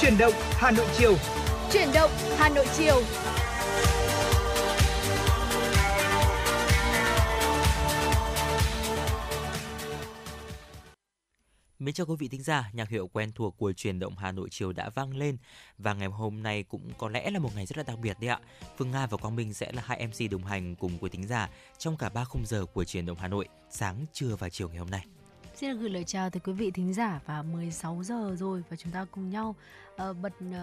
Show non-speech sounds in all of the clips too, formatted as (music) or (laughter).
Chuyển động Hà Nội chiều. Chuyển động Hà Nội chiều. Mến chào quý vị thính giả, nhạc hiệu quen thuộc của truyền động Hà Nội chiều đã vang lên và ngày hôm nay cũng có lẽ là một ngày rất là đặc biệt đấy ạ. Phương Nga và Quang Minh sẽ là hai MC đồng hành cùng quý thính giả trong cả ba khung giờ của truyền động Hà Nội, sáng, trưa và chiều ngày hôm nay. Xin được gửi lời chào tới quý vị thính giả và 16 giờ rồi và chúng ta cùng nhau uh, bật uh,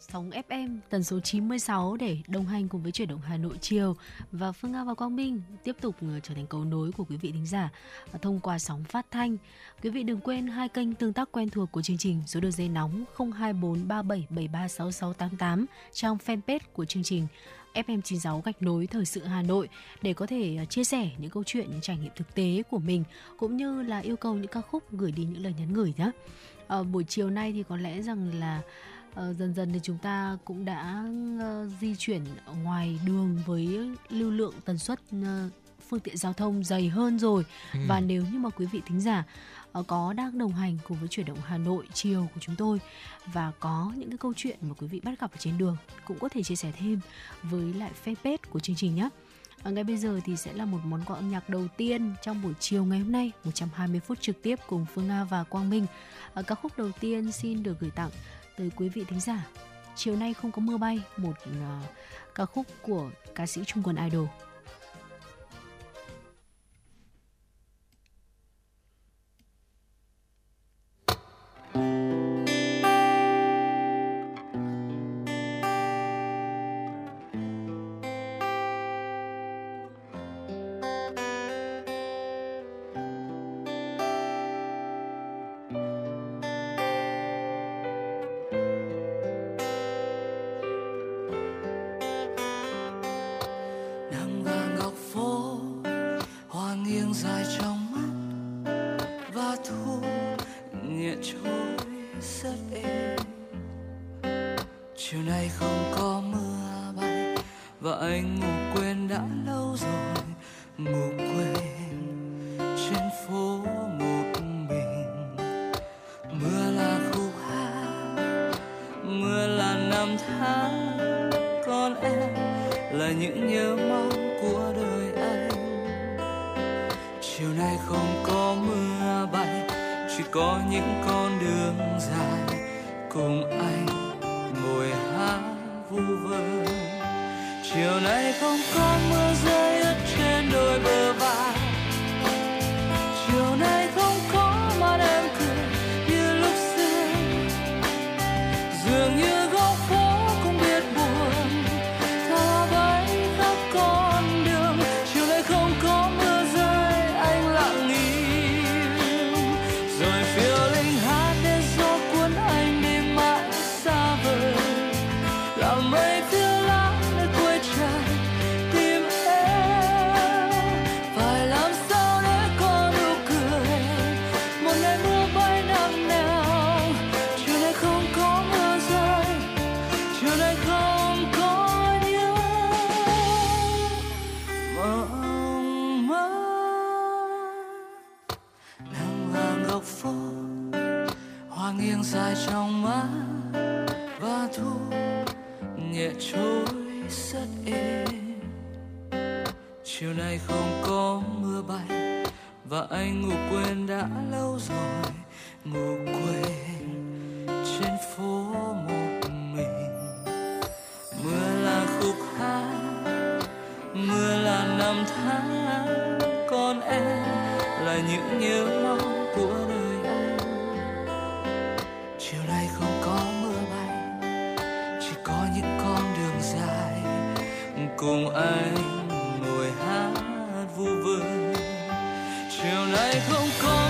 sóng FM tần số 96 để đồng hành cùng với chuyển động Hà Nội chiều và Phương Nga và Quang Minh tiếp tục uh, trở thành cầu nối của quý vị thính giả uh, thông qua sóng phát thanh. Quý vị đừng quên hai kênh tương tác quen thuộc của chương trình số đường dây nóng 02437736688 trong fanpage của chương trình FM96 gạch nối thời sự Hà Nội để có thể à, chia sẻ những câu chuyện, những trải nghiệm thực tế của mình cũng như là yêu cầu những ca khúc gửi đi những lời nhắn gửi nhé. À, buổi chiều nay thì có lẽ rằng là uh, dần dần thì chúng ta cũng đã uh, di chuyển ngoài đường với lưu lượng tần suất uh, phương tiện giao thông dày hơn rồi ừ. và nếu như mà quý vị thính giả Ờ, Ờ, có đang đồng hành cùng với chuyển động Hà Nội chiều của chúng tôi và có những cái câu chuyện mà quý vị bắt gặp ở trên đường cũng có thể chia sẻ thêm với lại fanpage của chương trình nhé. À, ngay bây giờ thì sẽ là một món quà âm nhạc đầu tiên trong buổi chiều ngày hôm nay 120 phút trực tiếp cùng Phương Nga và Quang Minh. À, ca khúc đầu tiên xin được gửi tặng tới quý vị thính giả. Chiều nay không có mưa bay, một uh, ca khúc của ca sĩ Trung Quân Idol. nghiêng dài trong mắt và thu nhẹ trôi rất êm. Chiều nay không có mưa bay và anh ngủ quên đã lâu rồi. Ngủ quên trên phố một mình. Mưa là khúc hát, mưa là năm tháng. Còn em là những nhớ mong cùng anh ngồi hát vu vơ. Chiều nay không có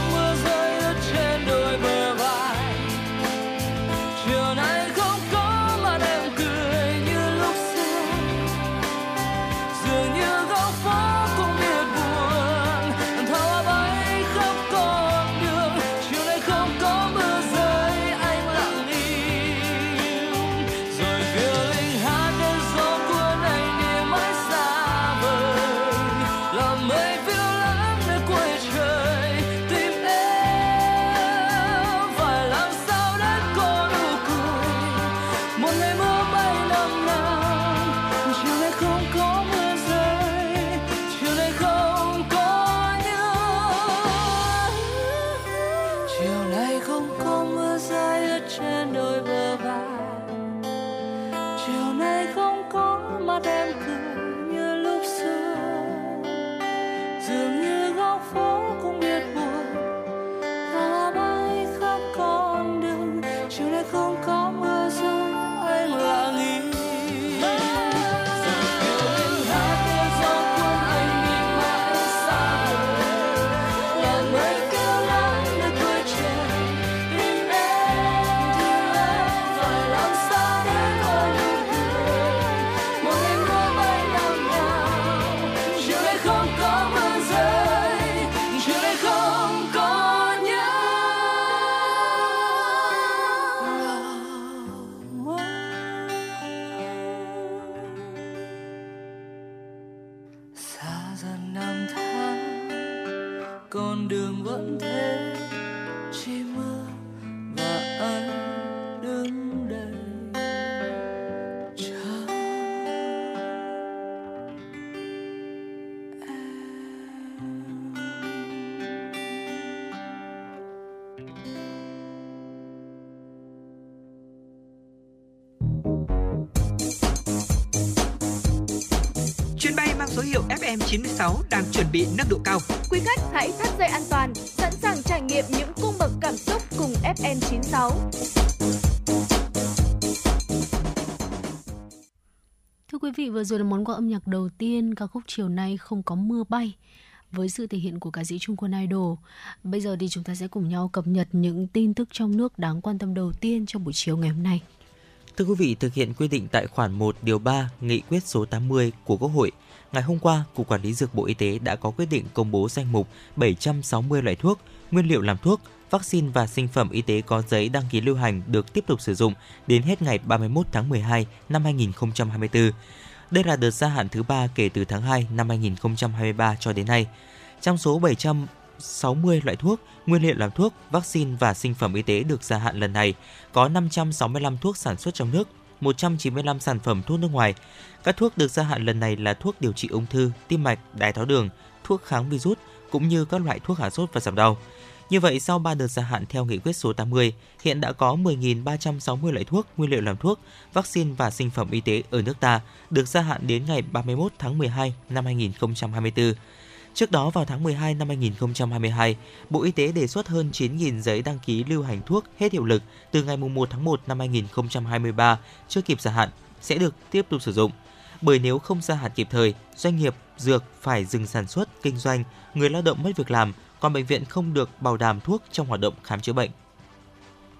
vừa rồi là món quà âm nhạc đầu tiên ca khúc chiều nay không có mưa bay với sự thể hiện của ca sĩ Trung Quân Idol. Bây giờ thì chúng ta sẽ cùng nhau cập nhật những tin tức trong nước đáng quan tâm đầu tiên trong buổi chiều ngày hôm nay. Thưa quý vị, thực hiện quy định tại khoản 1 điều 3 Nghị quyết số 80 của Quốc hội, ngày hôm qua, Cục Quản lý Dược Bộ Y tế đã có quyết định công bố danh mục 760 loại thuốc, nguyên liệu làm thuốc, vaccine và sinh phẩm y tế có giấy đăng ký lưu hành được tiếp tục sử dụng đến hết ngày 31 tháng 12 năm 2024. Đây là đợt gia hạn thứ ba kể từ tháng 2 năm 2023 cho đến nay. Trong số 760 loại thuốc, nguyên liệu làm thuốc, vaccine và sinh phẩm y tế được gia hạn lần này, có 565 thuốc sản xuất trong nước, 195 sản phẩm thuốc nước ngoài. Các thuốc được gia hạn lần này là thuốc điều trị ung thư, tim mạch, đái tháo đường, thuốc kháng virus cũng như các loại thuốc hạ sốt và giảm đau. Như vậy, sau 3 đợt gia hạn theo nghị quyết số 80, hiện đã có 10.360 loại thuốc, nguyên liệu làm thuốc, vaccine và sinh phẩm y tế ở nước ta được gia hạn đến ngày 31 tháng 12 năm 2024. Trước đó vào tháng 12 năm 2022, Bộ Y tế đề xuất hơn 9.000 giấy đăng ký lưu hành thuốc hết hiệu lực từ ngày 1 tháng 1 năm 2023 chưa kịp gia hạn sẽ được tiếp tục sử dụng. Bởi nếu không gia hạn kịp thời, doanh nghiệp dược phải dừng sản xuất, kinh doanh, người lao động mất việc làm, còn bệnh viện không được bảo đảm thuốc trong hoạt động khám chữa bệnh.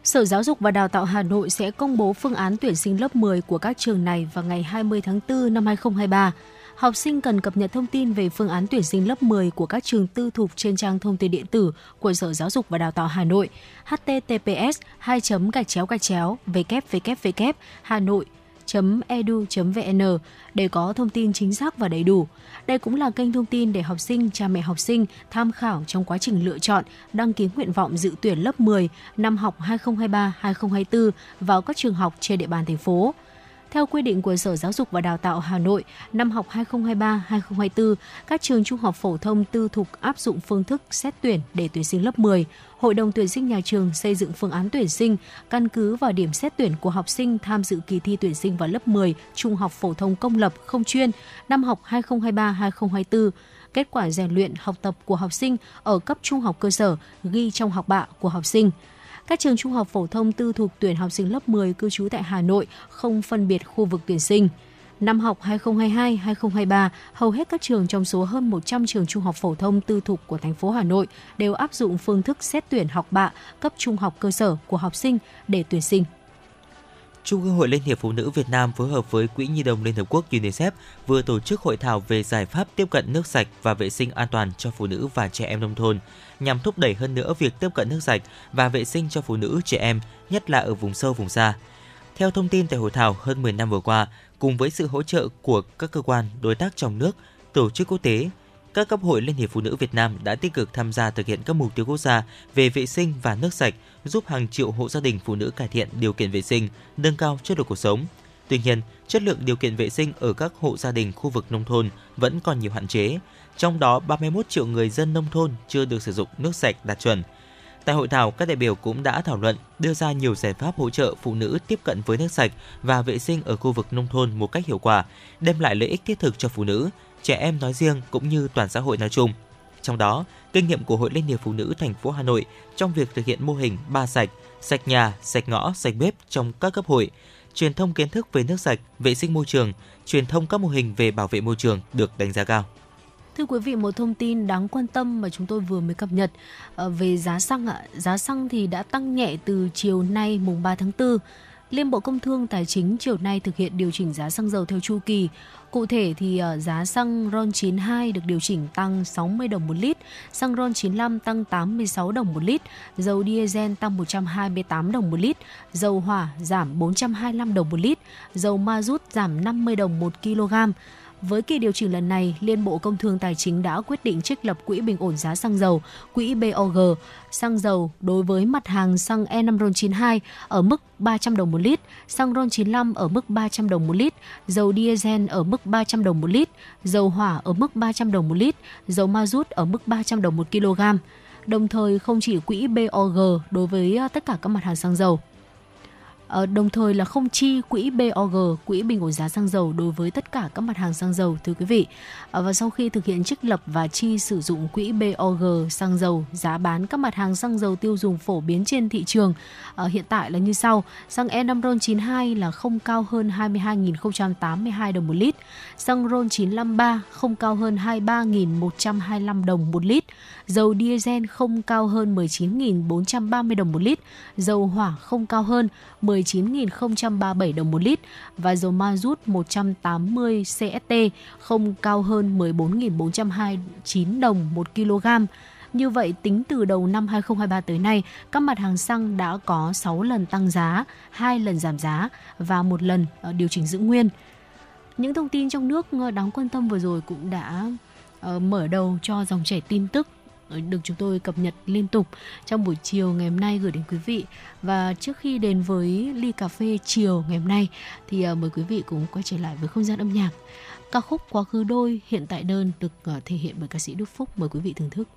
Sở Giáo dục và Đào tạo Hà Nội sẽ công bố phương án tuyển sinh lớp 10 của các trường này vào ngày 20 tháng 4 năm 2023. Học sinh cần cập nhật thông tin về phương án tuyển sinh lớp 10 của các trường tư thục trên trang thông tin điện tử của Sở Giáo dục và Đào tạo Hà Nội, https 2 gạch chéo gạch chéo www hà nội edu.vn để có thông tin chính xác và đầy đủ. Đây cũng là kênh thông tin để học sinh, cha mẹ học sinh tham khảo trong quá trình lựa chọn, đăng ký nguyện vọng dự tuyển lớp 10 năm học 2023-2024 vào các trường học trên địa bàn thành phố. Theo quy định của Sở Giáo dục và Đào tạo Hà Nội, năm học 2023-2024, các trường trung học phổ thông tư thục áp dụng phương thức xét tuyển để tuyển sinh lớp 10. Hội đồng tuyển sinh nhà trường xây dựng phương án tuyển sinh căn cứ vào điểm xét tuyển của học sinh tham dự kỳ thi tuyển sinh vào lớp 10 trung học phổ thông công lập không chuyên năm học 2023-2024 kết quả rèn luyện học tập của học sinh ở cấp trung học cơ sở ghi trong học bạ của học sinh. Các trường trung học phổ thông tư thục tuyển học sinh lớp 10 cư trú tại Hà Nội không phân biệt khu vực tuyển sinh. Năm học 2022-2023, hầu hết các trường trong số hơn 100 trường trung học phổ thông tư thục của thành phố Hà Nội đều áp dụng phương thức xét tuyển học bạ cấp trung học cơ sở của học sinh để tuyển sinh. Trung ương Hội Liên hiệp Phụ nữ Việt Nam phối hợp với Quỹ Nhi đồng Liên Hợp Quốc UNICEF vừa tổ chức hội thảo về giải pháp tiếp cận nước sạch và vệ sinh an toàn cho phụ nữ và trẻ em nông thôn, nhằm thúc đẩy hơn nữa việc tiếp cận nước sạch và vệ sinh cho phụ nữ, trẻ em, nhất là ở vùng sâu, vùng xa. Theo thông tin tại hội thảo hơn 10 năm vừa qua, cùng với sự hỗ trợ của các cơ quan đối tác trong nước, tổ chức quốc tế, các cấp hội Liên hiệp Phụ nữ Việt Nam đã tích cực tham gia thực hiện các mục tiêu quốc gia về vệ sinh và nước sạch, giúp hàng triệu hộ gia đình phụ nữ cải thiện điều kiện vệ sinh, nâng cao chất lượng cuộc sống. Tuy nhiên, chất lượng điều kiện vệ sinh ở các hộ gia đình khu vực nông thôn vẫn còn nhiều hạn chế, trong đó 31 triệu người dân nông thôn chưa được sử dụng nước sạch đạt chuẩn. Tại hội thảo, các đại biểu cũng đã thảo luận, đưa ra nhiều giải pháp hỗ trợ phụ nữ tiếp cận với nước sạch và vệ sinh ở khu vực nông thôn một cách hiệu quả, đem lại lợi ích thiết thực cho phụ nữ, trẻ em nói riêng cũng như toàn xã hội nói chung. Trong đó, kinh nghiệm của Hội Liên hiệp Phụ nữ thành phố Hà Nội trong việc thực hiện mô hình ba sạch, sạch nhà, sạch ngõ, sạch bếp trong các cấp hội, truyền thông kiến thức về nước sạch, vệ sinh môi trường, truyền thông các mô hình về bảo vệ môi trường được đánh giá cao. Thưa quý vị, một thông tin đáng quan tâm mà chúng tôi vừa mới cập nhật ờ, về giá xăng ạ. Giá xăng thì đã tăng nhẹ từ chiều nay mùng 3 tháng 4. Liên Bộ Công Thương Tài chính chiều nay thực hiện điều chỉnh giá xăng dầu theo chu kỳ. Cụ thể thì ờ, giá xăng RON 92 được điều chỉnh tăng 60 đồng một lít, xăng RON 95 tăng 86 đồng một lít, dầu diesel tăng 128 đồng một lít, dầu hỏa giảm 425 đồng một lít, dầu ma rút giảm 50 đồng một kg với kỳ điều chỉnh lần này, Liên Bộ Công Thương Tài chính đã quyết định trích lập quỹ bình ổn giá xăng dầu, quỹ BOG, xăng dầu đối với mặt hàng xăng E5 RON92 ở mức 300 đồng một lít, xăng RON95 ở mức 300 đồng một lít, dầu diesel ở mức 300 đồng một lít, dầu hỏa ở mức 300 đồng một lít, dầu ma rút ở mức 300 đồng một kg. Đồng thời không chỉ quỹ BOG đối với ờ, tất cả các mặt hàng xăng dầu. Ờ, đồng thời là không chi quỹ BOG, quỹ bình ổn giá xăng dầu đối với tất cả các mặt hàng xăng dầu thưa quý vị. Ờ, và sau khi thực hiện trích lập và chi sử dụng quỹ BOG xăng dầu, giá bán các mặt hàng xăng dầu tiêu dùng phổ biến trên thị trường ờ, hiện tại là như sau: xăng E5 RON92 là không cao hơn 22.082 đồng một lít, xăng RON 953 không cao hơn 23.125 đồng một lít, dầu diesel không cao hơn 19.430 đồng một lít, dầu hỏa không cao hơn 19.037 đồng một lít và dầu ma rút 180 CST không cao hơn 14.429 đồng một kg. Như vậy, tính từ đầu năm 2023 tới nay, các mặt hàng xăng đã có 6 lần tăng giá, 2 lần giảm giá và một lần ờ, điều chỉnh giữ nguyên. Những thông tin trong nước ờ, đáng quan tâm vừa rồi cũng đã ờ, mở đầu cho dòng chảy tin tức Ờ, được chúng tôi cập nhật liên tục trong buổi chiều ngày hôm nay gửi đến quý vị. Và trước khi đến với ly cà phê chiều ngày hôm nay, thì ờ, mời quý vị cùng quay trở lại với không gian âm nhạc. Ca khúc quá khứ đôi hiện tại đơn được ờ, thể hiện bởi ca sĩ Đức Phúc. Mời quý vị thưởng thức.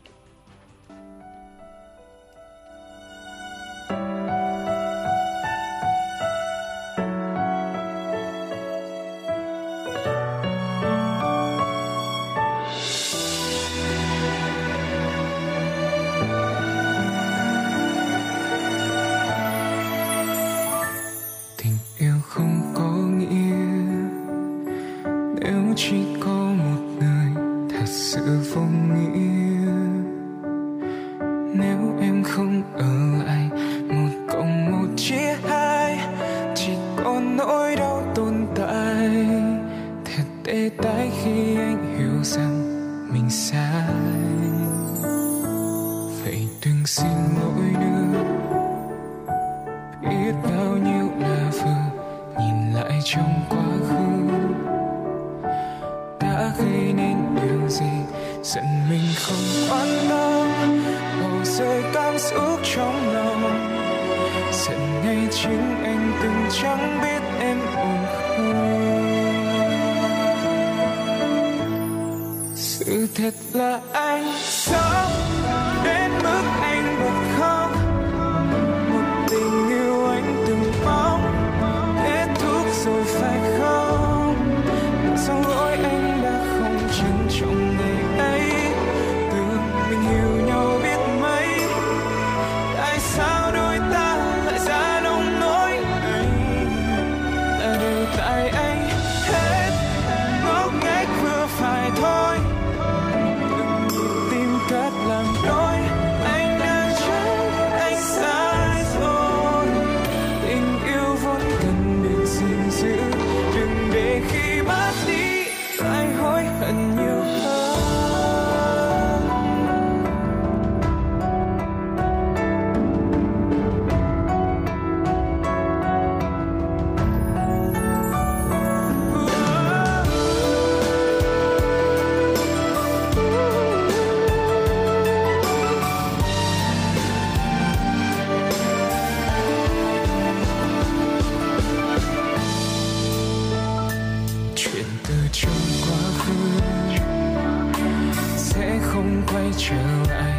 爱却来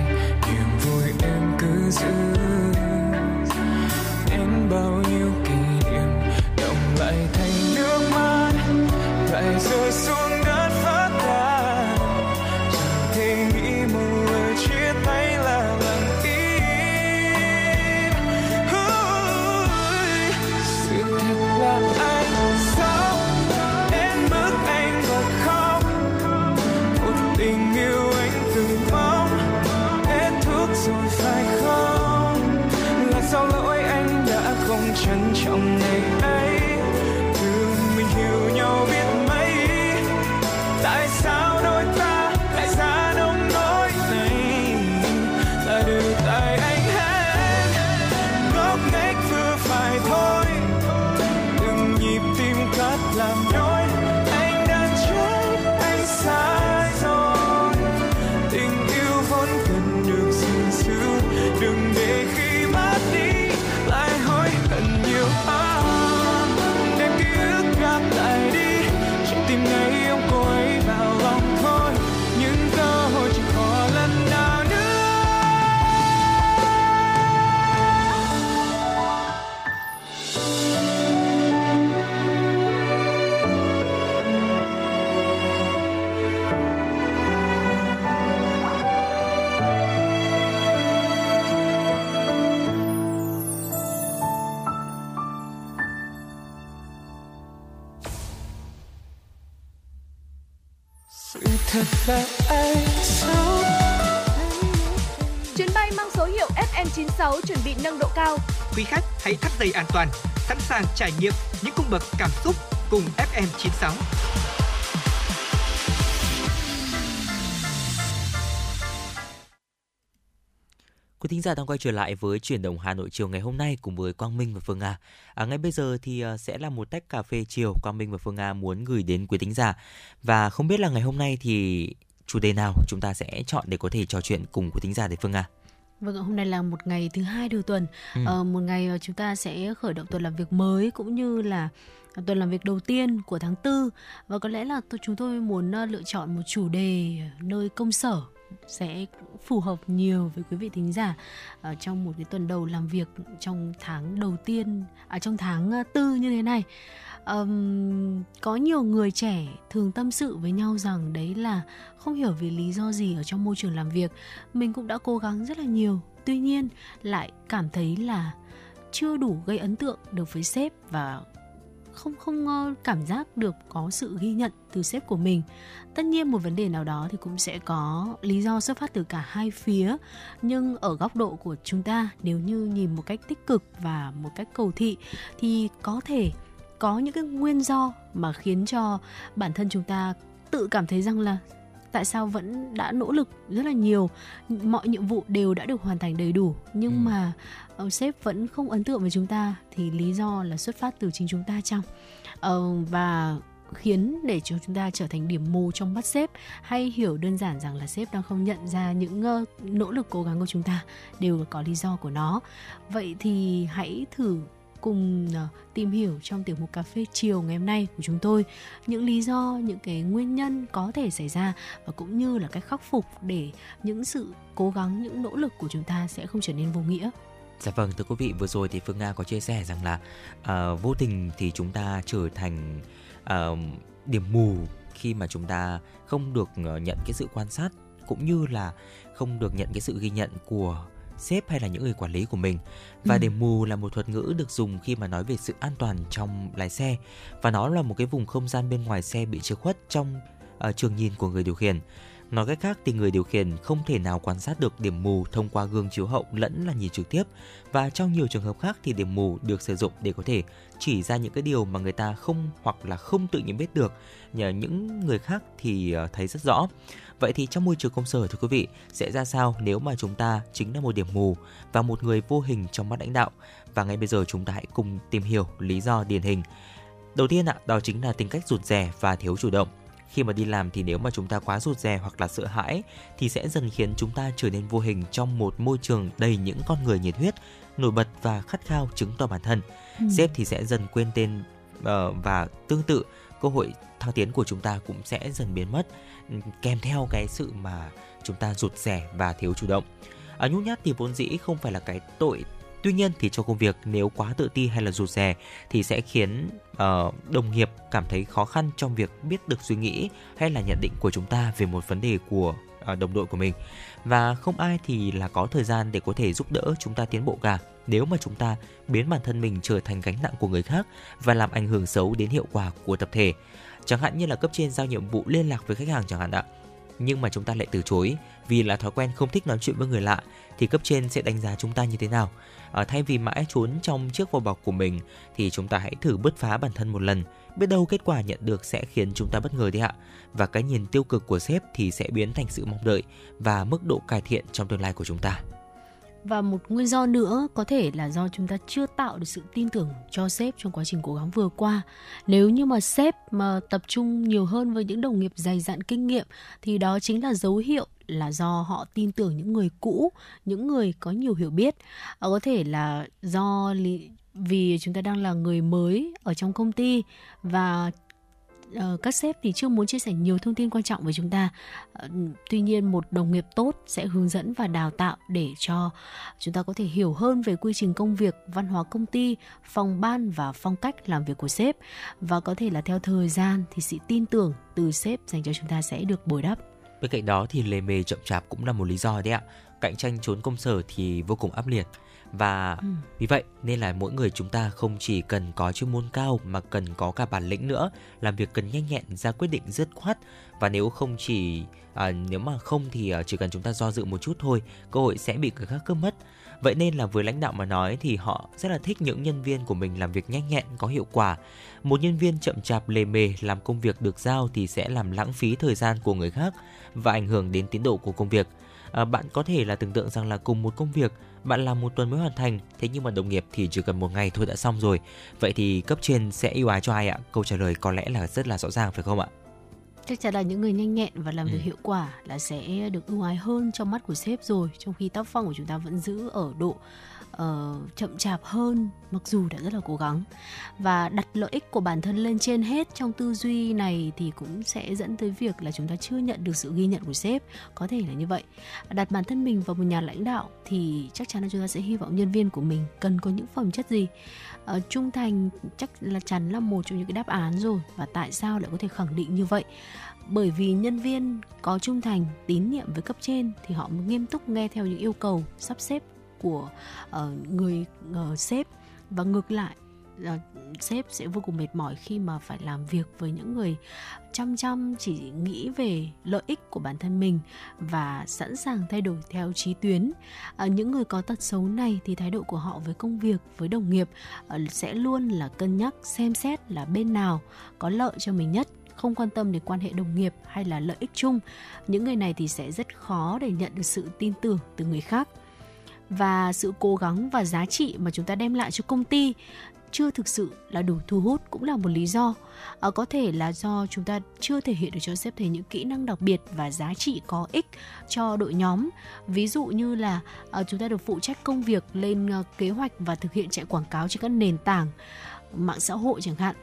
sàng trải nghiệm những cung bậc cảm xúc cùng FM96. Quý thính giả đang quay trở lại với chuyển động Hà Nội chiều ngày hôm nay cùng với Quang Minh và Phương Nga. À, ngay bây giờ thì à, sẽ là một tách cà phê chiều Quang Minh và Phương Nga muốn gửi đến quý thính giả. Và không biết là ngày hôm nay thì chủ đề nào chúng ta sẽ chọn để có thể trò chuyện cùng quý thính giả để Phương Nga. Vâng hôm nay là một ngày thứ hai đầu tuần, Ừ. ờ, một ngày ờ, chúng ta sẽ khởi động tuần làm việc mới cũng như là tuần làm việc đầu tiên của tháng tư và có lẽ là tôi, chúng tôi muốn ờ, lựa chọn một chủ đề nơi công sở sẽ phù hợp nhiều với quý vị thính giả ở trong một cái tuần đầu làm việc trong tháng đầu tiên à trong tháng ờ, tư như thế này um, có nhiều người trẻ thường tâm sự với nhau rằng đấy là không hiểu vì lý do gì ở trong môi trường làm việc. Mình cũng đã cố gắng rất là nhiều. Tuy nhiên lại cảm thấy là chưa đủ gây ấn tượng được với sếp và không không ờ, cảm giác được có sự ghi nhận từ sếp của mình. Tất nhiên một vấn đề nào đó thì cũng sẽ có lý do xuất phát từ cả hai phía. Nhưng ở góc độ của chúng ta nếu như nhìn một cách tích cực và một cách cầu thị thì có thể có những cái nguyên do mà khiến cho bản thân chúng ta tự cảm thấy rằng là tại sao vẫn đã nỗ lực rất là nhiều mọi nhiệm vụ đều đã được hoàn thành đầy đủ nhưng Ừ. mà ờ, sếp vẫn không ấn tượng với chúng ta thì lý do là xuất phát từ chính chúng ta chăng Ờ, và khiến để cho chúng ta trở thành điểm mù trong mắt sếp hay hiểu đơn giản rằng là sếp đang không nhận ra những ờ, nỗ lực cố gắng của chúng ta đều có lý do của nó vậy thì hãy thử cùng ờ, tìm hiểu trong tiểu mục cà phê chiều ngày hôm nay của chúng tôi. Những lý do những cái nguyên nhân có thể xảy ra và cũng như là cách khắc phục để những sự cố gắng những nỗ lực của chúng ta sẽ không trở nên vô nghĩa. Dạ vâng, thưa quý vị, vừa rồi thì Phương Nga có chia sẻ rằng là uh, vô tình thì chúng ta trở thành uh, điểm mù khi mà chúng ta không được nhận cái sự quan sát cũng như là không được nhận cái sự ghi nhận của sếp hay là những người quản lý của mình. Và Ừ. điểm mù là một thuật ngữ được dùng khi mà nói về sự an toàn trong lái xe và nó là một cái vùng không gian bên ngoài xe bị che khuất trong ờ, trường nhìn của người điều khiển. Nói cách khác thì người điều khiển không thể nào quan sát được điểm mù thông qua gương chiếu hậu lẫn là nhìn trực tiếp và trong nhiều trường hợp khác thì điểm mù được sử dụng để có thể chỉ ra những cái điều mà người ta không hoặc là không tự nhận biết được nhờ những người khác thì ờ, thấy rất rõ. Vậy thì trong môi trường công sở thưa quý vị sẽ ra sao nếu mà chúng ta chính là một điểm mù và một người vô hình trong mắt lãnh đạo và ngay bây giờ chúng ta hãy cùng tìm hiểu lý do điển hình. Đầu tiên ạ, đó chính là tính cách rụt rè và thiếu chủ động khi mà đi làm thì nếu mà chúng ta quá rụt rè hoặc là sợ hãi thì sẽ dần khiến chúng ta trở nên vô hình trong một môi trường đầy những con người nhiệt huyết, nổi bật và khát khao chứng tỏ bản thân. Ừ. Sếp thì sẽ dần quên tên ờ, và tương tự cơ hội thăng tiến của chúng ta cũng sẽ dần biến mất ừ, kèm theo cái sự mà chúng ta rụt rè và thiếu chủ động. À, nhút nhát thì vốn dĩ không phải là cái tội Tuy nhiên thì trong công việc nếu quá tự ti hay là rụt rè thì sẽ khiến uh, đồng nghiệp cảm thấy khó khăn trong việc biết được suy nghĩ hay là nhận định của chúng ta về một vấn đề của uh, đồng đội của mình. Và không ai thì là có thời gian để có thể giúp đỡ chúng ta tiến bộ cả nếu mà chúng ta biến bản thân mình trở thành gánh nặng của người khác và làm ảnh hưởng xấu đến hiệu quả của tập thể. Chẳng hạn như là cấp trên giao nhiệm vụ liên lạc với khách hàng chẳng hạn ạ. Nhưng mà chúng ta lại từ chối vì là thói quen không thích nói chuyện với người lạ thì cấp trên sẽ đánh giá chúng ta như thế nào? À, thay vì mãi trốn trong chiếc vỏ bọc của mình thì chúng ta hãy thử bứt phá bản thân một lần. Biết đâu kết quả nhận được sẽ khiến chúng ta bất ngờ đấy ạ. Và cái nhìn tiêu cực của sếp thì sẽ biến thành sự mong đợi và mức độ cải thiện trong tương lai của chúng ta. Và một nguyên do nữa có thể là do chúng ta chưa tạo được sự tin tưởng cho sếp trong quá trình cố gắng vừa qua. Nếu như mà sếp mà tập trung nhiều hơn với những đồng nghiệp dày dặn kinh nghiệm thì đó chính là dấu hiệu là do họ tin tưởng những người cũ, những người có nhiều hiểu biết. Ờ, có thể là do vì chúng ta đang là người mới ở trong công ty và ờ, các sếp thì chưa muốn chia sẻ nhiều thông tin quan trọng với chúng ta. Ờ, tuy nhiên một đồng nghiệp tốt sẽ hướng dẫn và đào tạo để cho chúng ta có thể hiểu hơn về quy trình công việc, văn hóa công ty, phòng ban và phong cách làm việc của sếp và có thể là theo thời gian thì sự tin tưởng từ sếp dành cho chúng ta sẽ được bồi đắp. Bên cạnh đó thì lề mề chậm chạp cũng là một lý do đấy ạ. Cạnh tranh trốn công sở thì vô cùng áp liệt và Ừ. vì vậy nên là mỗi người chúng ta không chỉ cần có chuyên môn cao mà cần có cả bản lĩnh nữa làm việc cần nhanh nhẹn ra quyết định dứt khoát. Và nếu không chỉ à, nếu mà không thì à, chỉ cần chúng ta do dự một chút thôi cơ hội sẽ bị người khác cướp mất. Vậy nên là với lãnh đạo mà nói thì họ rất là thích những nhân viên của mình làm việc nhanh nhẹn có hiệu quả. Một nhân viên chậm chạp lề mề làm công việc được giao thì sẽ làm lãng phí thời gian của người khác và ảnh hưởng đến tiến độ của công việc. À, bạn có thể là tưởng tượng rằng là cùng một công việc bạn làm một tuần mới hoàn thành thế nhưng mà đồng nghiệp thì chỉ cần một ngày thôi đã xong rồi. Vậy thì cấp trên sẽ ưu ái cho ai ạ? Câu trả lời có lẽ là rất là rõ ràng phải không ạ? Chắc chắn là những người nhanh nhẹn và làm việc Ừ. hiệu quả là sẽ được ưu ái hơn trong mắt của sếp rồi trong khi tác phong của chúng ta vẫn giữ ở độ uh, chậm chạp hơn mặc dù đã rất là cố gắng. Và đặt lợi ích của bản thân lên trên hết trong tư duy này thì cũng sẽ dẫn tới việc là chúng ta chưa nhận được sự ghi nhận của sếp. Có thể là như vậy. Đặt bản thân mình vào một nhà lãnh đạo thì chắc chắn là chúng ta sẽ hy vọng nhân viên của mình cần có những phẩm chất gì. Uh, trung thành chắc là chắn là một trong những cái đáp án rồi. Và tại sao lại có thể khẳng định như vậy? Bởi vì nhân viên có trung thành tín nhiệm với cấp trên thì họ nghiêm túc nghe theo những yêu cầu sắp xếp của uh, người uh, sếp. Và ngược lại uh, sếp sẽ vô cùng mệt mỏi khi mà phải làm việc với những người chăm chăm chỉ nghĩ về lợi ích của bản thân mình và sẵn sàng thay đổi theo trí tuyến. À, những người có tật xấu này thì thái độ của họ với công việc với đồng nghiệp ờ, sẽ luôn là cân nhắc xem xét là bên nào có lợi cho mình nhất không quan tâm đến quan hệ đồng nghiệp hay là lợi ích chung. Những người này thì sẽ rất khó để nhận được sự tin tưởng từ người khác và sự cố gắng và giá trị mà chúng ta đem lại cho công ty chưa thực sự là đủ thu hút cũng là một lý do. À, có thể là do chúng ta chưa thể hiện được cho sếp thấy những kỹ năng đặc biệt và giá trị có ích cho đội nhóm. Ví dụ như là à, chúng ta được phụ trách công việc lên à, kế hoạch và thực hiện chạy quảng cáo trên các nền tảng mạng xã hội chẳng hạn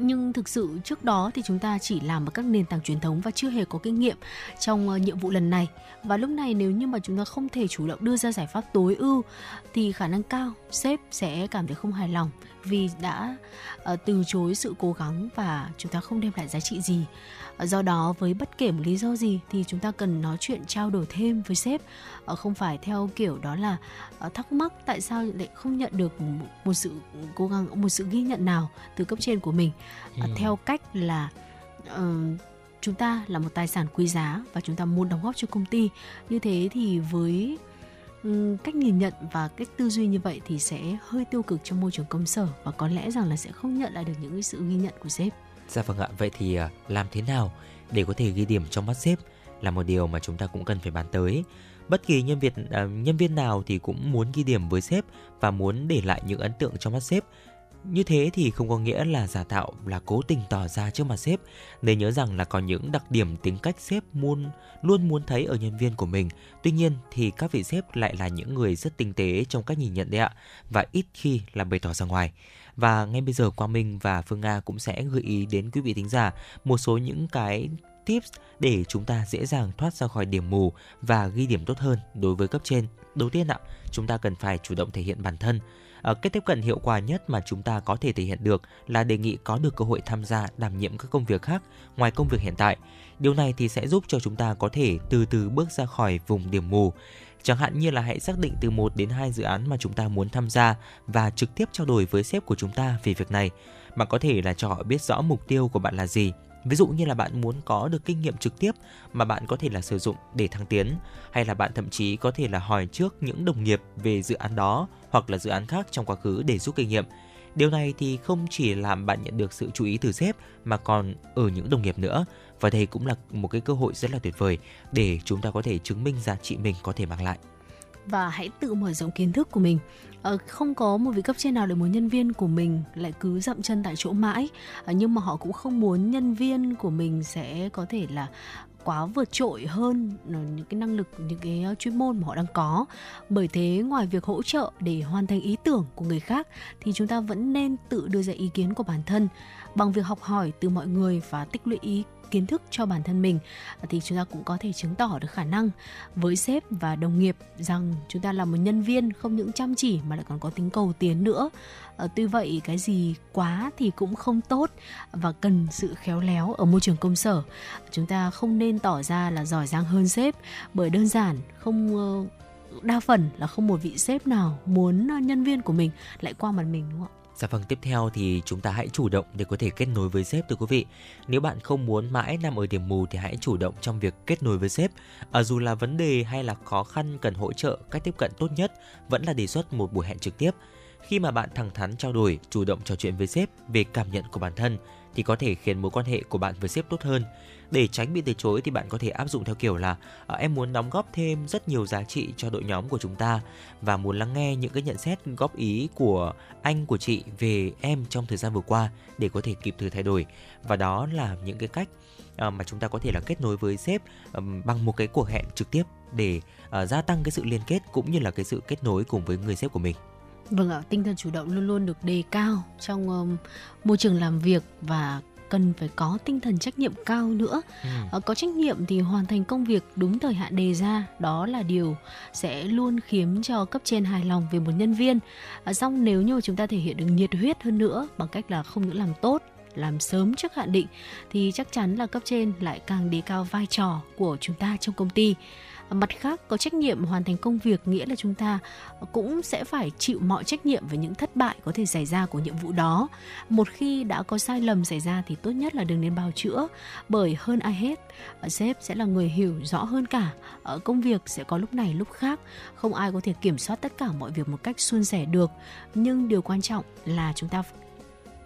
nhưng thực sự trước đó thì chúng ta chỉ làm ở các nền tảng truyền thống và chưa hề có kinh nghiệm trong ờ, nhiệm vụ lần này. Và lúc này nếu như mà chúng ta không thể chủ động đưa ra giải pháp tối ưu thì khả năng cao sếp sẽ cảm thấy không hài lòng vì đã ờ, từ chối sự cố gắng và chúng ta không đem lại giá trị gì. Ờ, do đó với bất kể một lý do gì thì chúng ta cần nói chuyện trao đổi thêm với sếp. Ờ, không phải theo kiểu đó là thắc mắc tại sao lại không nhận được một, một sự cố gắng một sự ghi nhận nào từ cấp trên của mình. Ừ. theo cách là chúng ta là một tài sản quý giá và chúng ta muốn đóng góp cho công ty. Như thế thì với Ừ, cách nhìn nhận và cách tư duy như vậy thì sẽ hơi tiêu cực trong môi trường công sở và có lẽ rằng là sẽ không nhận lại được những sự ghi nhận của sếp Dạ vâng ạ, vậy thì à, làm thế nào để có thể ghi điểm trong mắt sếp là một điều mà chúng ta cũng cần phải bàn tới. Bất kỳ nhân viên à, nhân viên nào thì cũng muốn ghi điểm với sếp và muốn để lại những ấn tượng trong mắt sếp. Như thế thì không có nghĩa là giả tạo là cố tình tỏ ra trước mặt sếp. Nên nhớ rằng là có những đặc điểm tính cách sếp muốn luôn muốn thấy ở nhân viên của mình. Tuy nhiên thì các vị sếp lại là những người rất tinh tế trong cách nhìn nhận đấy ạ và ít khi là bày tỏ ra ngoài. Và ngay bây giờ Quang Minh và Phương Nga cũng sẽ gợi ý đến quý vị thính giả một số những cái tips để chúng ta dễ dàng thoát ra khỏi điểm mù và ghi điểm tốt hơn đối với cấp trên. Đầu tiên ạ, chúng ta cần phải chủ động thể hiện bản thân. Ờ, cách tiếp cận hiệu quả nhất mà chúng ta có thể thể hiện được là đề nghị có được cơ hội tham gia đảm nhiệm các công việc khác ngoài công việc hiện tại. Điều này thì sẽ giúp cho chúng ta có thể từ từ bước ra khỏi vùng điểm mù. Chẳng hạn như là hãy xác định từ 1 đến 2 dự án mà chúng ta muốn tham gia và trực tiếp trao đổi với sếp của chúng ta về việc này. Bạn có thể là cho họ biết rõ mục tiêu của bạn là gì. Ví dụ như là bạn muốn có được kinh nghiệm trực tiếp mà bạn có thể là sử dụng để thăng tiến, hay là bạn thậm chí có thể là hỏi trước những đồng nghiệp về dự án đó hoặc là dự án khác trong quá khứ để rút kinh nghiệm. Điều này thì không chỉ làm bạn nhận được sự chú ý từ sếp mà còn ở những đồng nghiệp nữa và đây cũng là một cái cơ hội rất là tuyệt vời để chúng ta có thể chứng minh giá trị mình có thể mang lại và hãy tự mở rộng kiến thức của mình. Ờ, không có một vị cấp trên nào để muốn nhân viên của mình lại cứ dậm chân tại chỗ mãi. Ờ, nhưng mà họ cũng không muốn nhân viên của mình sẽ có thể là quá vượt trội hơn ờ, những cái năng lực, những cái chuyên môn mà họ đang có. Bởi thế ngoài việc hỗ trợ để hoàn thành ý tưởng của người khác thì chúng ta vẫn nên tự đưa ra ý kiến của bản thân bằng việc học hỏi từ mọi người và tích lũy ý kiến thức cho bản thân mình, thì chúng ta cũng có thể chứng tỏ được khả năng với sếp và đồng nghiệp rằng chúng ta là một nhân viên không những chăm chỉ mà lại còn có tính cầu tiến nữa. Ờ, tuy vậy cái gì quá thì cũng không tốt và cần sự khéo léo ở môi trường công sở. Chúng ta không nên tỏ ra là giỏi giang hơn sếp bởi đơn giản không ờ, đa phần là không một vị sếp nào muốn ờ, nhân viên của mình lại qua mặt mình, đúng không ạ? Dạ vâng, tiếp theo thì chúng ta hãy chủ động để có thể kết nối với sếp thưa quý vị. Nếu bạn không muốn mãi nằm ở điểm mù thì hãy chủ động trong việc kết nối với sếp. À, dù là vấn đề hay là khó khăn cần hỗ trợ, cách tiếp cận tốt nhất vẫn là đề xuất một buổi hẹn trực tiếp. Khi mà bạn thẳng thắn trao đổi, chủ động trò chuyện với sếp về cảm nhận của bản thân thì có thể khiến mối quan hệ của bạn với sếp tốt hơn để tránh bị từ chối thì bạn có thể áp dụng theo kiểu là à, em muốn đóng góp thêm rất nhiều giá trị cho đội nhóm của chúng ta và muốn lắng nghe những cái nhận xét góp ý của anh của chị về em trong thời gian vừa qua để có thể kịp thời thay đổi và đó là những cái cách à, mà chúng ta có thể là kết nối với sếp bằng một cái cuộc hẹn trực tiếp để ờ, gia tăng cái sự liên kết cũng như là cái sự kết nối cùng với người sếp của mình. Vâng ạ, tinh thần chủ động luôn luôn được đề cao trong um, môi trường làm việc và cần phải có tinh thần trách nhiệm cao nữa. Ừ. Ờ, có trách nhiệm thì hoàn thành công việc đúng thời hạn đề ra đó là điều sẽ luôn khiến cho cấp trên hài lòng về một nhân viên. À, xong nếu như chúng ta thể hiện được nhiệt huyết hơn nữa bằng cách là không những làm tốt làm sớm trước hạn định thì chắc chắn là cấp trên lại càng đề cao vai trò của chúng ta trong công ty mặt khác, có trách nhiệm hoàn thành công việc nghĩa là chúng ta cũng sẽ phải chịu mọi trách nhiệm về những thất bại có thể xảy ra của nhiệm vụ đó. Một khi đã có sai lầm xảy ra thì tốt nhất là đừng nên bào chữa, bởi hơn ai hết, sếp sẽ là người hiểu rõ hơn cả. Ở công việc sẽ có lúc này, lúc khác. Không ai có thể kiểm soát tất cả mọi việc một cách suôn sẻ được. Nhưng điều quan trọng là chúng ta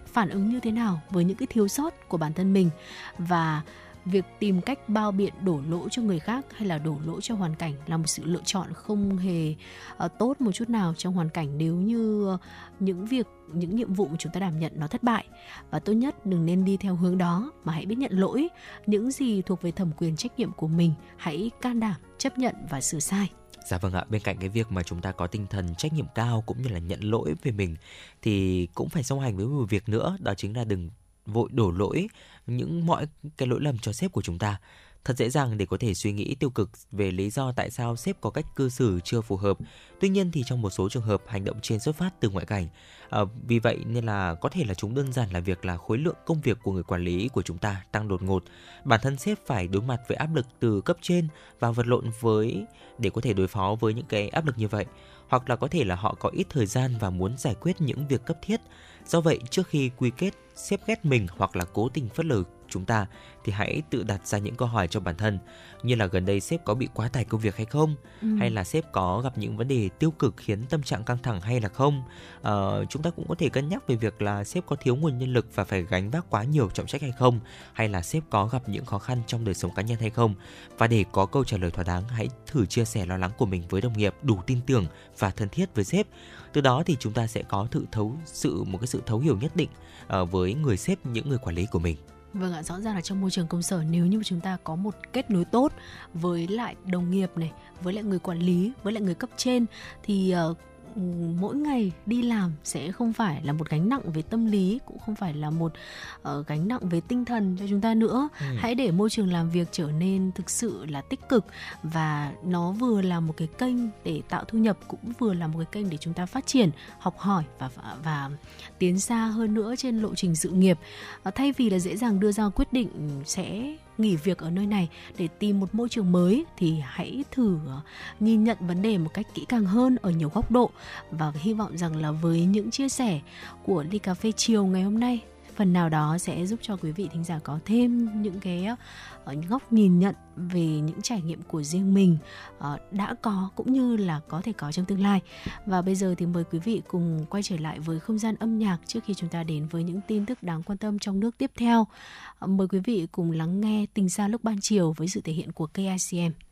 phản ứng như thế nào với những cái thiếu sót của bản thân mình. Và việc tìm cách bao biện đổ lỗi cho người khác hay là đổ lỗi cho hoàn cảnh là một sự lựa chọn không hề uh, tốt một chút nào trong hoàn cảnh nếu như uh, những việc những nhiệm vụ mà chúng ta đảm nhận nó thất bại. Và tốt nhất đừng nên đi theo hướng đó mà hãy biết nhận lỗi. Những gì thuộc về thẩm quyền trách nhiệm của mình hãy can đảm chấp nhận và sửa sai. Dạ vâng ạ, bên cạnh cái việc mà chúng ta có tinh thần trách nhiệm cao cũng như là nhận lỗi về mình thì cũng phải song hành với một việc nữa, đó chính là đừng vội đổ lỗi những mọi cái lỗi lầm cho sếp của chúng ta thật dễ dàng để có thể suy nghĩ tiêu cực về lý do tại sao sếp có cách cư xử chưa phù hợp. Tuy nhiên thì trong một số trường hợp hành động trên xuất phát từ ngoại cảnh. À, vì vậy nên là có thể là chúng đơn giản là việc là khối lượng công việc của người quản lý của chúng ta tăng đột ngột. Bản thân sếp phải đối mặt với áp lực từ cấp trên và vật lộn với để có thể đối phó với những cái áp lực như vậy. Hoặc là có thể là họ có ít thời gian và muốn giải quyết những việc cấp thiết. Do vậy, trước khi quy kết, xếp ghét mình hoặc là cố tình phớt lờ chúng ta thì hãy tự đặt ra những câu hỏi cho bản thân như là gần đây sếp có bị quá tải công việc hay không? Ừ. hay là sếp có gặp những vấn đề tiêu cực khiến tâm trạng căng thẳng hay là không? À, chúng ta cũng có thể cân nhắc về việc là sếp có thiếu nguồn nhân lực và phải gánh vác quá nhiều trọng trách hay không? Hay là sếp có gặp những khó khăn trong đời sống cá nhân hay không? Và để có câu trả lời thỏa đáng hãy thử chia sẻ lo lắng của mình với đồng nghiệp đủ tin tưởng và thân thiết với sếp. Từ đó thì chúng ta sẽ có thử thấu sự một cái sự thấu hiểu nhất định uh, với người sếp những người quản lý của mình Vâng ạ, rõ ràng là trong môi trường công sở nếu như chúng ta có một kết nối tốt với lại đồng nghiệp này, với lại người quản lý, với lại người cấp trên thì ờ, mỗi ngày đi làm sẽ không phải là một gánh nặng về tâm lý cũng không phải là một uh, gánh nặng về tinh thần cho chúng ta nữa ừ. hãy để môi trường làm việc trở nên thực sự là tích cực và nó vừa là một cái kênh để tạo thu nhập cũng vừa là một cái kênh để chúng ta phát triển học hỏi và và, và tiến xa hơn nữa trên lộ trình sự nghiệp uh, thay vì là dễ dàng đưa ra quyết định sẽ nghỉ việc ở nơi này để tìm một môi trường mới thì hãy thử ờ, nhìn nhận vấn đề một cách kỹ càng hơn ở nhiều góc độ. Và hy vọng rằng là với những chia sẻ của ly cà phê chiều ngày hôm nay phần nào đó sẽ giúp cho quý vị thính giả có thêm những cái uh, góc nhìn nhận về những trải nghiệm của riêng mình uh, đã có cũng như là có thể có trong tương lai. Và bây giờ thì mời quý vị cùng quay trở lại với không gian âm nhạc trước khi chúng ta đến với những tin tức đáng quan tâm trong nước tiếp theo. Uh, mời quý vị cùng lắng nghe tình xa lúc ban chiều với sự thể hiện của KICM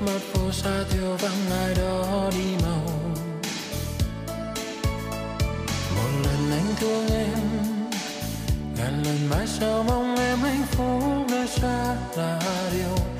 chớp mắt phố xa thiếu vắng ai đó đi màu một lần anh thương em, ngàn lần mãi sao mong em hạnh phúc nơi xa là điều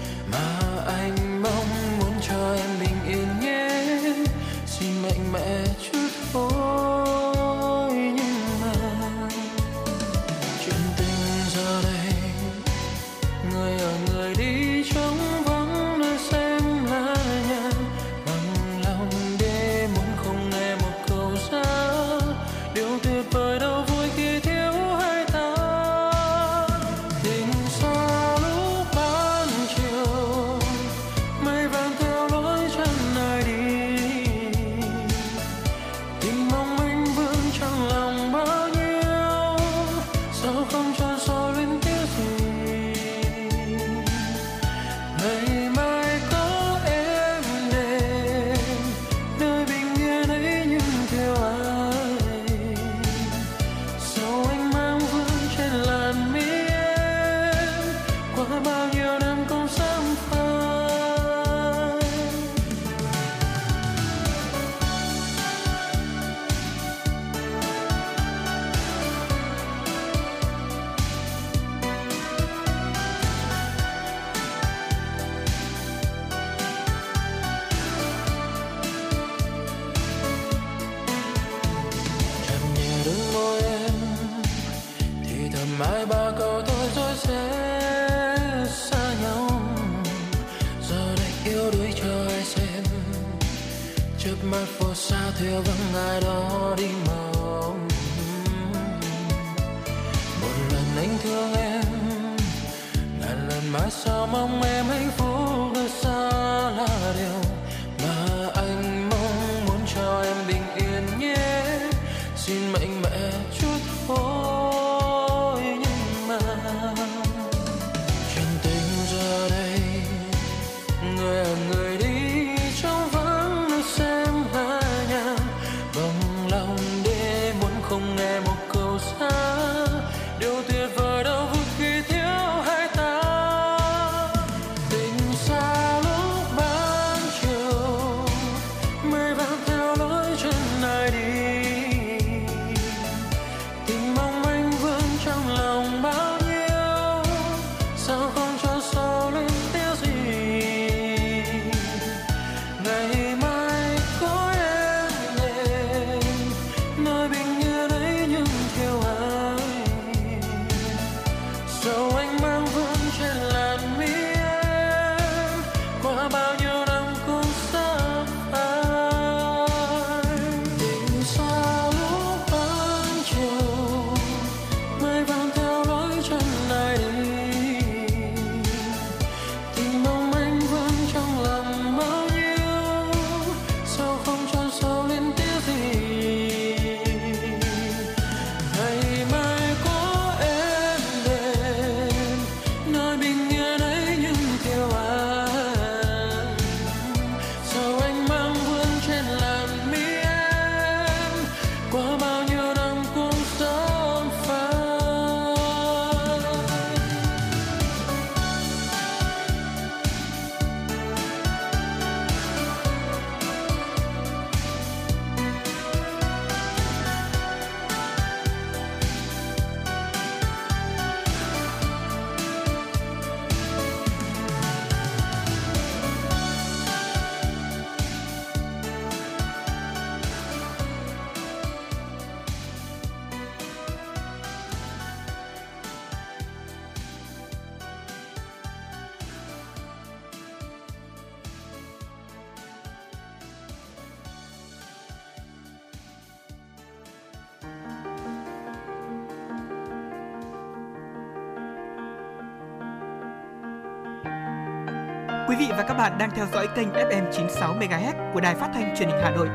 vị và các bạn đang theo dõi kênh FM 96 MHz của đài phát thanh truyền hình Hà Nội.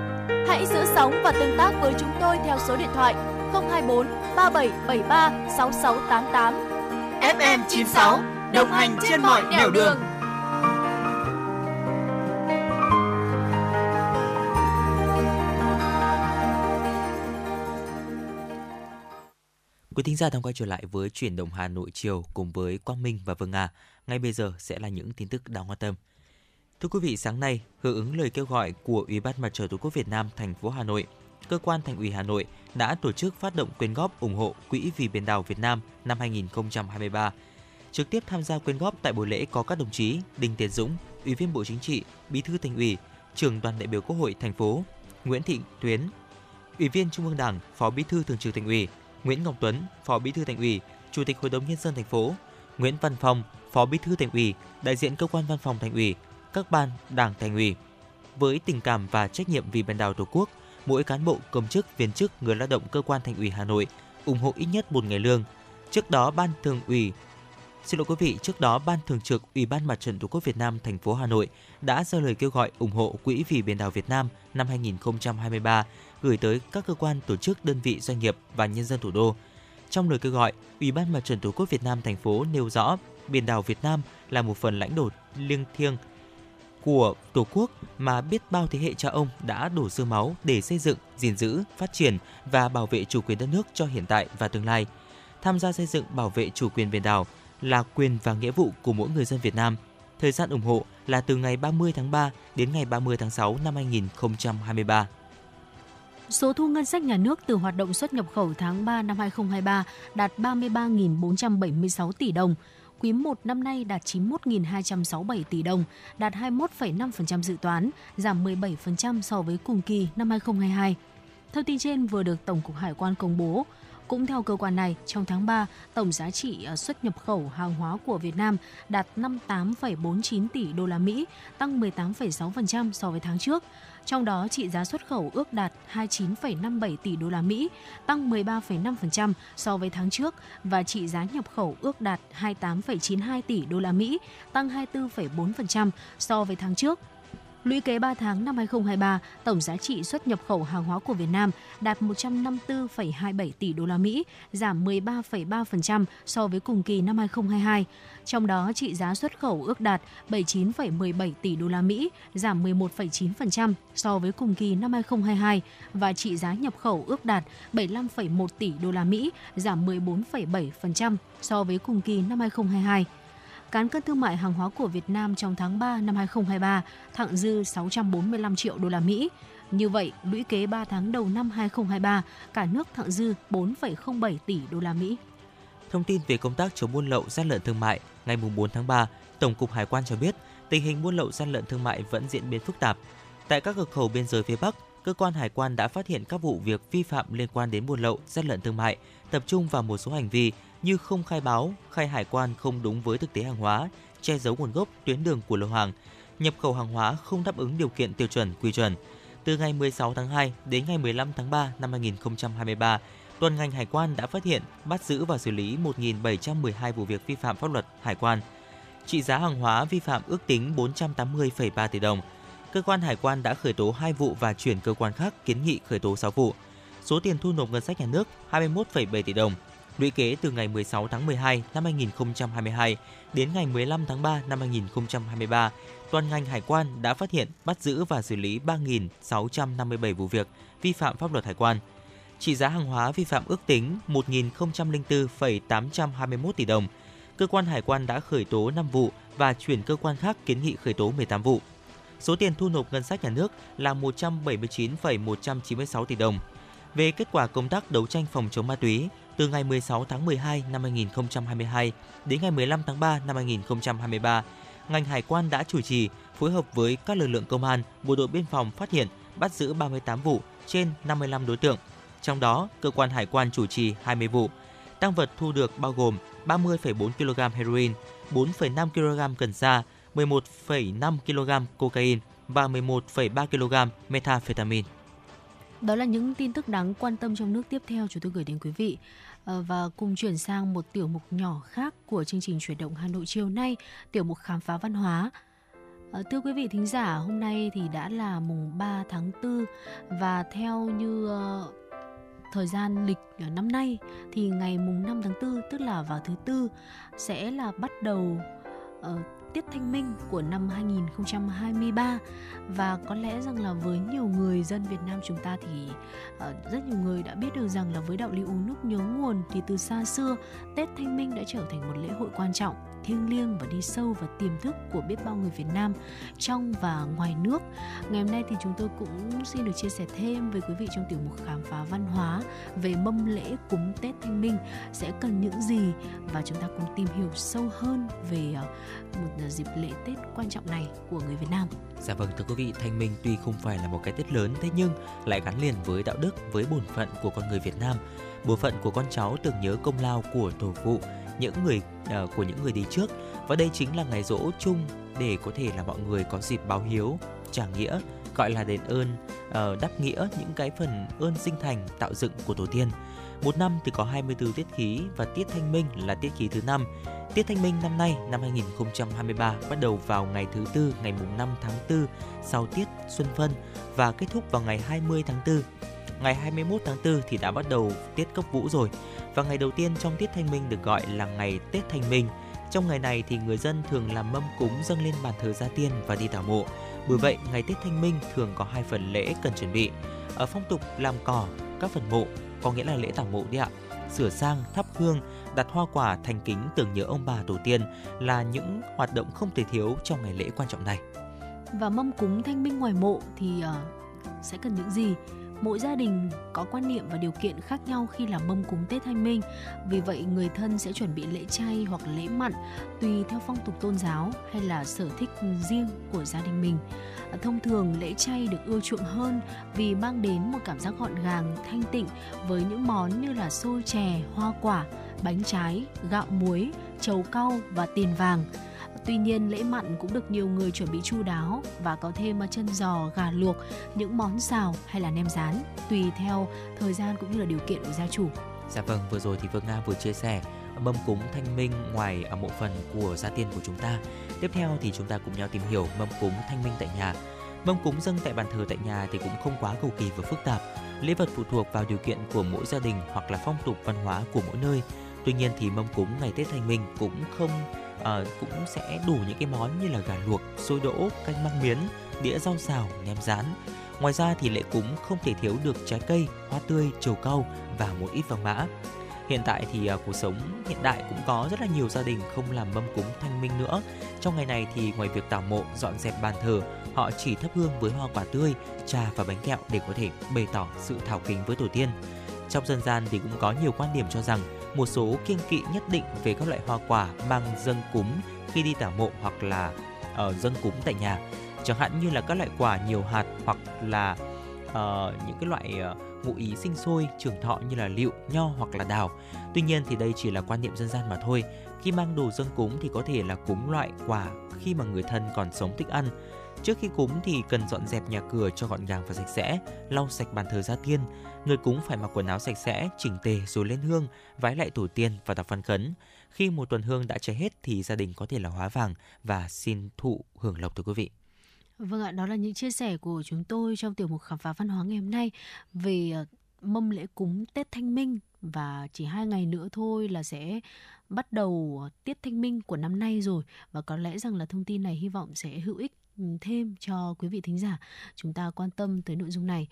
Hãy giữ sóng và tương tác với chúng tôi theo số điện thoại 024 3773 6688. FM 96 đồng hành trên mọi nẻo đường. Quý thính giả đang quay trở lại với chuyển động Hà Nội chiều cùng với Quang Minh và Vương Nga. Ngay bây giờ sẽ là những tin tức đáng quan tâm. Thưa quý vị, sáng nay, hưởng ứng lời kêu gọi của Ủy ban Mặt trời Tổ quốc Việt Nam thành phố Hà Nội, cơ quan Thành ủy Hà Nội đã tổ chức phát động quyên góp ủng hộ Quỹ vì biển đảo Việt Nam năm 2023. Trực tiếp tham gia quyên góp tại buổi lễ có các đồng chí Đinh Tiến Dũng, Ủy viên Bộ Chính trị, Bí thư Thành ủy, Trưởng đoàn đại biểu Quốc hội thành phố, Nguyễn Thị Tuyến, Ủy viên Trung ương Đảng, Phó Bí thư Thường trực Thành ủy, Nguyễn Ngọc Tuấn, Phó Bí thư Thành ủy, Chủ tịch Hội đồng nhân dân thành phố, Nguyễn Văn Phong, Phó Bí thư Thành ủy, đại diện cơ quan Văn phòng Thành ủy, các ban, Đảng Thành ủy. Với tình cảm và trách nhiệm vì biển đảo Tổ quốc, mỗi cán bộ, công chức, viên chức, người lao động cơ quan Thành ủy Hà Nội ủng hộ ít nhất một ngày lương. Trước đó, Ban Thường ủy Xin lỗi quý vị, trước đó Ban Thường trực Ủy ban Mặt trận Tổ quốc Việt Nam thành phố Hà Nội đã ra lời kêu gọi ủng hộ Quỹ vì biển đảo Việt Nam năm 2023 gửi tới các cơ quan, tổ chức, đơn vị, doanh nghiệp và nhân dân thủ đô. Trong lời kêu gọi, Ủy ban Mặt trận Tổ quốc Việt Nam thành phố nêu rõ biển đảo Việt Nam là một phần lãnh thổ liêng thiêng của Tổ quốc mà biết bao thế hệ cha ông đã đổ xương máu để xây dựng, gìn giữ, phát triển và bảo vệ chủ quyền đất nước cho hiện tại và tương lai. Tham gia xây dựng bảo vệ chủ quyền biển đảo là quyền và nghĩa vụ của mỗi người dân Việt Nam. Thời gian ủng hộ là từ ngày 30 tháng 3 đến ngày 30 tháng 6 năm 2023. Số thu ngân sách nhà nước từ hoạt động xuất nhập khẩu tháng 3 năm 2023 đạt 33.476 tỷ đồng. Quý 1 năm nay đạt 91.267 tỷ đồng, đạt 21,5% dự toán, giảm 17% so với cùng kỳ năm 2022. Thông tin trên vừa được Tổng cục Hải quan công bố. Cũng theo cơ quan này, trong tháng 3, tổng giá trị ờ, xuất nhập khẩu hàng hóa của Việt Nam đạt 58,49 tỷ đô la Mỹ, tăng 18,6% so với tháng trước. Trong đó, trị giá xuất khẩu ước đạt 29,57 tỷ đô la Mỹ, tăng 13,5% so với tháng trước và trị giá nhập khẩu ước đạt 28,92 tỷ đô la Mỹ, tăng 24,4% so với tháng trước. Lũy kế 3 tháng năm 2023, tổng giá trị xuất nhập khẩu hàng hóa của Việt Nam đạt 154,27 tỷ đô la Mỹ, giảm 13,3% so với cùng kỳ năm 2022. Trong đó, trị giá xuất khẩu ước đạt 79,17 tỷ đô la Mỹ, giảm 11,9% so với cùng kỳ năm 2022 và trị giá nhập khẩu ước đạt 75,1 tỷ đô la Mỹ, giảm 14,7% so với cùng kỳ năm 2022 cán cân thương mại hàng hóa của Việt Nam trong tháng 3 năm 2023 thặng dư 645 triệu đô la Mỹ. Như vậy, lũy kế 3 tháng đầu năm 2023, cả nước thặng dư 4,07 tỷ đô la Mỹ. Thông tin về công tác chống buôn lậu gian lận thương mại, ngày 4 tháng 3, Tổng cục Hải quan cho biết, tình hình buôn lậu gian lận thương mại vẫn diễn biến phức tạp. Tại các cửa khẩu biên giới phía Bắc, cơ quan hải quan đã phát hiện các vụ việc vi phạm liên quan đến buôn lậu, gian lận thương mại, tập trung vào một số hành vi như không khai báo, khai hải quan không đúng với thực tế hàng hóa, che giấu nguồn gốc, tuyến đường của lô hàng, nhập khẩu hàng hóa không đáp ứng điều kiện tiêu chuẩn, quy chuẩn. Từ ngày 16 tháng 2 đến ngày 15 tháng 3 năm 2023, toàn ngành hải quan đã phát hiện, bắt giữ và xử lý 1.712 vụ việc vi phạm pháp luật hải quan. Trị giá hàng hóa vi phạm ước tính 480,3 tỷ đồng. Cơ quan hải quan đã khởi tố 2 vụ và chuyển cơ quan khác kiến nghị khởi tố 6 vụ. Số tiền thu nộp ngân sách nhà nước 21,7 tỷ đồng, lũy kế từ ngày 16 tháng 12 năm 2022 đến ngày 15 tháng 3 năm 2023, toàn ngành hải quan đã phát hiện, bắt giữ và xử lý 3.657 vụ việc vi phạm pháp luật hải quan. Trị giá hàng hóa vi phạm ước tính 1.004,821 tỷ đồng. Cơ quan hải quan đã khởi tố 5 vụ và chuyển cơ quan khác kiến nghị khởi tố 18 vụ. Số tiền thu nộp ngân sách nhà nước là 179,196 tỷ đồng. Về kết quả công tác đấu tranh phòng chống ma túy, từ ngày 16 tháng 12 năm 2022 đến ngày 15 tháng 3 năm 2023, ngành hải quan đã chủ trì phối hợp với các lực lượng công an, bộ đội biên phòng phát hiện, bắt giữ 38 vụ trên 55 đối tượng. Trong đó, cơ quan hải quan chủ trì 20 vụ. Tăng vật thu được bao gồm 30,4 kg heroin, 4,5 kg cần sa, 11,5 kg cocaine và 11,3 kg methamphetamine. Đó là những tin tức đáng quan tâm trong nước tiếp theo chúng tôi gửi đến quý vị. Ờ, và cùng chuyển sang một tiểu mục nhỏ khác của chương trình chuyển động Hà Nội chiều nay, tiểu mục khám phá văn hóa. Ờ, thưa quý vị thính giả, hôm nay thì đã là mùng 3 tháng 4 và theo như uh, thời gian lịch năm nay thì ngày mùng 5 tháng 4 tức là vào thứ tư sẽ là bắt đầu uh, tiết thanh minh của năm 2023 và có lẽ rằng là với nhiều người dân Việt Nam chúng ta thì uh, rất nhiều người đã biết được rằng là với đạo lý uống nước nhớ nguồn thì từ xa xưa Tết Thanh Minh đã trở thành một lễ hội quan trọng thiêng liêng và đi sâu vào tiềm thức của biết bao người Việt Nam trong và ngoài nước. Ngày hôm nay thì chúng tôi cũng xin được chia sẻ thêm với quý vị trong tiểu mục khám phá văn hóa về mâm lễ cúng Tết Thanh Minh sẽ cần những gì và chúng ta cùng tìm hiểu sâu hơn về à, một dịp lễ Tết quan trọng này của người Việt Nam. Dạ vâng thưa quý vị, Thanh Minh tuy không phải là một cái Tết lớn thế nhưng lại gắn liền với đạo đức, với bổn phận của con người Việt Nam. Bổn phận của con cháu tưởng nhớ công lao của tổ phụ, những người uh, của những người đi trước và đây chính là ngày rỗ chung để có thể là mọi người có dịp báo hiếu, trả nghĩa, gọi là đền ơn, uh, đáp nghĩa những cái phần ơn sinh thành tạo dựng của tổ tiên. Một năm thì có 24 tiết khí và tiết thanh minh là tiết khí thứ năm. Tiết thanh minh năm nay, năm 2023 bắt đầu vào ngày thứ tư, ngày mùng 5 tháng 4 sau tiết xuân phân và kết thúc vào ngày 20 tháng 4. Ngày 21 tháng 4 thì đã bắt đầu tiết cấp vũ rồi và ngày đầu tiên trong tiết thanh minh được gọi là ngày Tết Thanh Minh. Trong ngày này thì người dân thường làm mâm cúng dâng lên bàn thờ gia tiên và đi tảo mộ. Bởi vậy, ngày Tết Thanh Minh thường có hai phần lễ cần chuẩn bị. Ở phong tục làm cỏ, các phần mộ, có nghĩa là lễ tảo mộ đi ạ. Sửa sang, thắp hương, đặt hoa quả thành kính tưởng nhớ ông bà tổ tiên là những hoạt động không thể thiếu trong ngày lễ quan trọng này. Và mâm cúng thanh minh ngoài mộ thì uh, sẽ cần những gì? Mỗi gia đình có quan niệm và điều kiện khác nhau khi làm mâm cúng Tết Thanh Minh. Vì vậy người thân sẽ chuẩn bị lễ chay hoặc lễ mặn tùy theo phong tục tôn giáo hay là sở thích riêng của gia đình mình. À, thông thường lễ chay được ưa chuộng hơn vì mang đến một cảm giác gọn gàng, thanh tịnh với những món như là xôi chè, hoa quả, bánh trái, gạo muối, trầu cau và tiền vàng. Tuy nhiên lễ mặn cũng được nhiều người chuẩn bị chu đáo và có thêm à, chân giò, gà luộc, những món xào hay là nem rán tùy theo thời gian cũng như là điều kiện của gia chủ. Dạ vâng, vừa rồi thì Phương Nga vừa chia sẻ mâm cúng thanh minh ngoài ở mộ phần của gia tiên của chúng ta. Tiếp theo thì chúng ta cùng nhau tìm hiểu mâm cúng thanh minh tại nhà. Mâm cúng dâng tại bàn thờ tại nhà thì cũng không quá cầu kỳ và phức tạp. Lễ vật phụ thuộc vào điều kiện của mỗi gia đình hoặc là phong tục văn hóa của mỗi nơi. Tuy nhiên thì mâm cúng ngày Tết Thanh Minh cũng không uh, cũng sẽ đủ những cái món như là gà luộc, xôi đỗ, canh măng miến, đĩa rau xào, nem rán. Ngoài ra thì lễ cúng không thể thiếu được trái cây, hoa tươi, trầu cau và một ít vàng mã. Hiện tại thì uh, cuộc sống hiện đại cũng có rất là nhiều gia đình không làm mâm cúng thanh minh nữa. Trong ngày này thì ngoài việc tảo mộ, dọn dẹp bàn thờ, họ chỉ thắp hương với hoa quả tươi, trà và bánh kẹo để có thể bày tỏ sự thảo kính với tổ tiên. Trong dân gian thì cũng có nhiều quan điểm cho rằng một số kiêng kỵ nhất định về các loại hoa quả mang dâng cúng khi đi tả mộ hoặc là ở uh, dâng cúng tại nhà. Chẳng hạn như là các loại quả nhiều hạt hoặc là uh, những cái loại uh, ngụ ý sinh sôi trường thọ như là lựu, nho hoặc là đào. Tuy nhiên thì đây chỉ là quan niệm dân gian mà thôi. Khi mang đồ dâng cúng thì có thể là cúng loại quả khi mà người thân còn sống thích ăn Trước khi cúng thì cần dọn dẹp nhà cửa cho gọn gàng và sạch sẽ, lau sạch bàn thờ gia tiên. Người cúng phải mặc quần áo sạch sẽ, chỉnh tề rồi lên hương, vái lại tổ tiên và đọc văn khấn. Khi một tuần hương đã cháy hết thì gia đình có thể là hóa vàng và xin thụ hưởng lộc thưa quý vị. Vâng ạ, đó là những chia sẻ của chúng tôi trong tiểu mục khám phá văn hóa ngày hôm nay về ờ, mâm lễ cúng Tết Thanh Minh và chỉ hai ngày nữa thôi là sẽ bắt đầu ờ, tiết thanh minh của năm nay rồi và có lẽ rằng là thông tin này hy vọng sẽ hữu ích ừ, thêm cho quý vị thính giả chúng ta quan tâm tới nội dung này.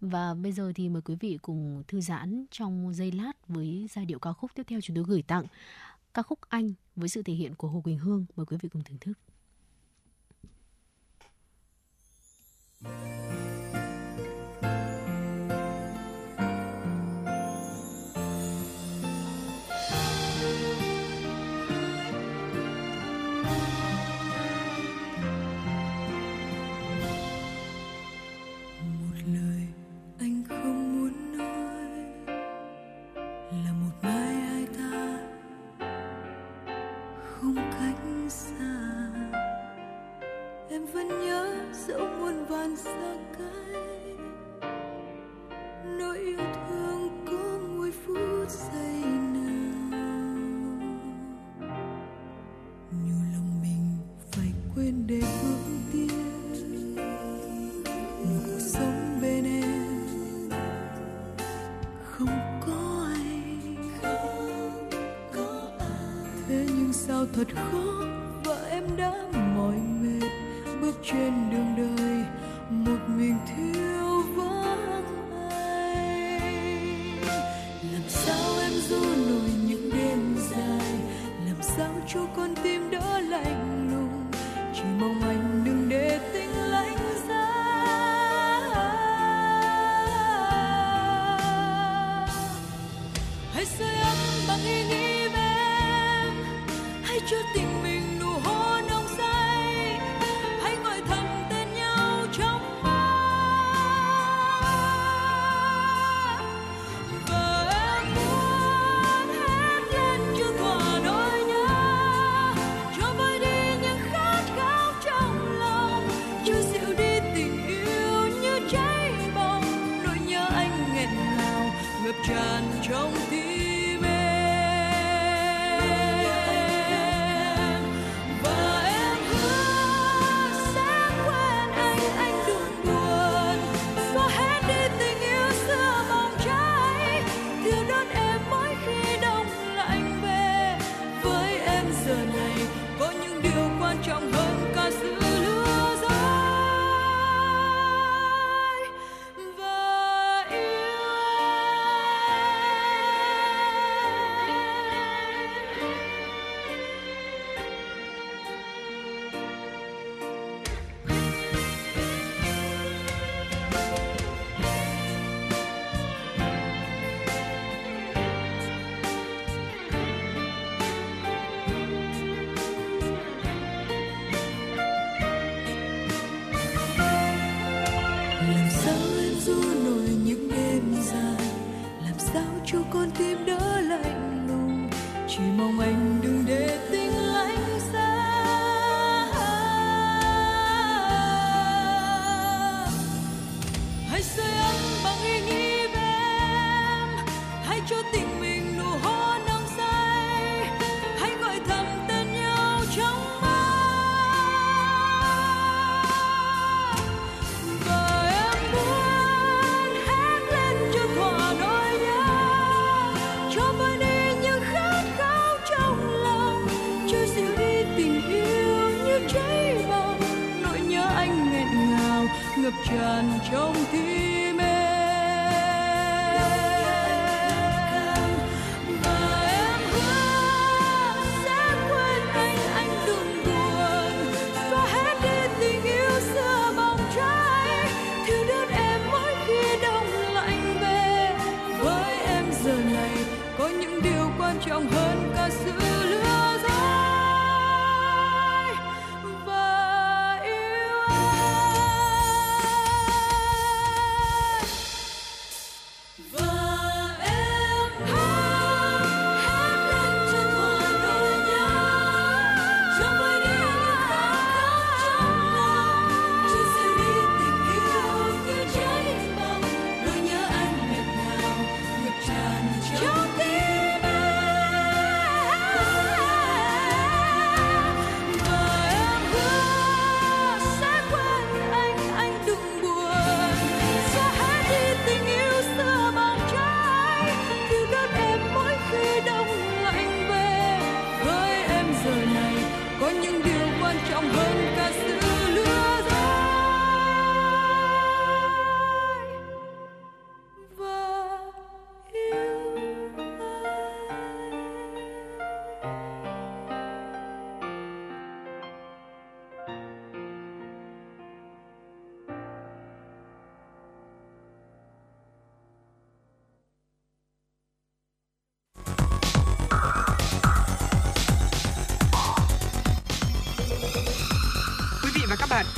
Và bây giờ thì mời quý vị cùng thư giãn trong giây lát với giai điệu ca khúc tiếp theo chúng tôi gửi tặng. Ca khúc Anh với sự thể hiện của Hồ Quỳnh Hương. Mời quý vị cùng thưởng thức. Thank you.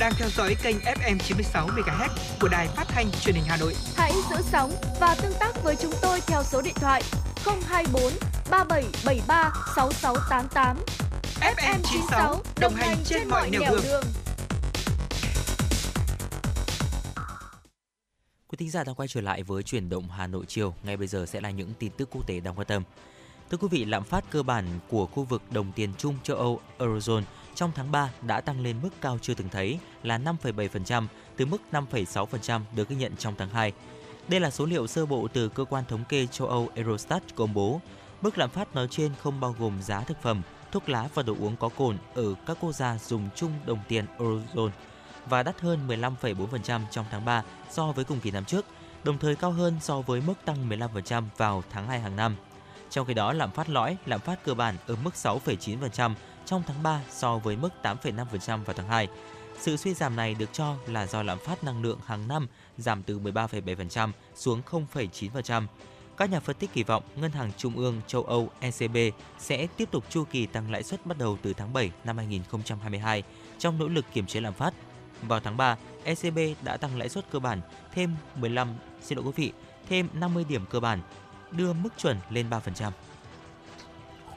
Đang theo dõi kênh FM 96 MHz của đài phát thanh truyền hình Hà Nội. Hãy giữ sóng và tương tác với chúng tôi theo số điện thoại 024 3773 6688. FM 96 đồng hành trên mọi nẻo đường. Quý thính giả đang quay trở lại với chuyển động Hà Nội chiều. Ngay bây giờ sẽ là những tin tức quốc tế đáng quan tâm. Thưa quý vị, lạm phát cơ bản của khu vực đồng tiền chung châu Âu Eurozone trong tháng 3 đã tăng lên mức cao chưa từng thấy là 5,7% từ mức 5,6% được ghi nhận trong tháng 2. Đây là số liệu sơ bộ từ cơ quan thống kê châu Âu Eurostat công bố. Mức lạm phát nói trên không bao gồm giá thực phẩm, thuốc lá và đồ uống có cồn ở các quốc gia dùng chung đồng tiền Eurozone và đắt hơn 15,4% trong tháng 3 so với cùng kỳ năm trước, đồng thời cao hơn so với mức tăng 15% vào tháng 2 hàng năm. Trong khi đó, lạm phát lõi, lạm phát cơ bản ở mức 6,9% trong tháng 3 so với mức 8,5% vào tháng 2. Sự suy giảm này được cho là do lạm phát năng lượng hàng năm giảm từ 13,7% xuống 0,9%. Các nhà phân tích kỳ vọng Ngân hàng Trung ương châu Âu ECB sẽ tiếp tục chu kỳ tăng lãi suất bắt đầu từ tháng 7 năm 2022 trong nỗ lực kiềm chế lạm phát. Vào tháng 3, ECB đã tăng lãi suất cơ bản thêm 15, xin lỗi quý vị, thêm 50 điểm cơ bản, đưa mức chuẩn lên 3%.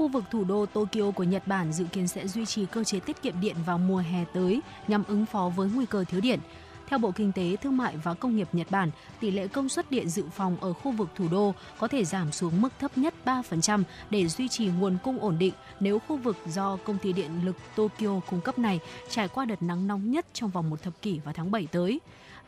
Khu vực thủ đô Tokyo của Nhật Bản dự kiến sẽ duy trì cơ chế tiết kiệm điện vào mùa hè tới nhằm ứng phó với nguy cơ thiếu điện. Theo Bộ Kinh tế, Thương mại và Công nghiệp Nhật Bản, tỷ lệ công suất điện dự phòng ở khu vực thủ đô có thể giảm xuống mức thấp nhất 3% để duy trì nguồn cung ổn định nếu khu vực do công ty điện lực Tokyo cung cấp này trải qua đợt nắng nóng nhất trong vòng một thập kỷ vào tháng 7 tới.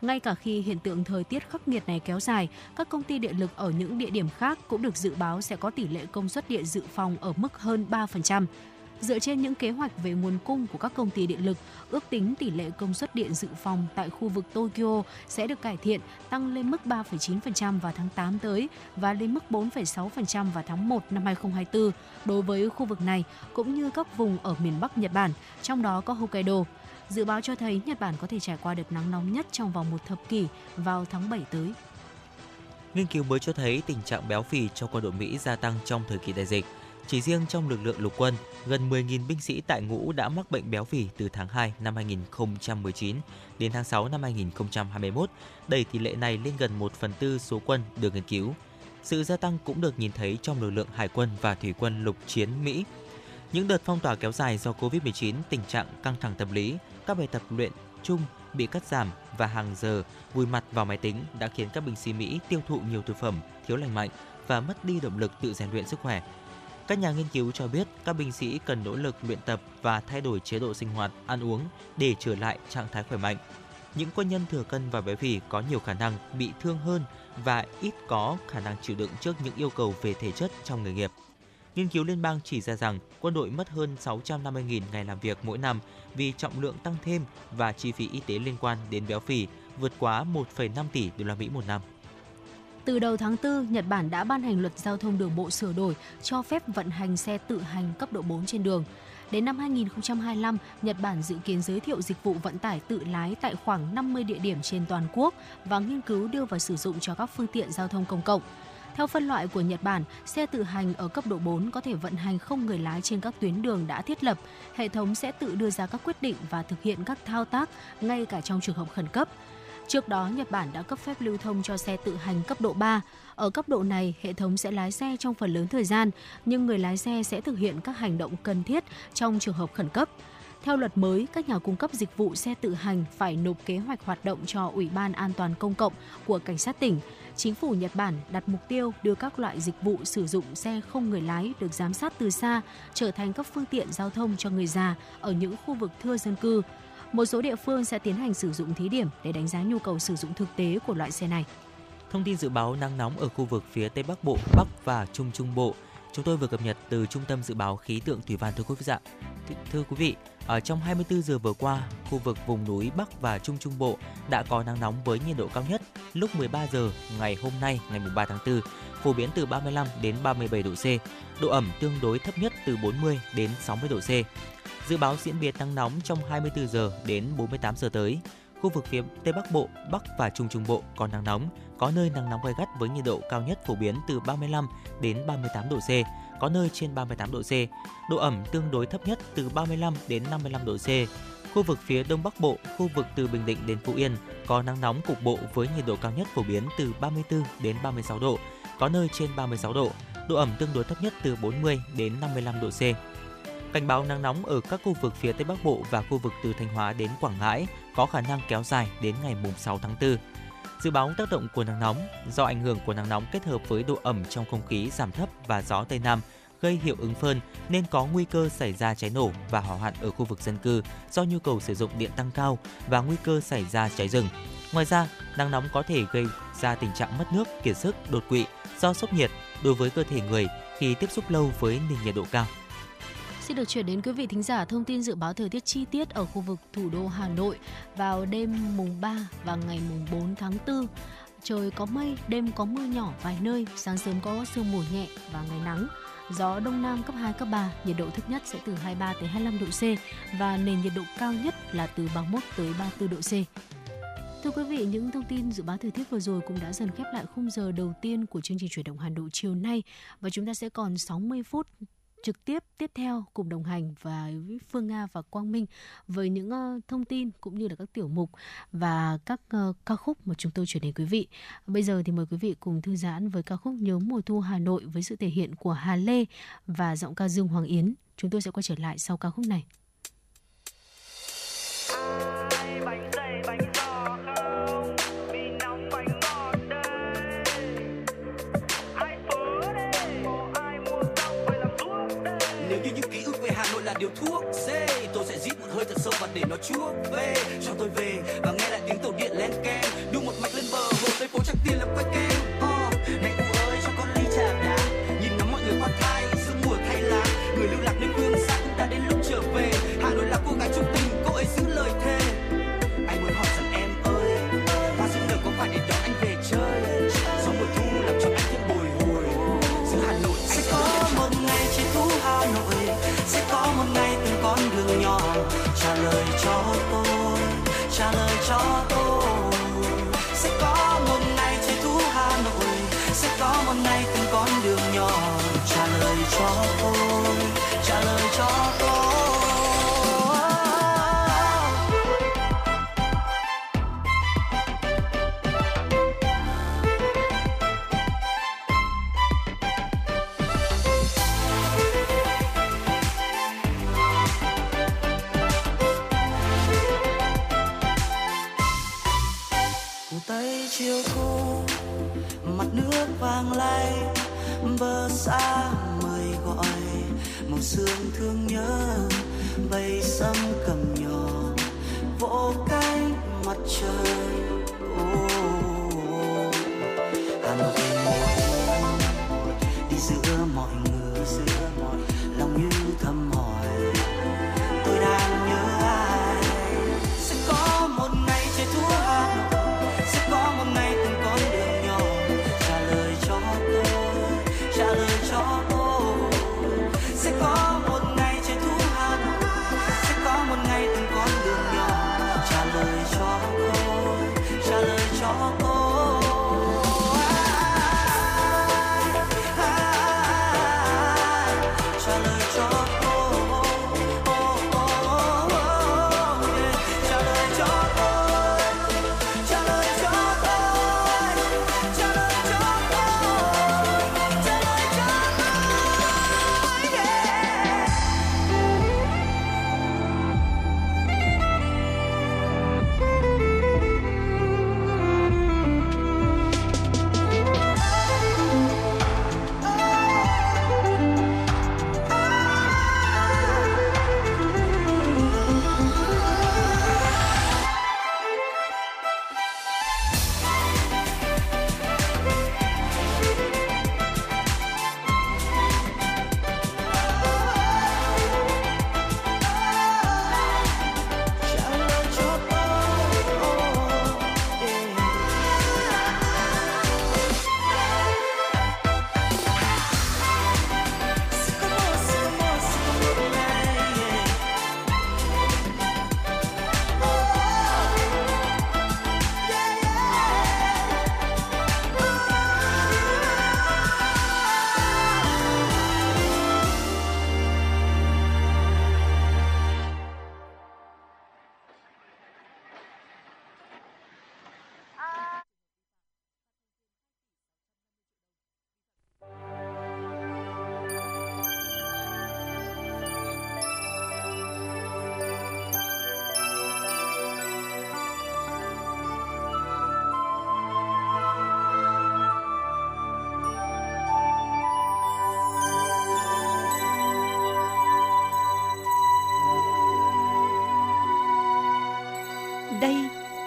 Ngay cả khi hiện tượng thời tiết khắc nghiệt này kéo dài, các công ty điện lực ở những địa điểm khác cũng được dự báo sẽ có tỷ lệ công suất điện dự phòng ở mức hơn 3%. Dựa trên những kế hoạch về nguồn cung của các công ty điện lực, ước tính tỷ lệ công suất điện dự phòng tại khu vực Tokyo sẽ được cải thiện, tăng lên mức 3,9% vào tháng 8 tới và lên mức 4,6% vào tháng 1 năm 2024 đối với khu vực này cũng như các vùng ở miền Bắc Nhật Bản, trong đó có Hokkaido. Dự báo cho thấy Nhật Bản có thể trải qua đợt nắng nóng nhất trong vòng một thập kỷ vào tháng 7 tới. Nghiên cứu mới cho thấy tình trạng béo phì trong quân đội Mỹ gia tăng trong thời kỳ đại dịch. Chỉ riêng trong lực lượng lục quân, gần 10.000 binh sĩ tại ngũ đã mắc bệnh béo phì từ tháng 2 năm 2019 đến tháng 6 năm 2021, đẩy tỷ lệ này lên gần 1 phần tư số quân được nghiên cứu. Sự gia tăng cũng được nhìn thấy trong lực lượng hải quân và thủy quân lục chiến Mỹ. Những đợt phong tỏa kéo dài do Covid-19, tình trạng căng thẳng tâm lý, các bài tập luyện chung bị cắt giảm và hàng giờ vùi mặt vào máy tính đã khiến các binh sĩ Mỹ tiêu thụ nhiều thực phẩm thiếu lành mạnh và mất đi động lực tự rèn luyện sức khỏe. Các nhà nghiên cứu cho biết các binh sĩ cần nỗ lực luyện tập và thay đổi chế độ sinh hoạt, ăn uống để trở lại trạng thái khỏe mạnh. Những quân nhân thừa cân và béo phì có nhiều khả năng bị thương hơn và ít có khả năng chịu đựng trước những yêu cầu về thể chất trong nghề nghiệp. Nghiên cứu liên bang chỉ ra rằng quân đội mất hơn 650.000 ngày làm việc mỗi năm vì trọng lượng tăng thêm và chi phí y tế liên quan đến béo phì vượt quá 1,5 tỷ đô la Mỹ một năm. Từ đầu tháng 4, Nhật Bản đã ban hành luật giao thông đường bộ sửa đổi cho phép vận hành xe tự hành cấp độ 4 trên đường. Đến năm 2025, Nhật Bản dự kiến giới thiệu dịch vụ vận tải tự lái tại khoảng 50 địa điểm trên toàn quốc và nghiên cứu đưa vào sử dụng cho các phương tiện giao thông công cộng. Theo phân loại của Nhật Bản, xe tự hành ở cấp độ 4 có thể vận hành không người lái trên các tuyến đường đã thiết lập. Hệ thống sẽ tự đưa ra các quyết định và thực hiện các thao tác ngay cả trong trường hợp khẩn cấp. Trước đó, Nhật Bản đã cấp phép lưu thông cho xe tự hành cấp độ 3. Ở cấp độ này, hệ thống sẽ lái xe trong phần lớn thời gian, nhưng người lái xe sẽ thực hiện các hành động cần thiết trong trường hợp khẩn cấp. Theo luật mới, các nhà cung cấp dịch vụ xe tự hành phải nộp kế hoạch hoạt động cho Ủy ban An toàn Công cộng của Cảnh sát tỉnh. Chính phủ Nhật Bản đặt mục tiêu đưa các loại dịch vụ sử dụng xe không người lái được giám sát từ xa trở thành các phương tiện giao thông cho người già ở những khu vực thưa dân cư. Một số địa phương sẽ tiến hành sử dụng thí điểm để đánh giá nhu cầu sử dụng thực tế của loại xe này. Thông tin dự báo nắng nóng ở khu vực phía Tây Bắc Bộ, Bắc và Trung Trung Bộ chúng tôi vừa cập nhật từ Trung tâm Dự báo Khí tượng Thủy văn thưa quý vị. Dạ. Thưa quý vị, ở trong 24 giờ vừa qua, khu vực vùng núi Bắc và Trung Trung Bộ đã có nắng nóng với nhiệt độ cao nhất lúc 13 giờ ngày hôm nay ngày 3 tháng 4, phổ biến từ 35 đến 37 độ C, độ ẩm tương đối thấp nhất từ 40 đến 60 độ C. Dự báo diễn biến nắng nóng trong 24 giờ đến 48 giờ tới. Khu vực phía Tây Bắc Bộ, Bắc và Trung Trung Bộ có nắng nóng, có nơi nắng nóng gay gắt với nhiệt độ cao nhất phổ biến từ 35 đến 38 độ C, có nơi trên 38 độ C. Độ ẩm tương đối thấp nhất từ 35 đến 55 độ C. Khu vực phía Đông Bắc Bộ, khu vực từ Bình Định đến Phú Yên có nắng nóng cục bộ với nhiệt độ cao nhất phổ biến từ 34 đến 36 độ, có nơi trên 36 độ. Độ ẩm tương đối thấp nhất từ 40 đến 55 độ C. Cảnh báo nắng nóng ở các khu vực phía Tây Bắc Bộ và khu vực từ Thanh Hóa đến Quảng Ngãi có khả năng kéo dài đến ngày 6 tháng 4. Dự báo tác động của nắng nóng do ảnh hưởng của nắng nóng kết hợp với độ ẩm trong không khí giảm thấp và gió Tây Nam gây hiệu ứng phơn nên có nguy cơ xảy ra cháy nổ và hỏa hoạn ở khu vực dân cư do nhu cầu sử dụng điện tăng cao và nguy cơ xảy ra cháy rừng. Ngoài ra, nắng nóng có thể gây ra tình trạng mất nước, kiệt sức, đột quỵ do sốc nhiệt đối với cơ thể người khi tiếp xúc lâu với nền nhiệt độ cao. Xin được chuyển đến quý vị thính giả thông tin dự báo thời tiết chi tiết ở khu vực thủ đô Hà Nội vào đêm mùng 3 và ngày mùng 4 tháng 4. Trời có mây, đêm có mưa nhỏ vài nơi, sáng sớm có sương mù nhẹ và ngày nắng. Gió đông nam cấp 2 cấp 3, nhiệt độ thấp nhất sẽ từ 23 tới 25 độ C và nền nhiệt độ cao nhất là từ 31 tới 34 độ C. Thưa quý vị, những thông tin dự báo thời tiết vừa rồi cũng đã dần khép lại khung giờ đầu tiên của chương trình chuyển động Hà Nội chiều nay và chúng ta sẽ còn 60 phút trực tiếp tiếp theo cùng đồng hành và với Phương Nga và Quang Minh với những uh, thông tin cũng như là các tiểu mục và các uh, ca khúc mà chúng tôi chuyển đến quý vị. Bây giờ thì mời quý vị cùng thư giãn với ca khúc Nhớ mùa thu Hà Nội với sự thể hiện của Hà Lê và giọng ca Dương Hoàng Yến. Chúng tôi sẽ quay trở lại sau ca khúc này. Thuốc C tôi sẽ rít một hơi thật sâu và để nó chuốc về. Cho tôi về và nghe lại tiếng tàu điện len keng. Đu một mạch lên bờ, hồ tây phố chắc tiền làm quay kem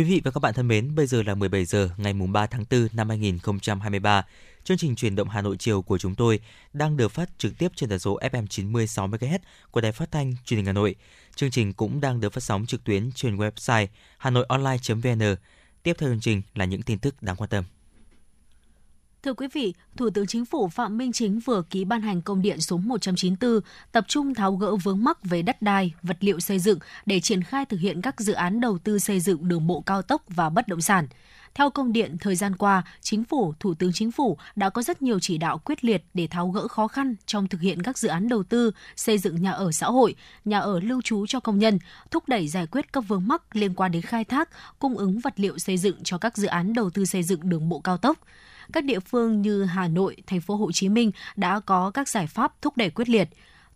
Quý vị và các bạn thân mến, bây giờ là 17 giờ ngày mùng 3 tháng 4 năm 2023. Chương trình truyền động Hà Nội chiều của chúng tôi đang được phát trực tiếp trên tần số FM 96 MHz của Đài Phát thanh Truyền hình Hà Nội. Chương trình cũng đang được phát sóng trực tuyến trên website hanoionline.vn. Tiếp theo chương trình là những tin tức đáng quan tâm. Thưa quý vị, Thủ tướng Chính phủ Phạm Minh Chính vừa ký ban hành công điện số 194 tập trung tháo gỡ vướng mắc về đất đai, vật liệu xây dựng để triển khai thực hiện các dự án đầu tư xây dựng đường bộ cao tốc và bất động sản. Theo công điện, thời gian qua, Chính phủ, Thủ tướng Chính phủ đã có rất nhiều chỉ đạo quyết liệt để tháo gỡ khó khăn trong thực hiện các dự án đầu tư, xây dựng nhà ở xã hội, nhà ở lưu trú cho công nhân, thúc đẩy giải quyết các vướng mắc liên quan đến khai thác, cung ứng vật liệu xây dựng cho các dự án đầu tư xây dựng đường bộ cao tốc các địa phương như Hà Nội, thành phố Hồ Chí Minh đã có các giải pháp thúc đẩy quyết liệt.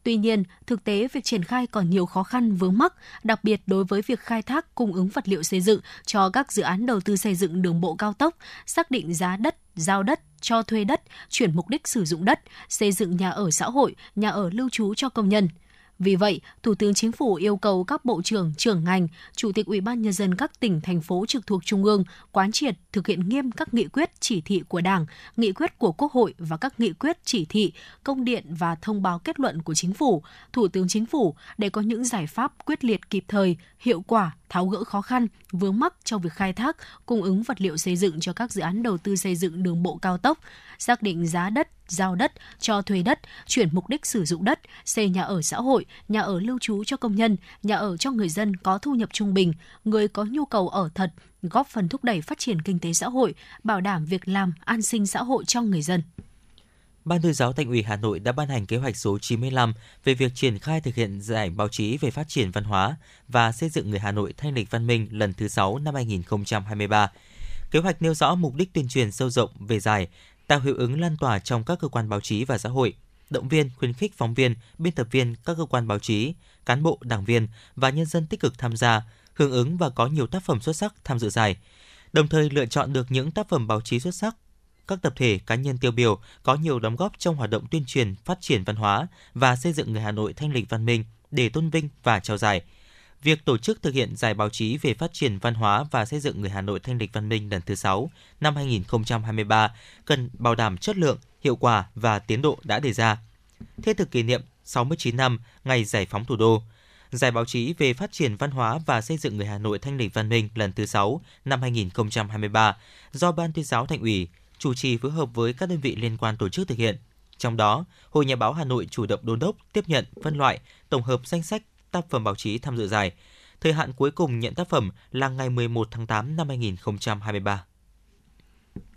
Tuy nhiên, thực tế việc triển khai còn nhiều khó khăn vướng mắc, đặc biệt đối với việc khai thác cung ứng vật liệu xây dựng cho các dự án đầu tư xây dựng đường bộ cao tốc, xác định giá đất, giao đất, cho thuê đất, chuyển mục đích sử dụng đất, xây dựng nhà ở xã hội, nhà ở lưu trú cho công nhân – vì vậy, Thủ tướng Chính phủ yêu cầu các bộ trưởng, trưởng ngành, chủ tịch Ủy ban nhân dân các tỉnh thành phố trực thuộc trung ương quán triệt thực hiện nghiêm các nghị quyết, chỉ thị của Đảng, nghị quyết của Quốc hội và các nghị quyết, chỉ thị, công điện và thông báo kết luận của Chính phủ, Thủ tướng Chính phủ để có những giải pháp quyết liệt kịp thời, hiệu quả, tháo gỡ khó khăn, vướng mắc trong việc khai thác, cung ứng vật liệu xây dựng cho các dự án đầu tư xây dựng đường bộ cao tốc, xác định giá đất, giao đất, cho thuê đất, chuyển mục đích sử dụng đất, xây nhà ở xã hội, nhà ở lưu trú cho công nhân, nhà ở cho người dân có thu nhập trung bình, người có nhu cầu ở thật, góp phần thúc đẩy phát triển kinh tế xã hội, bảo đảm việc làm, an sinh xã hội cho người dân. Ban tuyên giáo Thành ủy Hà Nội đã ban hành kế hoạch số 95 về việc triển khai thực hiện giải báo chí về phát triển văn hóa và xây dựng người Hà Nội thanh lịch văn minh lần thứ 6 năm 2023. Kế hoạch nêu rõ mục đích tuyên truyền sâu rộng về giải, tạo hiệu ứng lan tỏa trong các cơ quan báo chí và xã hội, động viên khuyến khích phóng viên, biên tập viên các cơ quan báo chí, cán bộ, đảng viên và nhân dân tích cực tham gia, hưởng ứng và có nhiều tác phẩm xuất sắc tham dự giải. Đồng thời lựa chọn được những tác phẩm báo chí xuất sắc các tập thể cá nhân tiêu biểu có nhiều đóng góp trong hoạt động tuyên truyền, phát triển văn hóa và xây dựng người Hà Nội thanh lịch văn minh để tôn vinh và trao giải. Việc tổ chức thực hiện giải báo chí về phát triển văn hóa và xây dựng người Hà Nội thanh lịch văn minh lần thứ 6 năm 2023 cần bảo đảm chất lượng, hiệu quả và tiến độ đã đề ra. Thiết thực kỷ niệm 69 năm ngày giải phóng thủ đô, Giải báo chí về phát triển văn hóa và xây dựng người Hà Nội thanh lịch văn minh lần thứ 6 năm 2023 do Ban tuyên giáo Thành ủy chủ trì phối hợp với các đơn vị liên quan tổ chức thực hiện. Trong đó, Hội Nhà báo Hà Nội chủ động đôn đốc, tiếp nhận, phân loại, tổng hợp danh sách tác phẩm báo chí tham dự giải. Thời hạn cuối cùng nhận tác phẩm là ngày 11 tháng 8 năm 2023.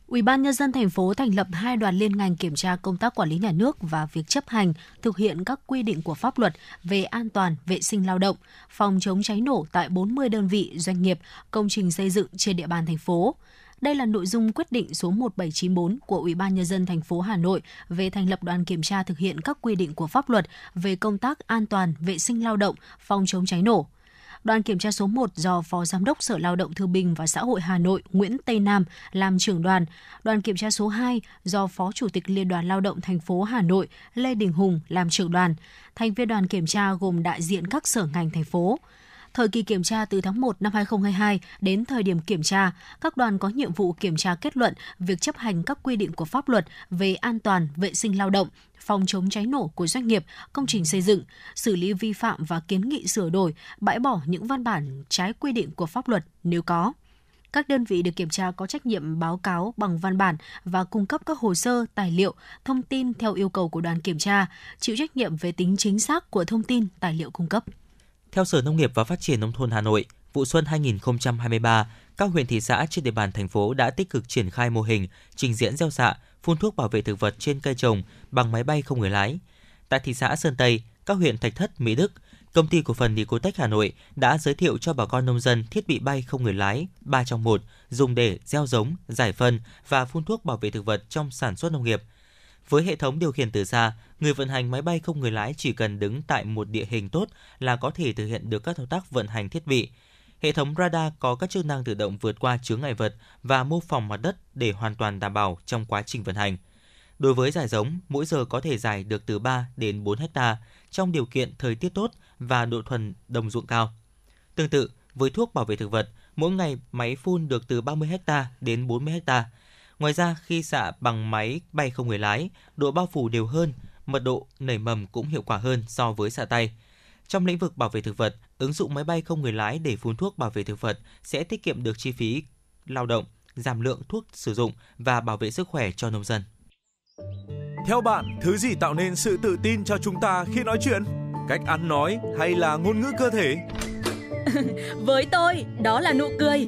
Ủy ban nhân dân thành phố thành lập hai đoàn liên ngành kiểm tra công tác quản lý nhà nước và việc chấp hành, thực hiện các quy định của pháp luật về an toàn, vệ sinh lao động, phòng chống cháy nổ tại 40 đơn vị doanh nghiệp, công trình xây dựng trên địa bàn thành phố. Đây là nội dung quyết định số 1794 của Ủy ban nhân dân thành phố Hà Nội về thành lập đoàn kiểm tra thực hiện các quy định của pháp luật về công tác an toàn, vệ sinh lao động, phòng chống cháy nổ. Đoàn kiểm tra số 1 do Phó Giám đốc Sở Lao động Thương binh và Xã hội Hà Nội Nguyễn Tây Nam làm trưởng đoàn. Đoàn kiểm tra số 2 do Phó Chủ tịch Liên đoàn Lao động thành phố Hà Nội Lê Đình Hùng làm trưởng đoàn. Thành viên đoàn kiểm tra gồm đại diện các sở ngành thành phố. Thời kỳ kiểm tra từ tháng 1 năm 2022 đến thời điểm kiểm tra, các đoàn có nhiệm vụ kiểm tra kết luận việc chấp hành các quy định của pháp luật về an toàn, vệ sinh lao động, phòng chống cháy nổ của doanh nghiệp, công trình xây dựng, xử lý vi phạm và kiến nghị sửa đổi, bãi bỏ những văn bản trái quy định của pháp luật nếu có. Các đơn vị được kiểm tra có trách nhiệm báo cáo bằng văn bản và cung cấp các hồ sơ, tài liệu, thông tin theo yêu cầu của đoàn kiểm tra, chịu trách nhiệm về tính chính xác của thông tin, tài liệu cung cấp. Theo Sở Nông nghiệp và Phát triển Nông thôn Hà Nội, vụ xuân 2023, các huyện thị xã trên địa bàn thành phố đã tích cực triển khai mô hình trình diễn gieo xạ, phun thuốc bảo vệ thực vật trên cây trồng bằng máy bay không người lái. Tại thị xã Sơn Tây, các huyện Thạch Thất, Mỹ Đức, công ty cổ phần Nicotech Hà Nội đã giới thiệu cho bà con nông dân thiết bị bay không người lái 3 trong 1 dùng để gieo giống, giải phân và phun thuốc bảo vệ thực vật trong sản xuất nông nghiệp – với hệ thống điều khiển từ xa, người vận hành máy bay không người lái chỉ cần đứng tại một địa hình tốt là có thể thực hiện được các thao tác vận hành thiết bị. Hệ thống radar có các chức năng tự động vượt qua chướng ngại vật và mô phỏng mặt đất để hoàn toàn đảm bảo trong quá trình vận hành. Đối với giải giống, mỗi giờ có thể giải được từ 3 đến 4 hecta trong điều kiện thời tiết tốt và độ thuần đồng ruộng cao. Tương tự, với thuốc bảo vệ thực vật, mỗi ngày máy phun được từ 30 hecta đến 40 hecta Ngoài ra, khi xạ bằng máy bay không người lái, độ bao phủ đều hơn, mật độ nảy mầm cũng hiệu quả hơn so với xạ tay. Trong lĩnh vực bảo vệ thực vật, ứng dụng máy bay không người lái để phun thuốc bảo vệ thực vật sẽ tiết kiệm được chi phí lao động, giảm lượng thuốc sử dụng và bảo vệ sức khỏe cho nông dân. Theo bạn, thứ gì tạo nên sự tự tin cho chúng ta khi nói chuyện? Cách ăn nói hay là ngôn ngữ cơ thể? (laughs) Với tôi, đó là nụ cười.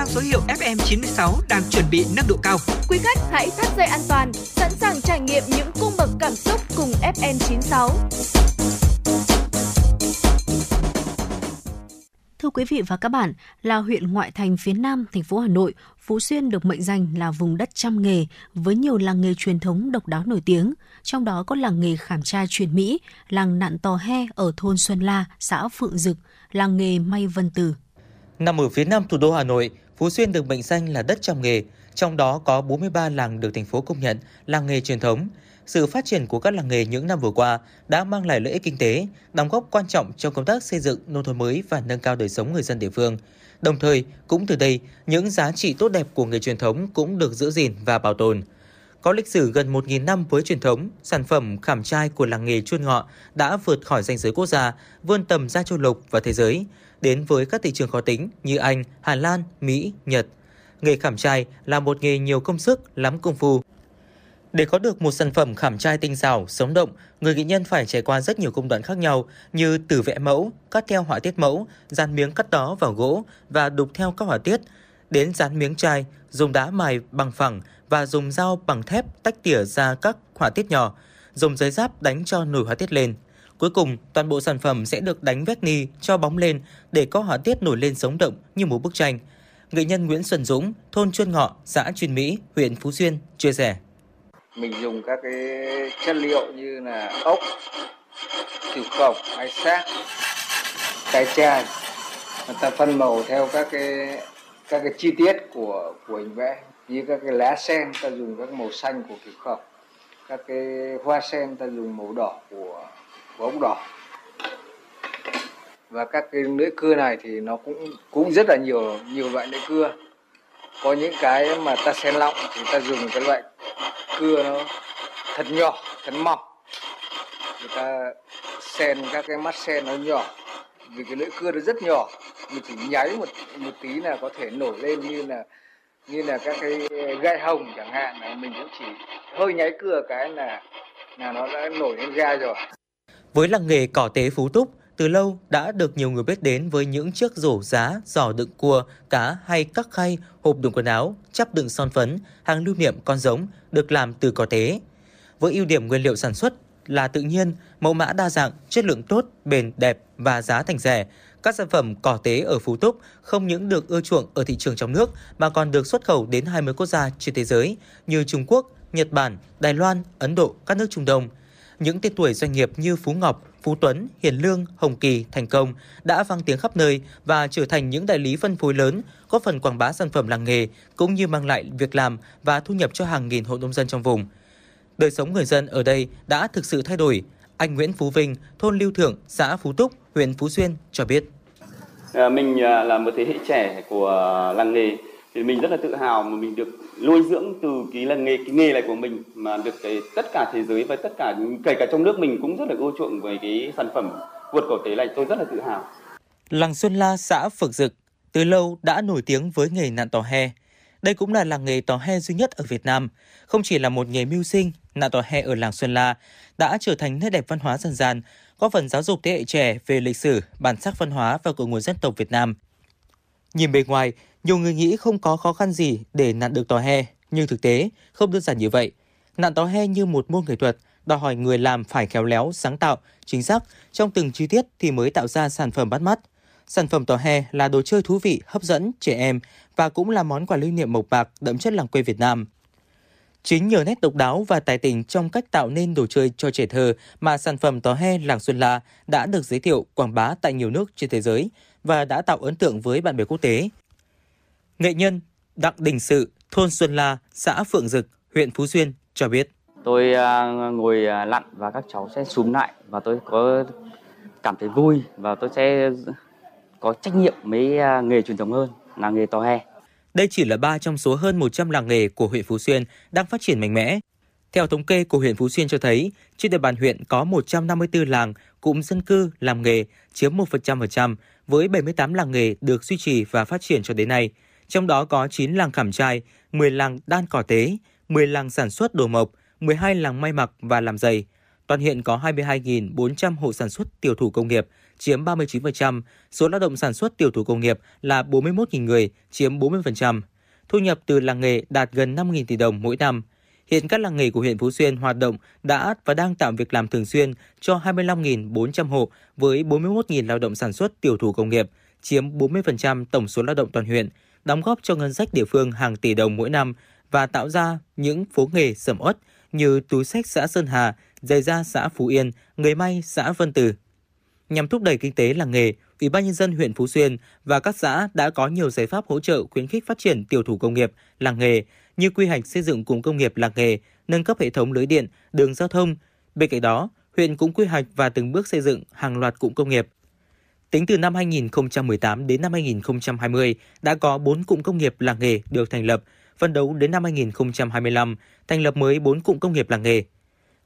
mang số hiệu FM96 đang chuẩn bị nâng độ cao. Quý khách hãy thắt dây an toàn, sẵn sàng trải nghiệm những cung bậc cảm xúc cùng FN96. Thưa quý vị và các bạn, là huyện ngoại thành phía Nam thành phố Hà Nội, Phú Xuyên được mệnh danh là vùng đất trăm nghề với nhiều làng nghề truyền thống độc đáo nổi tiếng, trong đó có làng nghề khảm trai truyền Mỹ, làng nặn tò he ở thôn Xuân La, xã Phượng Dực, làng nghề may Vân Tử. Nằm ở phía nam thủ đô Hà Nội, Phú Xuyên được mệnh danh là đất trăm nghề, trong đó có 43 làng được thành phố công nhận làng nghề truyền thống. Sự phát triển của các làng nghề những năm vừa qua đã mang lại lợi ích kinh tế, đóng góp quan trọng trong công tác xây dựng nông thôn mới và nâng cao đời sống người dân địa phương. Đồng thời, cũng từ đây, những giá trị tốt đẹp của nghề truyền thống cũng được giữ gìn và bảo tồn. Có lịch sử gần 1.000 năm với truyền thống, sản phẩm khảm trai của làng nghề Chuôn Ngọ đã vượt khỏi danh giới quốc gia, vươn tầm ra châu lục và thế giới, đến với các thị trường khó tính như Anh, Hà Lan, Mỹ, Nhật. nghề khảm trai là một nghề nhiều công sức, lắm công phu. Để có được một sản phẩm khảm trai tinh xảo, sống động, người nghệ nhân phải trải qua rất nhiều công đoạn khác nhau như từ vẽ mẫu, cắt theo họa tiết mẫu, dán miếng cắt đó vào gỗ và đục theo các họa tiết, đến dán miếng chai, dùng đá mài bằng phẳng và dùng dao bằng thép tách tỉa ra các họa tiết nhỏ, dùng giấy giáp đánh cho nổi họa tiết lên. Cuối cùng, toàn bộ sản phẩm sẽ được đánh vét ni cho bóng lên để có họa tiết nổi lên sống động như một bức tranh. Nghệ nhân Nguyễn Xuân Dũng, thôn Chuyên Ngọ, xã Chuyên Mỹ, huyện Phú Xuyên chia sẻ. Mình dùng các cái chất liệu như là ốc, cửu cổng hay xác, cái chai. Người ta phân màu theo các cái các cái chi tiết của của hình vẽ như các cái lá sen ta dùng các màu xanh của cửu khổng các cái hoa sen ta dùng màu đỏ của của ốc đỏ. Và các cái lưỡi cưa này thì nó cũng cũng rất là nhiều nhiều loại lưỡi cưa. Có những cái mà ta xen lọng thì ta dùng cái loại cưa nó thật nhỏ, thật mỏng. Người ta xen các cái mắt sen nó nhỏ. Vì cái lưỡi cưa nó rất nhỏ, mình chỉ nháy một một tí là có thể nổi lên như là như là các cái gai hồng chẳng hạn. Là mình cũng chỉ hơi nháy cưa cái là là nó đã nổi lên gai rồi. Với làng nghề cỏ tế Phú Túc, từ lâu đã được nhiều người biết đến với những chiếc rổ giá, giỏ đựng cua, cá hay các khay, hộp đựng quần áo, chắp đựng son phấn, hàng lưu niệm con giống được làm từ cỏ tế. Với ưu điểm nguyên liệu sản xuất là tự nhiên, mẫu mã đa dạng, chất lượng tốt, bền đẹp và giá thành rẻ, các sản phẩm cỏ tế ở Phú Túc không những được ưa chuộng ở thị trường trong nước mà còn được xuất khẩu đến 20 quốc gia trên thế giới như Trung Quốc, Nhật Bản, Đài Loan, Ấn Độ, các nước Trung Đông. Những tên tuổi doanh nghiệp như Phú Ngọc, Phú Tuấn, Hiền Lương, Hồng Kỳ, Thành Công đã vang tiếng khắp nơi và trở thành những đại lý phân phối lớn, góp phần quảng bá sản phẩm làng nghề cũng như mang lại việc làm và thu nhập cho hàng nghìn hộ nông dân trong vùng. Đời sống người dân ở đây đã thực sự thay đổi. Anh Nguyễn Phú Vinh, thôn Lưu Thượng, xã Phú Túc, huyện Phú Xuyên cho biết. À, mình à, là một thế hệ trẻ của à, làng nghề thì mình rất là tự hào mà mình được nuôi dưỡng từ cái là nghề cái nghề này của mình mà được cái tất cả thế giới và tất cả kể cả trong nước mình cũng rất là ưa chuộng về cái sản phẩm vượt cổ tế này tôi rất là tự hào. Làng Xuân La, xã Phượng Dực từ lâu đã nổi tiếng với nghề nạn tò he. Đây cũng là làng nghề tò he duy nhất ở Việt Nam. Không chỉ là một nghề mưu sinh, nạn tò he ở làng Xuân La đã trở thành nét đẹp văn hóa dân gian, góp phần giáo dục thế hệ trẻ về lịch sử, bản sắc văn hóa và cội nguồn dân tộc Việt Nam. Nhìn bề ngoài, nhiều người nghĩ không có khó khăn gì để nạn được tò he, nhưng thực tế không đơn giản như vậy. Nạn tò he như một môn nghệ thuật, đòi hỏi người làm phải khéo léo, sáng tạo, chính xác trong từng chi tiết thì mới tạo ra sản phẩm bắt mắt. Sản phẩm tò he là đồ chơi thú vị, hấp dẫn trẻ em và cũng là món quà lưu niệm mộc mạc đậm chất làng quê Việt Nam. Chính nhờ nét độc đáo và tài tình trong cách tạo nên đồ chơi cho trẻ thơ mà sản phẩm tò he làng Xuân La đã được giới thiệu quảng bá tại nhiều nước trên thế giới và đã tạo ấn tượng với bạn bè quốc tế. Nghệ nhân Đặng Đình Sự, thôn Xuân La, xã Phượng Dực, huyện Phú Xuyên cho biết. Tôi à, ngồi à, lặn và các cháu sẽ súm lại và tôi có cảm thấy vui và tôi sẽ có trách nhiệm với à, nghề truyền thống hơn là nghề tò he. Đây chỉ là ba trong số hơn 100 làng nghề của huyện Phú Xuyên đang phát triển mạnh mẽ. Theo thống kê của huyện Phú Xuyên cho thấy, trên địa bàn huyện có 154 làng cụm dân cư làm nghề chiếm 1% với 78 làng nghề được duy trì và phát triển cho đến nay. Trong đó có 9 làng khảm trai, 10 làng đan cỏ tế, 10 làng sản xuất đồ mộc, 12 làng may mặc và làm giày. Toàn hiện có 22.400 hộ sản xuất tiểu thủ công nghiệp, chiếm 39%, số lao động sản xuất tiểu thủ công nghiệp là 41.000 người, chiếm 40%. Thu nhập từ làng nghề đạt gần 5.000 tỷ đồng mỗi năm. Hiện các làng nghề của huyện Phú Xuyên hoạt động đã và đang tạo việc làm thường xuyên cho 25.400 hộ với 41.000 lao động sản xuất tiểu thủ công nghiệp, chiếm 40% tổng số lao động toàn huyện, đóng góp cho ngân sách địa phương hàng tỷ đồng mỗi năm và tạo ra những phố nghề sầm uất như túi sách xã Sơn Hà, giày da xã Phú Yên, người may xã Vân từ. Nhằm thúc đẩy kinh tế làng nghề, Ủy ban nhân dân huyện Phú Xuyên và các xã đã có nhiều giải pháp hỗ trợ khuyến khích phát triển tiểu thủ công nghiệp, làng nghề như quy hoạch xây dựng cụm công nghiệp làng nghề, nâng cấp hệ thống lưới điện, đường giao thông. Bên cạnh đó, huyện cũng quy hoạch và từng bước xây dựng hàng loạt cụm công nghiệp. Tính từ năm 2018 đến năm 2020 đã có 4 cụm công nghiệp làng nghề được thành lập, phân đấu đến năm 2025 thành lập mới 4 cụm công nghiệp làng nghề.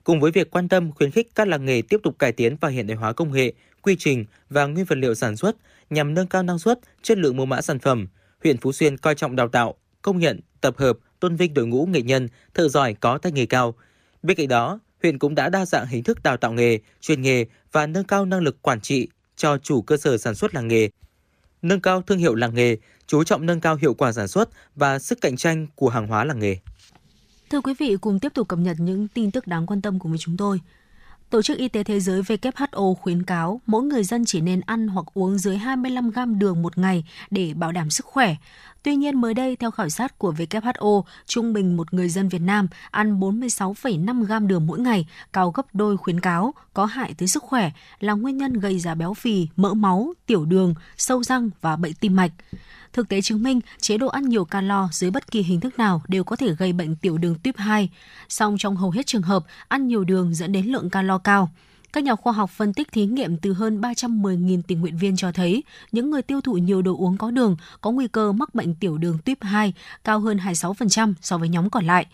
Cùng với việc quan tâm khuyến khích các làng nghề tiếp tục cải tiến và hiện đại hóa công nghệ, quy trình và nguyên vật liệu sản xuất nhằm nâng cao năng suất, chất lượng mẫu mã sản phẩm, huyện Phú Xuyên coi trọng đào tạo, công nhận, tập hợp, tôn vinh đội ngũ nghệ nhân, thợ giỏi có tay nghề cao. Bên cạnh đó, huyện cũng đã đa dạng hình thức đào tạo nghề, chuyên nghề và nâng cao năng lực quản trị cho chủ cơ sở sản xuất làng nghề. Nâng cao thương hiệu làng nghề, chú trọng nâng cao hiệu quả sản xuất và sức cạnh tranh của hàng hóa làng nghề. Thưa quý vị, cùng tiếp tục cập nhật những tin tức đáng quan tâm cùng với chúng tôi. Tổ chức Y tế Thế giới WHO khuyến cáo mỗi người dân chỉ nên ăn hoặc uống dưới 25 gram đường một ngày để bảo đảm sức khỏe. Tuy nhiên, mới đây, theo khảo sát của WHO, trung bình một người dân Việt Nam ăn 46,5 gram đường mỗi ngày, cao gấp đôi khuyến cáo, có hại tới sức khỏe, là nguyên nhân gây ra béo phì, mỡ máu, tiểu đường, sâu răng và bệnh tim mạch. Thực tế chứng minh, chế độ ăn nhiều calo dưới bất kỳ hình thức nào đều có thể gây bệnh tiểu đường tuyếp 2. Song trong hầu hết trường hợp, ăn nhiều đường dẫn đến lượng calo cao. Các nhà khoa học phân tích thí nghiệm từ hơn 310.000 tình nguyện viên cho thấy những người tiêu thụ nhiều đồ uống có đường có nguy cơ mắc bệnh tiểu đường tuyếp 2 cao hơn 26% so với nhóm còn lại.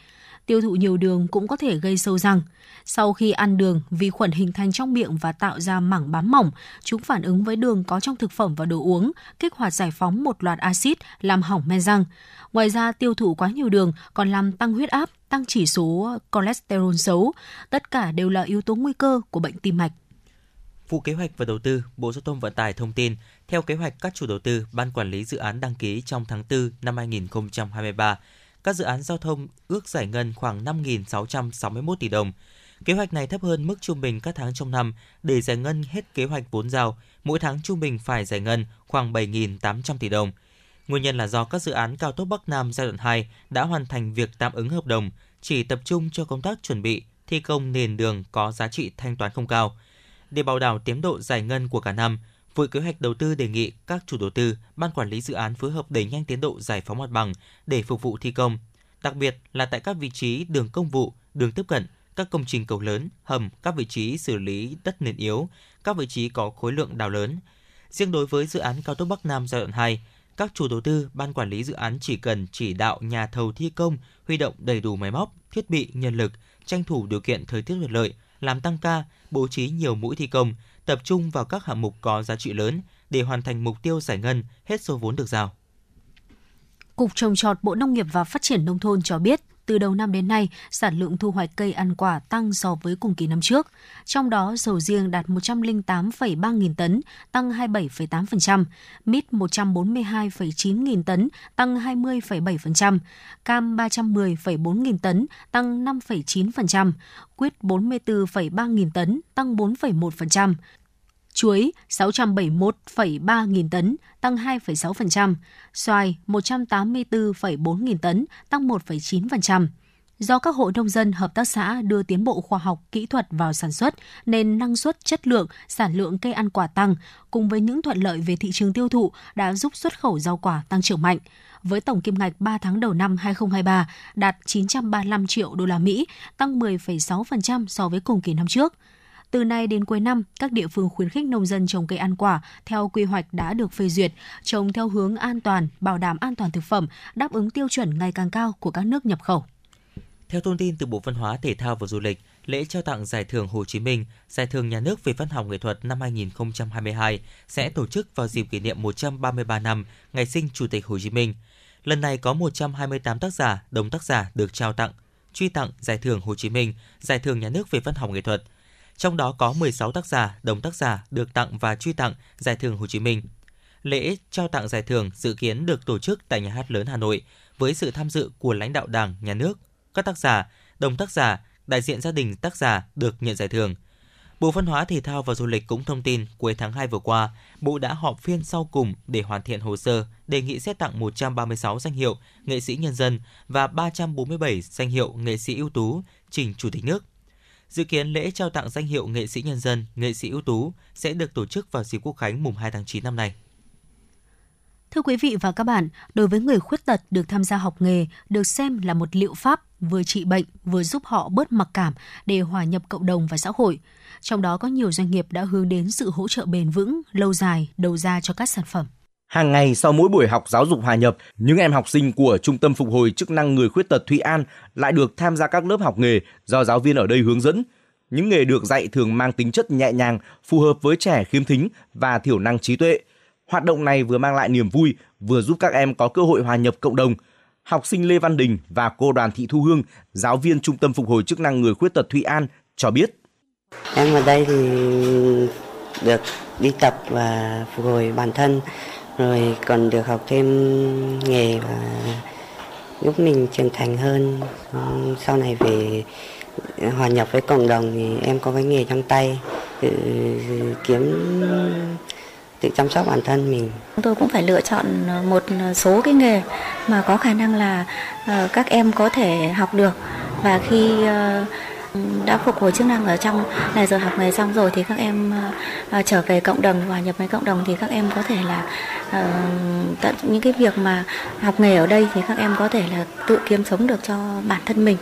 Tiêu thụ nhiều đường cũng có thể gây sâu răng. Sau khi ăn đường, vi khuẩn hình thành trong miệng và tạo ra mảng bám mỏng. Chúng phản ứng với đường có trong thực phẩm và đồ uống, kích hoạt giải phóng một loạt axit làm hỏng men răng. Ngoài ra, tiêu thụ quá nhiều đường còn làm tăng huyết áp, tăng chỉ số cholesterol xấu. Tất cả đều là yếu tố nguy cơ của bệnh tim mạch. Vụ Kế hoạch và Đầu tư, Bộ Giao thông Vận tải thông tin, theo kế hoạch các chủ đầu tư, ban quản lý dự án đăng ký trong tháng 4 năm 2023, các dự án giao thông ước giải ngân khoảng 5.661 tỷ đồng. Kế hoạch này thấp hơn mức trung bình các tháng trong năm để giải ngân hết kế hoạch vốn giao, mỗi tháng trung bình phải giải ngân khoảng 7.800 tỷ đồng. Nguyên nhân là do các dự án cao tốc Bắc Nam giai đoạn 2 đã hoàn thành việc tạm ứng hợp đồng, chỉ tập trung cho công tác chuẩn bị, thi công nền đường có giá trị thanh toán không cao. Để bảo đảm tiến độ giải ngân của cả năm, Vụ kế hoạch đầu tư đề nghị các chủ đầu tư, ban quản lý dự án phối hợp đẩy nhanh tiến độ giải phóng mặt bằng để phục vụ thi công, đặc biệt là tại các vị trí đường công vụ, đường tiếp cận, các công trình cầu lớn, hầm, các vị trí xử lý đất nền yếu, các vị trí có khối lượng đào lớn. Riêng đối với dự án cao tốc Bắc Nam giai đoạn 2, các chủ đầu tư, ban quản lý dự án chỉ cần chỉ đạo nhà thầu thi công huy động đầy đủ máy móc, thiết bị, nhân lực, tranh thủ điều kiện thời tiết thuận lợi, làm tăng ca, bố trí nhiều mũi thi công, tập trung vào các hạng mục có giá trị lớn để hoàn thành mục tiêu giải ngân hết số vốn được giao. Cục Trồng trọt Bộ Nông nghiệp và Phát triển Nông thôn cho biết, từ đầu năm đến nay, sản lượng thu hoạch cây ăn quả tăng so với cùng kỳ năm trước. Trong đó, sầu riêng đạt 108,3 nghìn tấn, tăng 27,8%, mít 142,9 nghìn tấn, tăng 20,7%, cam 310,4 nghìn tấn, tăng 5,9%, quýt 44,3 nghìn tấn, tăng 4,1%, chuối 671,3 nghìn tấn, tăng 2,6%, xoài 184,4 nghìn tấn, tăng 1,9%. Do các hộ nông dân, hợp tác xã đưa tiến bộ khoa học, kỹ thuật vào sản xuất, nên năng suất, chất lượng, sản lượng cây ăn quả tăng, cùng với những thuận lợi về thị trường tiêu thụ đã giúp xuất khẩu rau quả tăng trưởng mạnh. Với tổng kim ngạch 3 tháng đầu năm 2023 đạt 935 triệu đô la Mỹ, tăng 10,6% so với cùng kỳ năm trước. Từ nay đến cuối năm, các địa phương khuyến khích nông dân trồng cây ăn quả theo quy hoạch đã được phê duyệt, trồng theo hướng an toàn, bảo đảm an toàn thực phẩm, đáp ứng tiêu chuẩn ngày càng cao của các nước nhập khẩu. Theo thông tin từ Bộ Văn hóa, Thể thao và Du lịch, lễ trao tặng Giải thưởng Hồ Chí Minh, Giải thưởng Nhà nước về văn học nghệ thuật năm 2022 sẽ tổ chức vào dịp kỷ niệm 133 năm ngày sinh Chủ tịch Hồ Chí Minh. Lần này có 128 tác giả, đồng tác giả được trao tặng, truy tặng Giải thưởng Hồ Chí Minh, Giải thưởng Nhà nước về văn học nghệ thuật – trong đó có 16 tác giả, đồng tác giả được tặng và truy tặng Giải thưởng Hồ Chí Minh. Lễ trao tặng giải thưởng dự kiến được tổ chức tại Nhà hát lớn Hà Nội với sự tham dự của lãnh đạo Đảng, Nhà nước, các tác giả, đồng tác giả, đại diện gia đình tác giả được nhận giải thưởng. Bộ Văn hóa Thể thao và Du lịch cũng thông tin cuối tháng 2 vừa qua, Bộ đã họp phiên sau cùng để hoàn thiện hồ sơ đề nghị xét tặng 136 danh hiệu nghệ sĩ nhân dân và 347 danh hiệu nghệ sĩ ưu tú trình Chủ tịch nước Dự kiến lễ trao tặng danh hiệu nghệ sĩ nhân dân, nghệ sĩ ưu tú sẽ được tổ chức vào dịp Quốc khánh mùng 2 tháng 9 năm nay. Thưa quý vị và các bạn, đối với người khuyết tật được tham gia học nghề được xem là một liệu pháp vừa trị bệnh vừa giúp họ bớt mặc cảm để hòa nhập cộng đồng và xã hội. Trong đó có nhiều doanh nghiệp đã hướng đến sự hỗ trợ bền vững, lâu dài, đầu ra cho các sản phẩm. Hàng ngày sau mỗi buổi học giáo dục hòa nhập, những em học sinh của Trung tâm Phục hồi chức năng người khuyết tật Thụy An lại được tham gia các lớp học nghề do giáo viên ở đây hướng dẫn. Những nghề được dạy thường mang tính chất nhẹ nhàng, phù hợp với trẻ khiếm thính và thiểu năng trí tuệ. Hoạt động này vừa mang lại niềm vui, vừa giúp các em có cơ hội hòa nhập cộng đồng. Học sinh Lê Văn Đình và cô Đoàn Thị Thu Hương, giáo viên Trung tâm Phục hồi chức năng người khuyết tật Thụy An cho biết. Em ở đây thì được đi tập và phục hồi bản thân, rồi còn được học thêm nghề và giúp mình trưởng thành hơn. Sau này về ờ, hòa nhập với cộng đồng thì em có cái nghề trong tay, tự kiếm tự chăm sóc bản thân mình. Chúng Tôi cũng phải lựa chọn ờ, một số cái nghề mà có khả năng là ờ, các em có thể học được và khi đã phục hồi chức năng ở trong này rồi học nghề xong rồi thì các em trở về cộng đồng hòa nhập với cộng đồng thì các em có thể là Ờ, tận những cái việc mà học nghề ở đây thì các em có thể là tự kiếm sống được cho bản thân mình.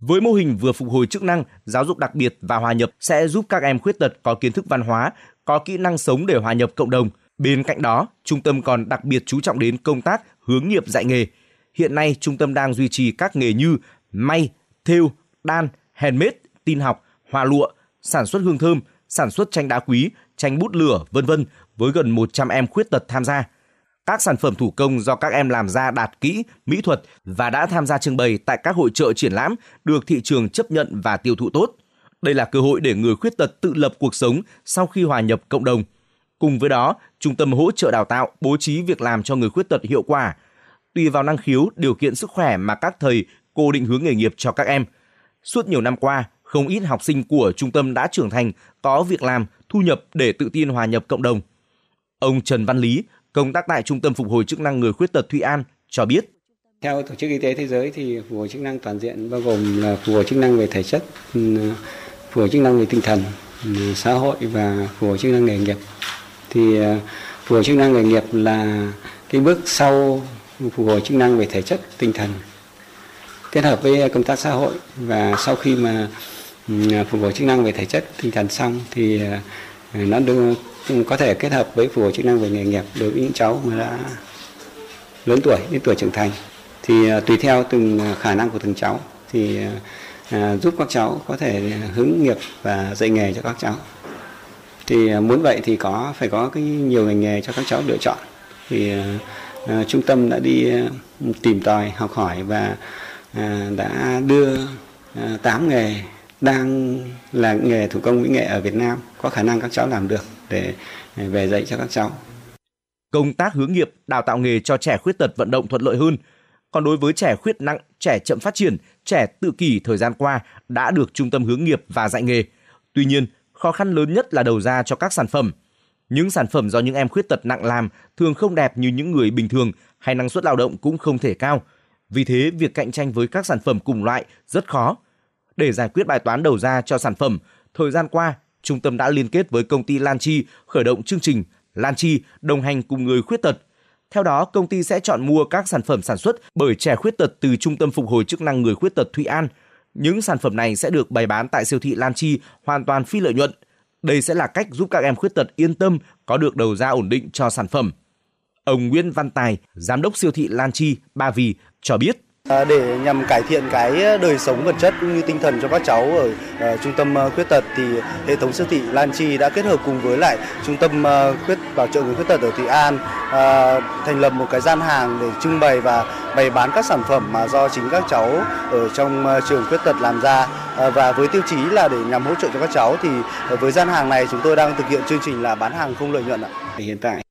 Với mô hình vừa phục hồi chức năng, giáo dục đặc biệt và hòa nhập sẽ giúp các em khuyết tật có kiến thức văn hóa, có kỹ năng sống để hòa nhập cộng đồng. Bên cạnh đó, trung tâm còn đặc biệt chú trọng đến công tác hướng nghiệp dạy nghề. Hiện nay, trung tâm đang duy trì các nghề như may, thêu, đan, handmade, tin học, hòa lụa, sản xuất hương thơm, sản xuất tranh đá quý, tranh bút lửa, vân vân với gần 100 em khuyết tật tham gia. Các sản phẩm thủ công do các em làm ra đạt kỹ, mỹ thuật và đã tham gia trưng bày tại các hội trợ triển lãm được thị trường chấp nhận và tiêu thụ tốt. Đây là cơ hội để người khuyết tật tự lập cuộc sống sau khi hòa nhập cộng đồng. Cùng với đó, trung tâm hỗ trợ đào tạo, bố trí việc làm cho người khuyết tật hiệu quả. Tùy vào năng khiếu, điều kiện sức khỏe mà các thầy, cô định hướng nghề nghiệp cho các em. Suốt nhiều năm qua, không ít học sinh của trung tâm đã trưởng thành, có việc làm, thu nhập để tự tin hòa nhập cộng đồng. Ông Trần Văn Lý, công tác tại Trung tâm Phục hồi chức năng người khuyết tật Thụy An cho biết. Theo Tổ chức Y tế Thế giới thì phục hồi chức năng toàn diện bao gồm là phục hồi chức năng về thể chất, ừ, phục hồi chức năng về tinh thần, ừ, xã hội và phục hồi chức năng nghề nghiệp. Thì à, phục hồi chức năng nghề nghiệp là cái bước sau phục hồi chức năng về thể chất, tinh thần kết hợp với công tác xã hội và sau khi mà ừ, phục hồi chức năng về thể chất tinh thần xong thì à, nó đưa. Ừ, có thể kết hợp với phục hồi chức năng về nghề nghiệp đối với những cháu mà đã lớn tuổi đến tuổi trưởng thành. Thì à, tùy theo từng à, khả năng của từng cháu thì à, giúp các cháu có thể hướng nghiệp và dạy nghề cho các cháu. Thì muốn vậy thì có phải có cái nhiều ngành nghề cho các cháu lựa chọn. Thì uh, trung tâm đã đi uh, tìm tòi học hỏi và đã đưa 8 nghề đang là nghề thủ công mỹ nghệ ở Việt Nam có khả năng các cháu làm được để à, về dạy cho các cháu. Công tác hướng nghiệp, đào tạo nghề cho trẻ khuyết tật vận động thuận lợi hơn. Còn đối với trẻ khuyết nặng, trẻ chậm phát triển, trẻ tự kỷ thời gian qua đã được trung tâm hướng nghiệp và dạy nghề. Tuy nhiên, khó khăn lớn nhất là đầu ra cho các sản phẩm. Những sản phẩm do những em khuyết tật nặng làm thường không đẹp như những người bình thường hay năng suất lao động cũng không thể cao – vì thế, việc cạnh tranh với các sản phẩm cùng loại rất khó. Để giải quyết bài toán đầu ra cho sản phẩm, thời gian qua, trung tâm đã liên kết với công ty Lan Chi khởi động chương trình Lan Chi đồng hành cùng người khuyết tật. Theo đó, công ty sẽ chọn mua các sản phẩm sản xuất bởi trẻ khuyết tật từ Trung tâm Phục hồi chức năng người khuyết tật Thụy An. Những sản phẩm này sẽ được bày bán tại siêu thị Lan Chi hoàn toàn phi lợi nhuận. Đây sẽ là cách giúp các em khuyết tật yên tâm có được đầu ra ổn định cho sản phẩm. Ông Nguyễn Văn Tài, giám đốc siêu thị Lan Chi, Ba Vì cho biết À, để nhằm cải thiện cái đời sống vật chất cũng như tinh thần cho các cháu ở uh, trung tâm ờ, khuyết tật thì hệ thống siêu thị Lan Chi đã kết hợp cùng với lại trung tâm ờ, khuyết bảo trợ người khuyết tật ở Thụy An uh, thành lập một cái gian hàng để trưng bày và bày bán các sản phẩm mà do chính các cháu ở trong trường khuyết tật làm ra và với tiêu chí là để nhằm hỗ trợ cho các cháu thì với gian hàng này chúng tôi đang thực hiện chương trình là bán hàng không lợi nhuận ạ. Hiện tại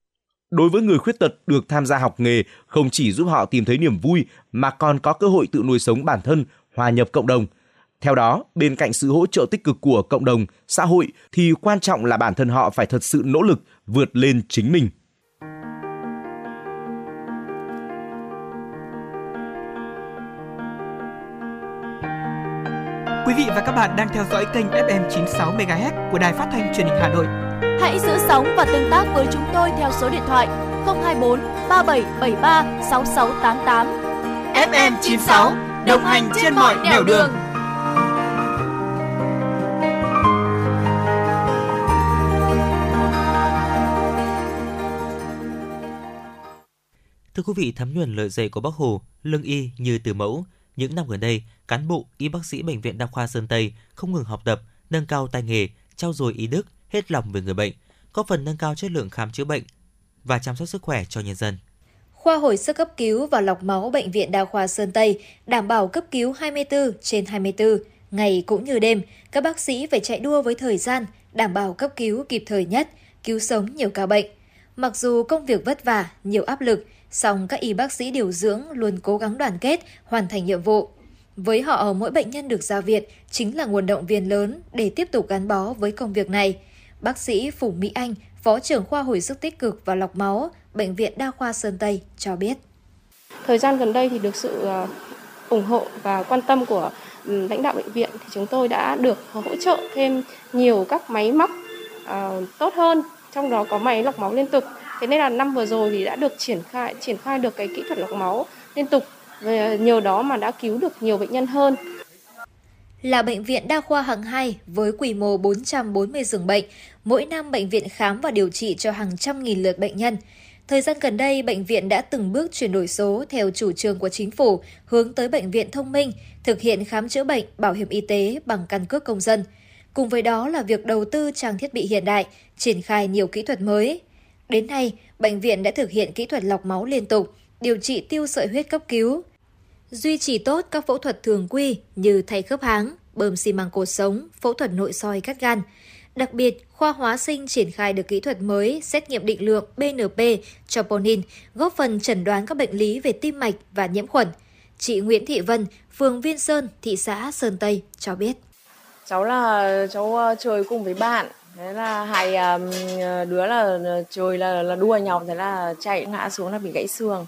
Đối với người khuyết tật được tham gia học nghề không chỉ giúp họ tìm thấy niềm vui mà còn có cơ hội tự nuôi sống bản thân, hòa nhập cộng đồng. Theo đó, bên cạnh sự hỗ trợ tích cực của cộng đồng, xã hội thì quan trọng là bản thân họ phải thật sự nỗ lực vượt lên chính mình. Quý vị và các bạn đang theo dõi kênh FM 96 MHz của Đài Phát thanh Truyền hình Hà Nội. Hãy giữ sóng và tương tác với chúng tôi theo số điện thoại 024 3773 6688. FM 96 đồng hành trên mọi nẻo đường. Thưa quý vị, thấm nhuần lời dạy của Bác Hồ, lương y như từ mẫu, những năm gần đây, cán bộ, y bác sĩ bệnh viện đa khoa Sơn Tây không ngừng học tập, nâng cao tay nghề, trau dồi ý đức, hết lòng về người bệnh, góp phần nâng cao chất lượng khám chữa bệnh và chăm sóc sức khỏe cho nhân dân. khoa hồi sức cấp cứu và lọc máu Bệnh viện Đa khoa Sơn Tây đảm bảo cấp cứu 24 trên 24, ngày cũng như đêm. Các bác sĩ phải chạy đua với thời gian, đảm bảo cấp cứu kịp thời nhất, cứu sống nhiều ca bệnh. Mặc dù công việc vất vả, nhiều áp lực, song các y bác sĩ điều dưỡng luôn cố gắng đoàn kết, hoàn thành nhiệm vụ. Với họ, mỗi bệnh nhân được ra viện chính là nguồn động viên lớn để tiếp tục gắn bó với công việc này. Bác sĩ Phùng Mỹ Anh, Phó trưởng khoa hồi sức tích cực và lọc máu, Bệnh viện Đa khoa Sơn Tây cho biết. Thời gian gần đây thì được sự ờ, ủng hộ và quan tâm của ừ, lãnh đạo bệnh viện thì chúng tôi đã được hỗ trợ thêm nhiều các máy móc ờ, tốt hơn, trong đó có máy lọc máu liên tục. Thế nên là năm vừa rồi thì đã được triển khai triển khai được cái kỹ thuật lọc máu liên tục nhờ đó mà đã cứu được nhiều bệnh nhân hơn. Là bệnh viện đa khoa hạng 2 với quy mô 440 giường bệnh, mỗi năm bệnh viện khám và điều trị cho hàng trăm nghìn lượt bệnh nhân. Thời gian gần đây, bệnh viện đã từng bước chuyển đổi số theo chủ trương của chính phủ, hướng tới bệnh viện thông minh, thực hiện khám chữa bệnh, bảo hiểm y tế bằng căn cước công dân. Cùng với đó là việc đầu tư trang thiết bị hiện đại, triển khai nhiều kỹ thuật mới. Đến nay, bệnh viện đã thực hiện kỹ thuật lọc máu liên tục, điều trị tiêu sợi huyết cấp cứu, duy trì tốt các phẫu thuật thường quy như thay khớp háng, bơm xi măng cột sống, phẫu thuật nội soi cắt gan. Đặc biệt, khoa hóa sinh triển khai được kỹ thuật mới xét nghiệm định lượng BNP troponin, góp phần chẩn đoán các bệnh lý về tim mạch và nhiễm khuẩn. Chị Nguyễn Thị Vân, phường Viên Sơn, thị xã Sơn Tây cho biết. Cháu là cháu ờ, chơi cùng với bạn, thế là hai đứa là ờ, chơi là, là đua nhau, thế là chạy ngã xuống là bị gãy xương.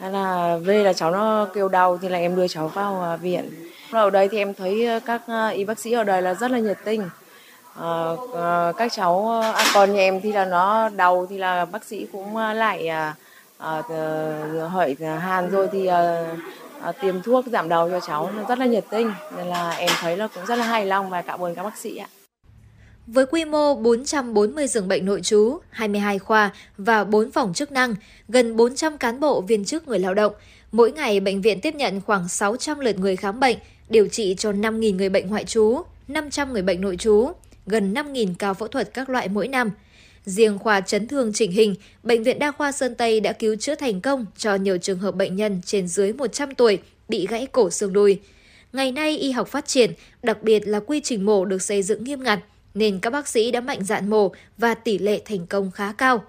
Thế là về là cháu nó kêu đau thì là em đưa cháu vào à, viện. Ở đây thì em thấy à, các à, y bác sĩ ở đây là rất là nhiệt tình à, các cháu à, còn nhà em thì là nó đau thì là bác sĩ cũng lại à, à, ờ, hỏi hàn rồi thì à, à, tiêm thuốc giảm đau cho cháu rất là nhiệt tình nên là em thấy là cũng rất là hài lòng và cảm ơn các bác sĩ ạ. Với quy mô 440 giường bệnh nội trú, 22 khoa và 4 phòng chức năng, gần 400 cán bộ viên chức người lao động, mỗi ngày bệnh viện tiếp nhận khoảng 600 lượt người khám bệnh, điều trị cho 5.000 người bệnh ngoại trú, 500 người bệnh nội trú, gần 5.000 ca phẫu thuật các loại mỗi năm. Riêng khoa chấn thương chỉnh hình, Bệnh viện Đa khoa Sơn Tây đã cứu chữa thành công cho nhiều trường hợp bệnh nhân trên dưới 100 tuổi bị gãy cổ xương đùi. Ngày nay y học phát triển, đặc biệt là quy trình mổ được xây dựng nghiêm ngặt, nên các bác sĩ đã mạnh dạn mổ và tỷ lệ thành công khá cao.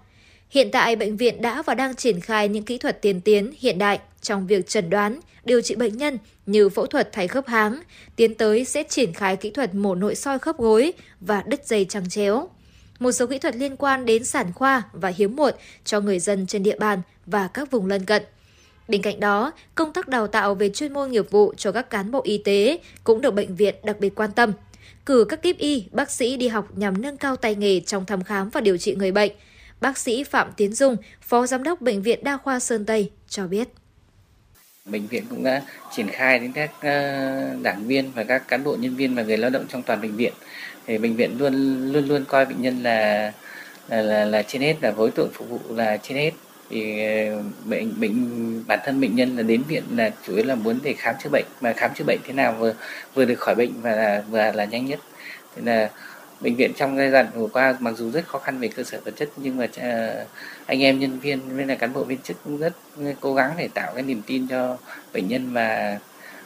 Hiện tại, bệnh viện đã và đang triển khai những kỹ thuật tiên tiến hiện đại trong việc chẩn đoán, điều trị bệnh nhân như phẫu thuật thay khớp háng, tiến tới sẽ triển khai kỹ thuật mổ nội soi khớp gối và đứt dây trăng chéo. Một số kỹ thuật liên quan đến sản khoa và hiếm muộn cho người dân trên địa bàn và các vùng lân cận. Bên cạnh đó, công tác đào tạo về chuyên môn nghiệp vụ cho các cán bộ y tế cũng được bệnh viện đặc biệt quan tâm. Cử các kíp y, bác sĩ đi học nhằm nâng cao tay nghề trong thăm khám và điều trị người bệnh. Bác sĩ Phạm Tiến Dung, Phó Giám đốc Bệnh viện Đa khoa Sơn Tây cho biết. Bệnh viện cũng đã triển khai đến các ờ, đảng viên và các cán bộ nhân viên và người lao động trong toàn bệnh viện. Thì bệnh viện luôn luôn luôn coi bệnh nhân là là là, là trên hết là đối tượng phục vụ là trên hết thì ờ, bệnh bệnh bản thân bệnh nhân là đến viện là chủ yếu là muốn để khám chữa bệnh mà khám chữa bệnh thế nào vừa vừa được khỏi bệnh và là, vừa là nhanh nhất thế là bệnh viện trong giai đoạn vừa qua mặc dù rất khó khăn về cơ sở vật chất nhưng mà ờ, anh em nhân viên với là cán bộ viên chức cũng rất ừ, cố gắng để tạo cái niềm tin cho bệnh nhân và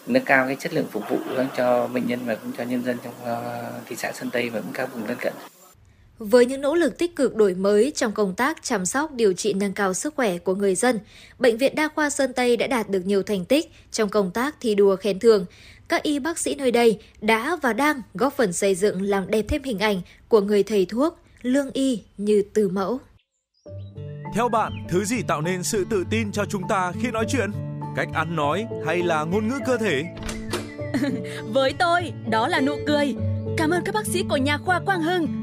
nâng cao cái chất lượng phục vụ cho bệnh nhân và cũng cho nhân dân trong ờ, thị xã Sơn Tây và cũng các vùng lân cận. Với những nỗ lực tích cực đổi mới trong công tác chăm sóc điều trị nâng cao sức khỏe của người dân, Bệnh viện Đa khoa Sơn Tây đã đạt được nhiều thành tích trong công tác thi đua khen thưởng. Các y bác sĩ nơi đây đã và đang góp phần xây dựng làm đẹp thêm hình ảnh của người thầy thuốc, lương y như từ mẫu. Theo bạn, thứ gì tạo nên sự tự tin cho chúng ta khi nói chuyện? Cách ăn nói hay là ngôn ngữ cơ thể? (laughs) Với tôi, đó là nụ cười. Cảm ơn các bác sĩ của nhà khoa Quang Hưng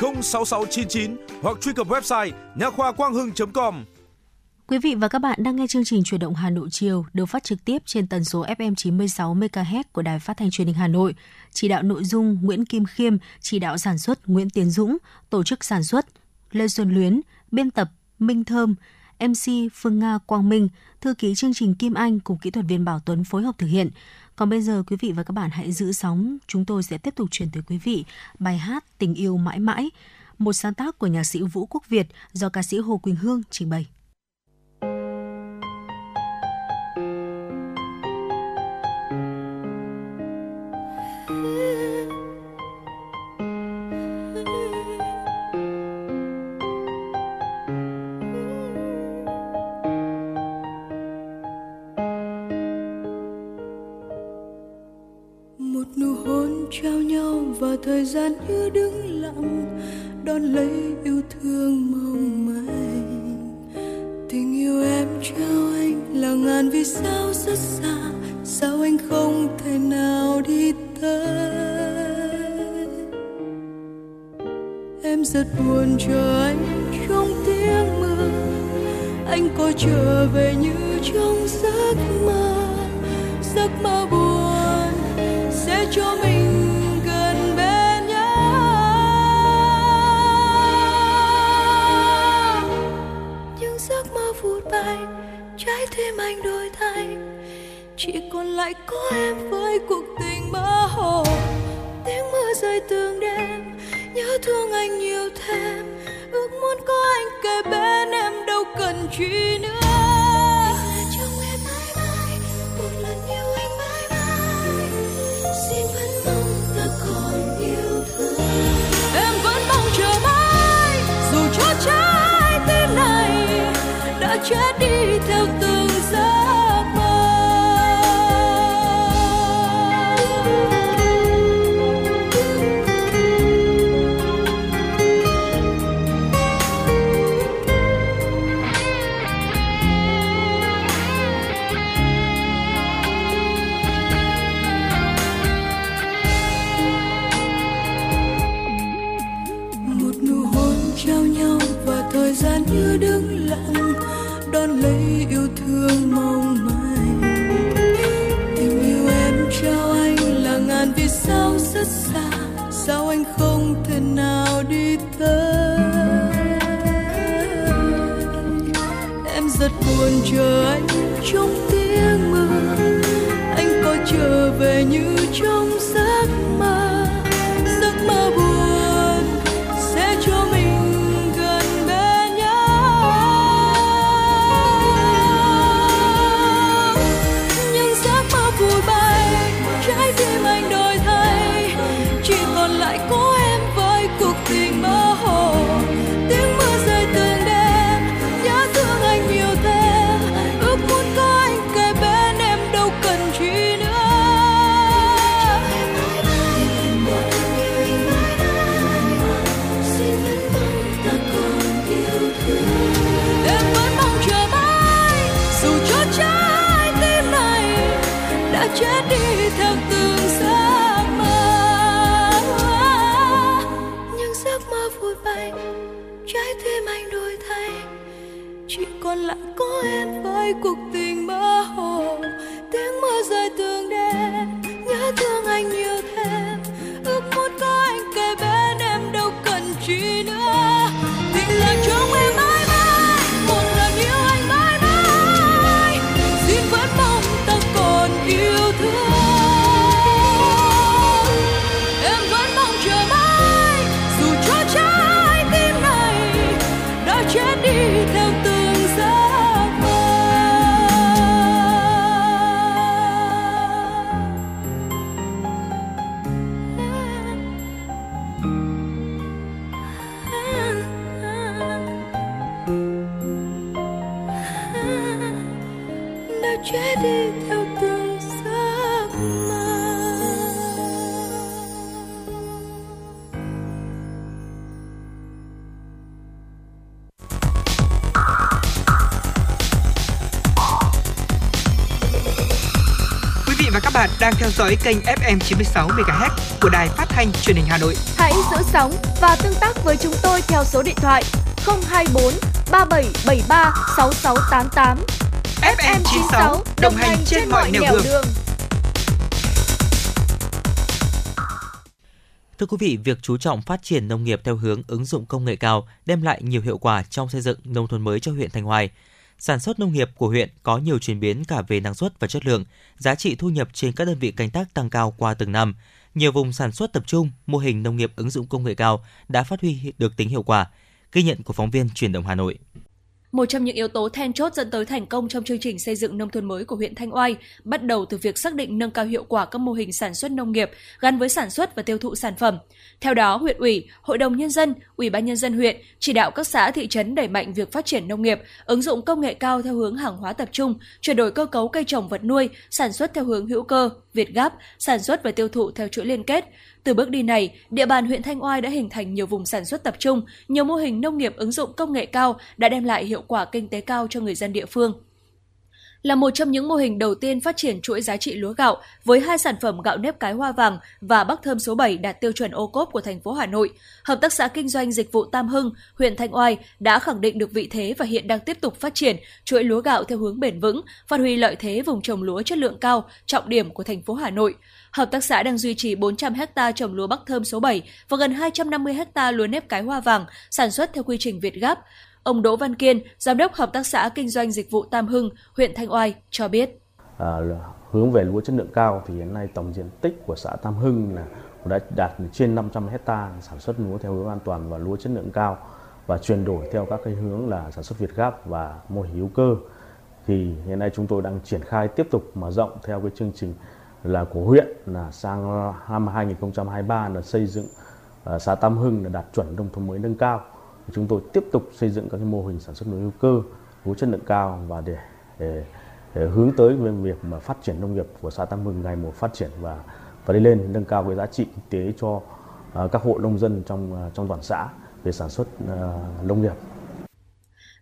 06699 hoặc truy cập website nha khoa quang hưng.com. Quý vị và các bạn đang nghe chương trình Chuyển động Hà Nội chiều được phát trực tiếp trên tần số FM 96 MHz của Đài Phát thanh Truyền hình Hà Nội. Chỉ đạo nội dung Nguyễn Kim Khiêm, chỉ đạo sản xuất Nguyễn Tiến Dũng, tổ chức sản xuất Lê Xuân Luyến, biên tập Minh Thơm, MC Phương Nga Quang Minh, thư ký chương trình Kim Anh cùng kỹ thuật viên Bảo Tuấn phối hợp thực hiện. Còn bây giờ quý vị và các bạn hãy giữ sóng, chúng tôi sẽ tiếp tục truyền tới quý vị bài hát Tình yêu mãi mãi, một sáng tác của nhạc sĩ Vũ Quốc Việt do ca sĩ Hồ Quỳnh Hương trình bày. Gian như đứng lặng, đón lấy yêu thương mong manh. Tình yêu em trao anh là ngàn vì sao rất xa, sao anh không thể nào đi tới? Em rất buồn chờ anh trong tiếng mưa, anh có trở về như trong giấc mơ. Giấc mơ buồn sẽ cho mình tim anh đổi thay. Chỉ còn lại có em với cuộc tình mơ hồ. Tiếng mưa rơi từng đêm, nhớ thương anh nhiều thêm. Ước muốn có anh kề bên em, đâu cần chi nữa. Chết em theo tôi chờ anh trong tiếng mưa. Anh có trở về như trong dõi kênh FM 96 MHz của đài phát thanh truyền hình Hà Nội. Hãy giữ sóng và tương tác với chúng tôi theo số điện thoại 024 3773 6688. FM 96 đồng hành trên mọi nẻo đường. Thưa quý vị, việc chú trọng phát triển nông nghiệp theo hướng ứng dụng công nghệ cao đem lại nhiều hiệu quả trong xây dựng nông thôn mới cho huyện Thanh Hoài. Sản xuất nông nghiệp của huyện có nhiều chuyển biến cả về năng suất và chất lượng, giá trị thu nhập trên các đơn vị canh tác tăng cao qua từng năm. Nhiều vùng sản xuất tập trung, mô hình nông nghiệp ứng dụng công nghệ cao đã phát huy được tính hiệu quả. Ghi nhận của phóng viên Truyền động Hà Nội. Một trong những yếu tố then chốt dẫn tới thành công trong chương trình xây dựng nông thôn mới của huyện Thanh Oai bắt đầu từ việc xác định nâng cao hiệu quả các mô hình sản xuất nông nghiệp gắn với sản xuất và tiêu thụ sản phẩm. Theo đó, huyện ủy, hội đồng nhân dân, ủy ban nhân dân huyện chỉ đạo các xã thị trấn đẩy mạnh việc phát triển nông nghiệp, ứng dụng công nghệ cao theo hướng hàng hóa tập trung, chuyển đổi cơ cấu cây trồng vật nuôi, sản xuất theo hướng hữu cơ, việt gáp, sản xuất và tiêu thụ theo chuỗi liên kết. Từ bước đi này, địa bàn huyện Thanh Oai đã hình thành nhiều vùng sản xuất tập trung, nhiều mô hình nông nghiệp ứng dụng công nghệ cao đã đem lại hiệu hiệu quả kinh tế cao cho người dân địa phương là một trong những mô hình đầu tiên phát triển chuỗi giá trị lúa gạo với hai sản phẩm gạo nếp cái hoa vàng và bắc thơm số 7 đạt tiêu chuẩn ô cốp của thành phố Hà Nội. Hợp tác xã kinh doanh dịch vụ Tam Hưng, huyện Thanh Oai đã khẳng định được vị thế và hiện đang tiếp tục phát triển chuỗi lúa gạo theo hướng bền vững, phát huy lợi thế vùng trồng lúa chất lượng cao, trọng điểm của thành phố Hà Nội. Hợp tác xã đang duy trì 400 ha trồng lúa Bắc Thơm số 7 và gần 250 ha lúa nếp cái hoa vàng sản xuất theo quy trình Việt Gáp. Ông Đỗ Văn Kiên, Giám đốc Hợp tác xã Kinh doanh Dịch vụ Tam Hưng, huyện Thanh Oai cho biết. À, hướng về lúa chất lượng cao thì hiện nay tổng diện tích của xã Tam Hưng là đã đạt trên 500 hecta sản xuất lúa theo hướng an toàn và lúa chất lượng cao và chuyển đổi theo các cái hướng là sản xuất Việt Gáp và mô hình hữu cơ. Thì hiện nay chúng tôi đang triển khai tiếp tục mở rộng theo cái chương trình là của huyện là sang năm 2023 là xây dựng à, xã Tam Hưng là đạt chuẩn nông thôn mới nâng cao chúng tôi tiếp tục xây dựng các cái mô hình sản xuất lúa hữu cơ lúa chất lượng cao và để, để, để hướng tới việc mà phát triển nông nghiệp của xã Tam Hưng ngày một phát triển và và đi lên nâng cao cái giá trị kinh tế cho uh, các hộ nông dân trong uh, trong toàn xã về sản xuất uh, nông nghiệp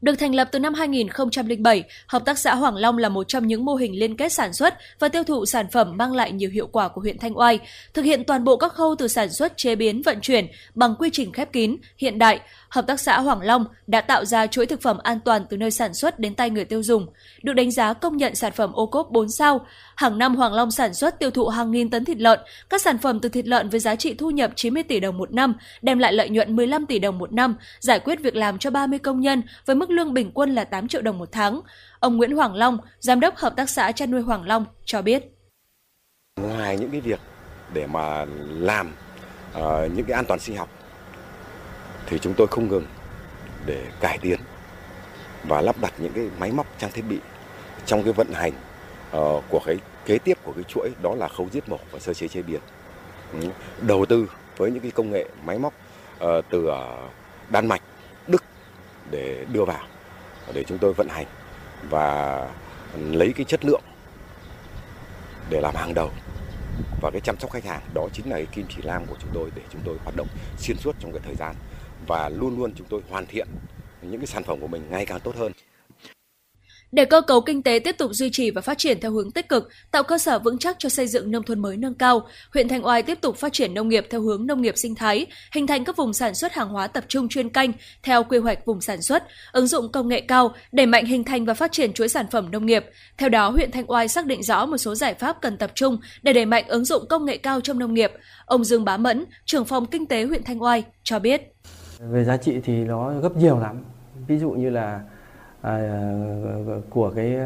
được thành lập từ năm 2007, Hợp tác xã Hoàng Long là một trong những mô hình liên kết sản xuất và tiêu thụ sản phẩm mang lại nhiều hiệu quả của huyện Thanh Oai, thực hiện toàn bộ các khâu từ sản xuất, chế biến, vận chuyển bằng quy trình khép kín, hiện đại. Hợp tác xã Hoàng Long đã tạo ra chuỗi thực phẩm an toàn từ nơi sản xuất đến tay người tiêu dùng, được đánh giá công nhận sản phẩm ô cốp 4 sao. Hàng năm Hoàng Long sản xuất tiêu thụ hàng nghìn tấn thịt lợn, các sản phẩm từ thịt lợn với giá trị thu nhập 90 tỷ đồng một năm, đem lại lợi nhuận 15 tỷ đồng một năm, giải quyết việc làm cho 30 công nhân với mức lương bình quân là 8 triệu đồng một tháng. Ông Nguyễn Hoàng Long, giám đốc hợp tác xã chăn nuôi Hoàng Long cho biết. Ngoài những cái việc để mà làm uh, những cái an toàn sinh học thì chúng tôi không ngừng để cải tiến và lắp đặt những cái máy móc trang thiết bị trong cái vận hành uh, của cái kế tiếp của cái chuỗi đó là khâu giết mổ và sơ chế chế biến. Ừ, đầu tư với những cái công nghệ máy móc uh, từ uh, Đan Mạch, để đưa vào, để chúng tôi vận hành và lấy cái chất lượng để làm hàng đầu và cái chăm sóc khách hàng, đó chính là cái kim chỉ nam của chúng tôi để chúng tôi hoạt động xuyên suốt trong cái thời gian và luôn luôn chúng tôi hoàn thiện những cái sản phẩm của mình ngày càng tốt hơn. Để cơ cấu kinh tế tiếp tục duy trì và phát triển theo hướng tích cực, tạo cơ sở vững chắc cho xây dựng nông thôn mới nâng cao, huyện Thanh Oai tiếp tục phát triển nông nghiệp theo hướng nông nghiệp sinh thái, hình thành các vùng sản xuất hàng hóa tập trung chuyên canh theo quy hoạch vùng sản xuất, ứng dụng công nghệ cao, đẩy mạnh hình thành và phát triển chuỗi sản phẩm nông nghiệp. Theo đó, huyện Thanh Oai xác định rõ một số giải pháp cần tập trung để đẩy mạnh ứng dụng công nghệ cao trong nông nghiệp. Ông Dương Bá Mẫn, trưởng phòng kinh tế huyện Thanh Oai cho biết. Về giá trị thì nó gấp nhiều lắm. Ví dụ như là À, của cái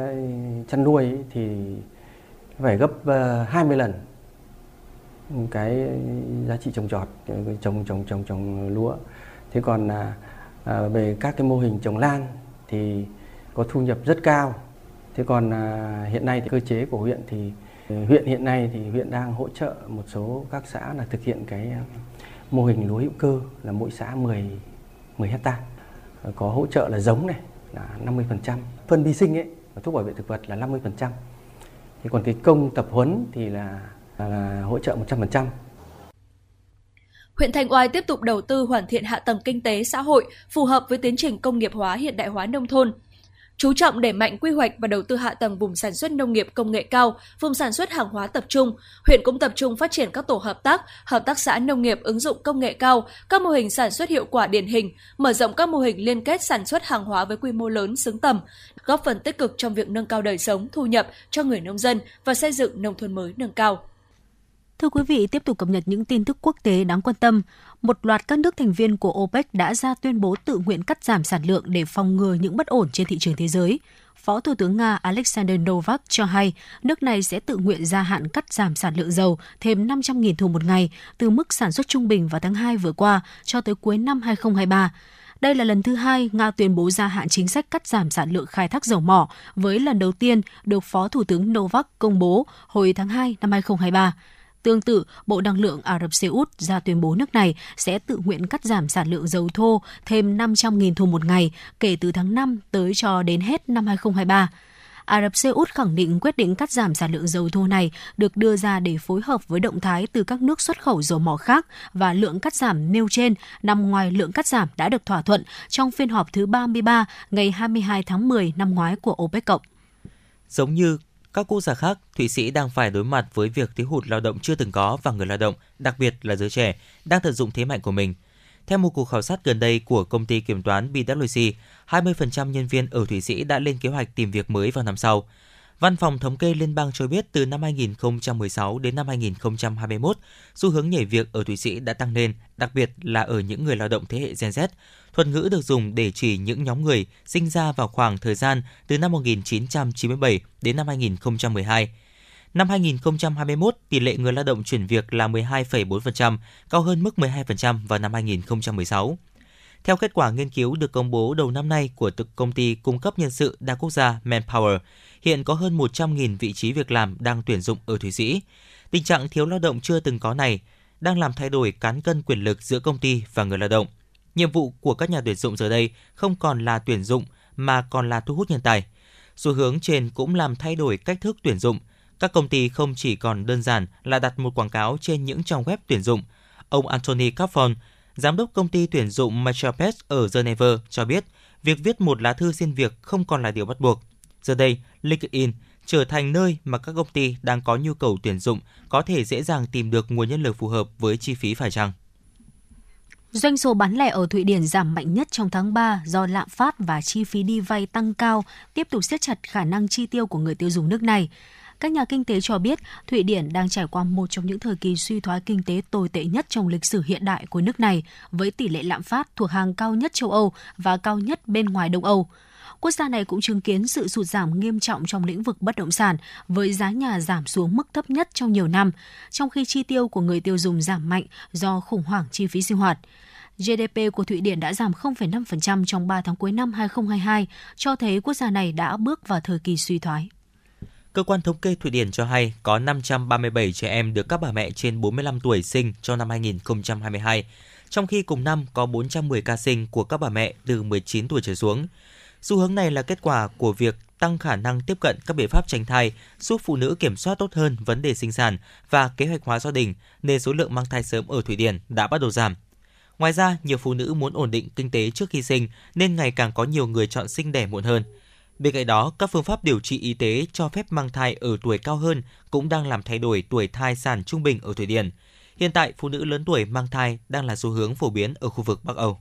chăn nuôi ấy, thì phải gấp ờ, 20 lần cái giá trị trồng trọt trồng trồng trồng trồng lúa. Thế còn là à, về các cái mô hình trồng lan thì có thu nhập rất cao. Thế còn à, hiện nay thì cơ chế của huyện thì ừ, huyện hiện nay thì huyện đang hỗ trợ một số các xã là thực hiện cái mô hình lúa hữu cơ là mỗi xã 10 10 hecta. Có hỗ trợ là giống này là 50%. Phân vi sinh ấy và thuốc bảo vệ thực vật là 50%. Thì còn cái công tập huấn thì là, là hỗ trợ 100%. Huyện Thanh Oai tiếp tục đầu tư hoàn thiện hạ tầng kinh tế xã hội phù hợp với tiến trình công nghiệp hóa hiện đại hóa nông thôn, chú trọng đẩy mạnh quy hoạch và đầu tư hạ tầng vùng sản xuất nông nghiệp công nghệ cao, vùng sản xuất hàng hóa tập trung. Huyện cũng tập trung phát triển các tổ hợp tác, hợp tác xã nông nghiệp ứng dụng công nghệ cao, các mô hình sản xuất hiệu quả điển hình, mở rộng các mô hình liên kết sản xuất hàng hóa với quy mô lớn xứng tầm, góp phần tích cực trong việc nâng cao đời sống, thu nhập cho người nông dân và xây dựng nông thôn mới nâng cao. Thưa quý vị, tiếp tục cập nhật những tin tức quốc tế đáng quan tâm. Một loạt các nước thành viên của OPEC đã ra tuyên bố tự nguyện cắt giảm sản lượng để phòng ngừa những bất ổn trên thị trường thế giới. Phó Thủ tướng Nga Alexander Novak cho hay nước này sẽ tự nguyện gia hạn cắt giảm sản lượng dầu thêm 500.000 thùng một ngày từ mức sản xuất trung bình vào tháng 2 vừa qua cho tới cuối năm 2023. Đây là lần thứ hai Nga tuyên bố gia hạn chính sách cắt giảm sản lượng khai thác dầu mỏ, với lần đầu tiên được Phó Thủ tướng Novak công bố hồi tháng 2 năm 2023. Tương tự, Bộ Năng lượng Ả Rập Xê Út ra tuyên bố nước này sẽ tự nguyện cắt giảm sản lượng dầu thô thêm 500.000 thùng một ngày kể từ tháng 5 tới cho đến hết năm 2023. Ả Rập Xê Út khẳng định quyết định cắt giảm sản lượng dầu thô này được đưa ra để phối hợp với động thái từ các nước xuất khẩu dầu mỏ khác và lượng cắt giảm nêu trên nằm ngoài lượng cắt giảm đã được thỏa thuận trong phiên họp thứ 33 ngày 22 tháng 10 năm ngoái của OPEC cộng. Giống như các quốc gia khác, Thụy Sĩ đang phải đối mặt với việc thiếu hụt lao động chưa từng có và người lao động, đặc biệt là giới trẻ, đang tận dụng thế mạnh của mình. Theo một cuộc khảo sát gần đây của công ty kiểm toán BWC, 20% nhân viên ở Thụy Sĩ đã lên kế hoạch tìm việc mới vào năm sau. Văn phòng Thống kê Liên bang cho biết từ năm 2016 đến năm 2021, xu hướng nhảy việc ở Thụy Sĩ đã tăng lên, đặc biệt là ở những người lao động thế hệ Gen Z. Thuật ngữ được dùng để chỉ những nhóm người sinh ra vào khoảng thời gian từ năm 1997 đến năm 2012. Năm 2021, tỷ lệ người lao động chuyển việc là 12,4%, cao hơn mức 12% vào năm 2016. Theo kết quả nghiên cứu được công bố đầu năm nay của công ty cung cấp nhân sự đa quốc gia Manpower, hiện có hơn 100.000 vị trí việc làm đang tuyển dụng ở Thụy Sĩ. Tình trạng thiếu lao động chưa từng có này đang làm thay đổi cán cân quyền lực giữa công ty và người lao động. Nhiệm vụ của các nhà tuyển dụng giờ đây không còn là tuyển dụng mà còn là thu hút nhân tài. Xu hướng trên cũng làm thay đổi cách thức tuyển dụng. Các công ty không chỉ còn đơn giản là đặt một quảng cáo trên những trang web tuyển dụng. Ông Anthony Carfon, giám đốc công ty tuyển dụng Metropest ở Geneva cho biết, việc viết một lá thư xin việc không còn là điều bắt buộc. Giờ đây, LinkedIn trở thành nơi mà các công ty đang có nhu cầu tuyển dụng có thể dễ dàng tìm được nguồn nhân lực phù hợp với chi phí phải chăng. Doanh số bán lẻ ở Thụy Điển giảm mạnh nhất trong tháng 3 do lạm phát và chi phí đi vay tăng cao, tiếp tục siết chặt khả năng chi tiêu của người tiêu dùng nước này. Các nhà kinh tế cho biết Thụy Điển đang trải qua một trong những thời kỳ suy thoái kinh tế tồi tệ nhất trong lịch sử hiện đại của nước này, với tỷ lệ lạm phát thuộc hàng cao nhất châu Âu và cao nhất bên ngoài Đông Âu quốc gia này cũng chứng kiến sự sụt giảm nghiêm trọng trong lĩnh vực bất động sản, với giá nhà giảm xuống mức thấp nhất trong nhiều năm, trong khi chi tiêu của người tiêu dùng giảm mạnh do khủng hoảng chi phí sinh hoạt. GDP của Thụy Điển đã giảm 0,5% trong 3 tháng cuối năm 2022, cho thấy quốc gia này đã bước vào thời kỳ suy thoái. Cơ quan thống kê Thụy Điển cho hay có 537 trẻ em được các bà mẹ trên 45 tuổi sinh cho năm 2022, trong khi cùng năm có 410 ca sinh của các bà mẹ từ 19 tuổi trở xuống. Xu hướng này là kết quả của việc tăng khả năng tiếp cận các biện pháp tránh thai, giúp phụ nữ kiểm soát tốt hơn vấn đề sinh sản và kế hoạch hóa gia đình, nên số lượng mang thai sớm ở Thụy Điển đã bắt đầu giảm. Ngoài ra, nhiều phụ nữ muốn ổn định kinh tế trước khi sinh nên ngày càng có nhiều người chọn sinh đẻ muộn hơn. Bên cạnh đó, các phương pháp điều trị y tế cho phép mang thai ở tuổi cao hơn cũng đang làm thay đổi tuổi thai sản trung bình ở Thụy Điển. Hiện tại, phụ nữ lớn tuổi mang thai đang là xu hướng phổ biến ở khu vực Bắc Âu.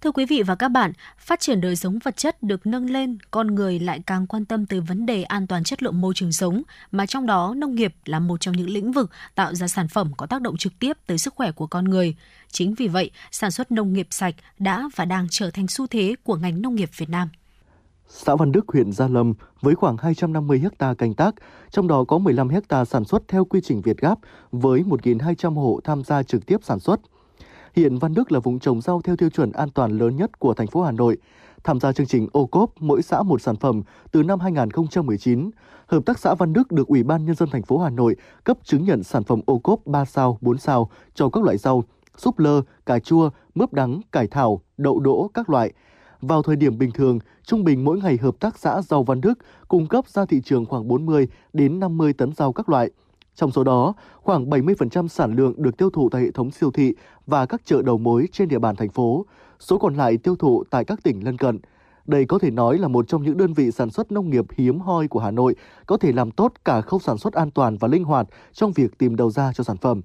Thưa quý vị và các bạn, phát triển đời sống vật chất được nâng lên, con người lại càng quan tâm tới vấn đề an toàn chất lượng môi trường sống, mà trong đó nông nghiệp là một trong những lĩnh vực tạo ra sản phẩm có tác động trực tiếp tới sức khỏe của con người. Chính vì vậy, sản xuất nông nghiệp sạch đã và đang trở thành xu thế của ngành nông nghiệp Việt Nam. Xã Văn Đức, huyện Gia Lâm với khoảng 250 ha canh tác, trong đó có 15 ha sản xuất theo quy trình Việt Gáp với 1.200 hộ tham gia trực tiếp sản xuất. Hiện Văn Đức là vùng trồng rau theo tiêu chuẩn an toàn lớn nhất của thành phố Hà Nội. Tham gia chương trình ô cốp mỗi xã một sản phẩm từ năm 2019, Hợp tác xã Văn Đức được Ủy ban Nhân dân thành phố Hà Nội cấp chứng nhận sản phẩm ô cốp 3 sao, 4 sao cho các loại rau, súp lơ, cà chua, mướp đắng, cải thảo, đậu đỗ các loại. Vào thời điểm bình thường, trung bình mỗi ngày hợp tác xã rau Văn Đức cung cấp ra thị trường khoảng 40 đến 50 tấn rau các loại. Trong số đó, khoảng 70% sản lượng được tiêu thụ tại hệ thống siêu thị và các chợ đầu mối trên địa bàn thành phố, số còn lại tiêu thụ tại các tỉnh lân cận. Đây có thể nói là một trong những đơn vị sản xuất nông nghiệp hiếm hoi của Hà Nội, có thể làm tốt cả khâu sản xuất an toàn và linh hoạt trong việc tìm đầu ra cho sản phẩm.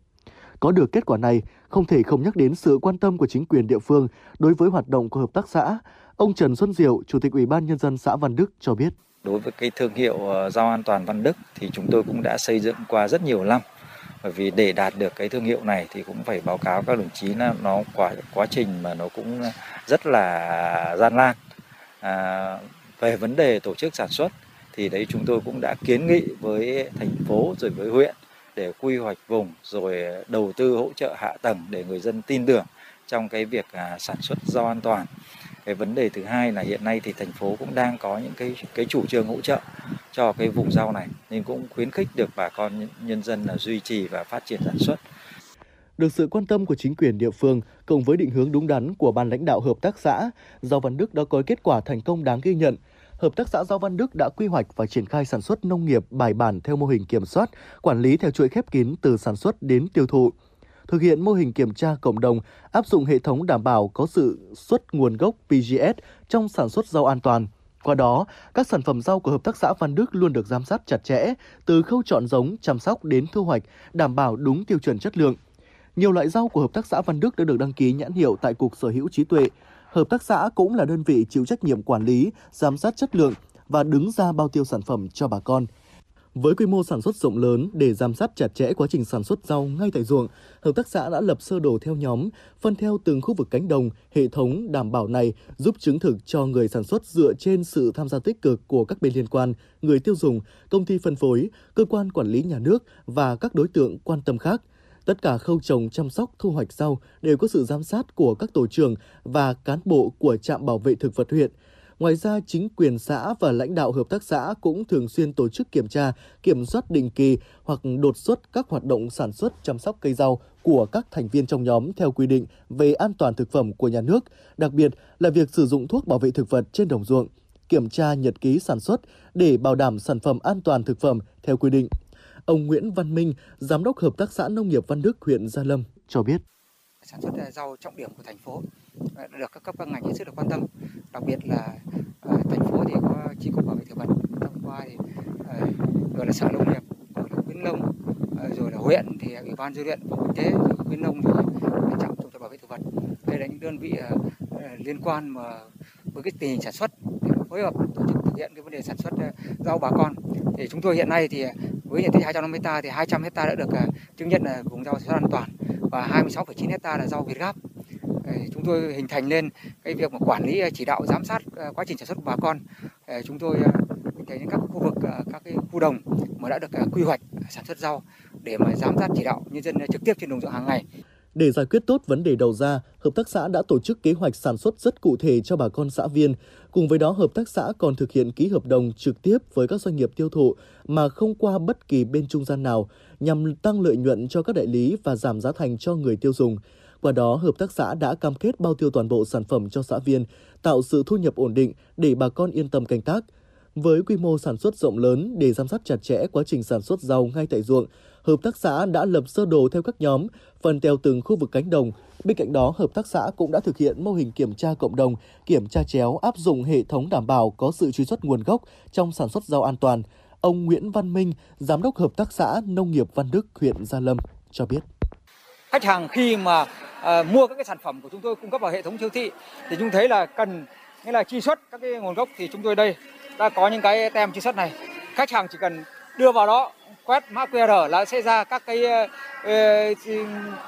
Có được kết quả này, không thể không nhắc đến sự quan tâm của chính quyền địa phương đối với hoạt động của hợp tác xã. Ông Trần Xuân Diệu, Chủ tịch Ủy ban Nhân dân xã Văn Đức cho biết. Đối với cái thương hiệu ờ, rau an toàn Văn Đức thì chúng tôi cũng đã xây dựng qua rất nhiều năm. Bởi vì để đạt được cái thương hiệu này thì cũng phải báo cáo các đồng chí là nó quá quá trình mà nó cũng rất là gian nan. À, về vấn đề tổ chức sản xuất thì đấy chúng tôi cũng đã kiến nghị với thành phố rồi với huyện để quy hoạch vùng rồi đầu tư hỗ trợ hạ tầng để người dân tin tưởng trong cái việc à, sản xuất rau an toàn cái vấn đề thứ hai là hiện nay thì thành phố cũng đang có những cái cái chủ trương hỗ trợ cho cái vùng rau này nên cũng khuyến khích được bà con nhân dân là duy trì và phát triển sản xuất được sự quan tâm của chính quyền địa phương cộng với định hướng đúng đắn của ban lãnh đạo hợp tác xã, Rau Văn Đức đã có kết quả thành công đáng ghi nhận. Hợp tác xã Rau Văn Đức đã quy hoạch và triển khai sản xuất nông nghiệp bài bản theo mô hình kiểm soát, quản lý theo chuỗi khép kín từ sản xuất đến tiêu thụ thực hiện mô hình kiểm tra cộng đồng, áp dụng hệ thống đảm bảo có sự xuất nguồn gốc PGS trong sản xuất rau an toàn. Qua đó, các sản phẩm rau của Hợp tác xã Văn Đức luôn được giám sát chặt chẽ, từ khâu chọn giống, chăm sóc đến thu hoạch, đảm bảo đúng tiêu chuẩn chất lượng. Nhiều loại rau của Hợp tác xã Văn Đức đã được đăng ký nhãn hiệu tại Cục Sở hữu trí tuệ. Hợp tác xã cũng là đơn vị chịu trách nhiệm quản lý, giám sát chất lượng và đứng ra bao tiêu sản phẩm cho bà con. Với quy mô sản xuất rộng lớn để giám sát chặt chẽ quá trình sản xuất rau ngay tại ruộng, hợp tác xã đã lập sơ đồ theo nhóm, phân theo từng khu vực cánh đồng. Hệ thống đảm bảo này giúp chứng thực cho người sản xuất dựa trên sự tham gia tích cực của các bên liên quan, người tiêu dùng, công ty phân phối, cơ quan quản lý nhà nước và các đối tượng quan tâm khác. Tất cả khâu trồng, chăm sóc, thu hoạch rau đều có sự giám sát của các tổ trưởng và cán bộ của trạm bảo vệ thực vật huyện – Ngoài ra, chính quyền xã và lãnh đạo hợp tác xã cũng thường xuyên tổ chức kiểm tra, kiểm soát định kỳ hoặc đột xuất các hoạt động sản xuất chăm sóc cây rau của các thành viên trong nhóm theo quy định về an toàn thực phẩm của nhà nước, đặc biệt là việc sử dụng thuốc bảo vệ thực vật trên đồng ruộng, kiểm tra nhật ký sản xuất để bảo đảm sản phẩm an toàn thực phẩm theo quy định. Ông Nguyễn Văn Minh, Giám đốc Hợp tác xã Nông nghiệp Văn Đức, huyện Gia Lâm cho biết. Sản xuất rau trọng điểm của thành phố được các cấp các ngành hết sức được quan tâm. Đặc biệt là à, thành phố thì có chi cục bảo vệ thực vật, Thông qua thì à, rồi là sở nông nghiệp rồi là khuyến nông à, rồi là huyện thì ủy ban dư huyện, bộ y tế, rồi khuyến nông thì trọng trồng bảo vệ thực vật. Đây là những đơn vị liên quan mà với cái tình hình sản xuất phối hợp tổ chức thực hiện cái vấn đề sản xuất rau bà con. Thì chúng tôi hiện nay thì với diện tích 250 hecta thì 200 hecta đã được chứng nhận là vùng rau sản xuất an toàn và 26,9 hecta là rau Việt Gáp. Chúng tôi hình thành lên cái việc mà quản lý chỉ đạo giám sát ờ, quá trình sản xuất của bà con. Chúng tôi thấy hình thành các khu vực ờ, các cái khu đồng mà đã được quy hoạch sản xuất rau để mà giám sát chỉ đạo nhân dân trực tiếp trên đồng ruộng hàng ngày. Để giải quyết tốt vấn đề đầu ra, hợp tác xã đã tổ chức kế hoạch sản xuất rất cụ thể cho bà con xã viên. Cùng với đó, hợp tác xã còn thực hiện ký hợp đồng trực tiếp với các doanh nghiệp tiêu thụ mà không qua bất kỳ bên trung gian nào nhằm tăng lợi nhuận cho các đại lý và giảm giá thành cho người tiêu dùng. Qua đó, hợp tác xã đã cam kết bao tiêu toàn bộ sản phẩm cho xã viên, tạo sự thu nhập ổn định để bà con yên tâm canh tác. Với quy mô sản xuất rộng lớn để giám sát chặt chẽ quá trình sản xuất rau ngay tại ruộng, hợp tác xã đã lập sơ đồ theo các nhóm, phần theo từng khu vực cánh đồng. Bên cạnh đó, hợp tác xã cũng đã thực hiện mô hình kiểm tra cộng đồng, kiểm tra chéo áp dụng hệ thống đảm bảo có sự truy xuất nguồn gốc trong sản xuất rau an toàn. Ông Nguyễn Văn Minh, Giám đốc Hợp tác xã Nông nghiệp Văn Đức, huyện Gia Lâm cho biết. Khách hàng khi mà uh, mua các cái sản phẩm của chúng tôi cung cấp vào hệ thống siêu thị thì chúng thấy là cần nghĩa là truy xuất các cái nguồn gốc thì chúng tôi đây đã có những cái tem truy xuất này. Khách hàng chỉ cần đưa vào đó quét mã QR là sẽ ra các cái uh,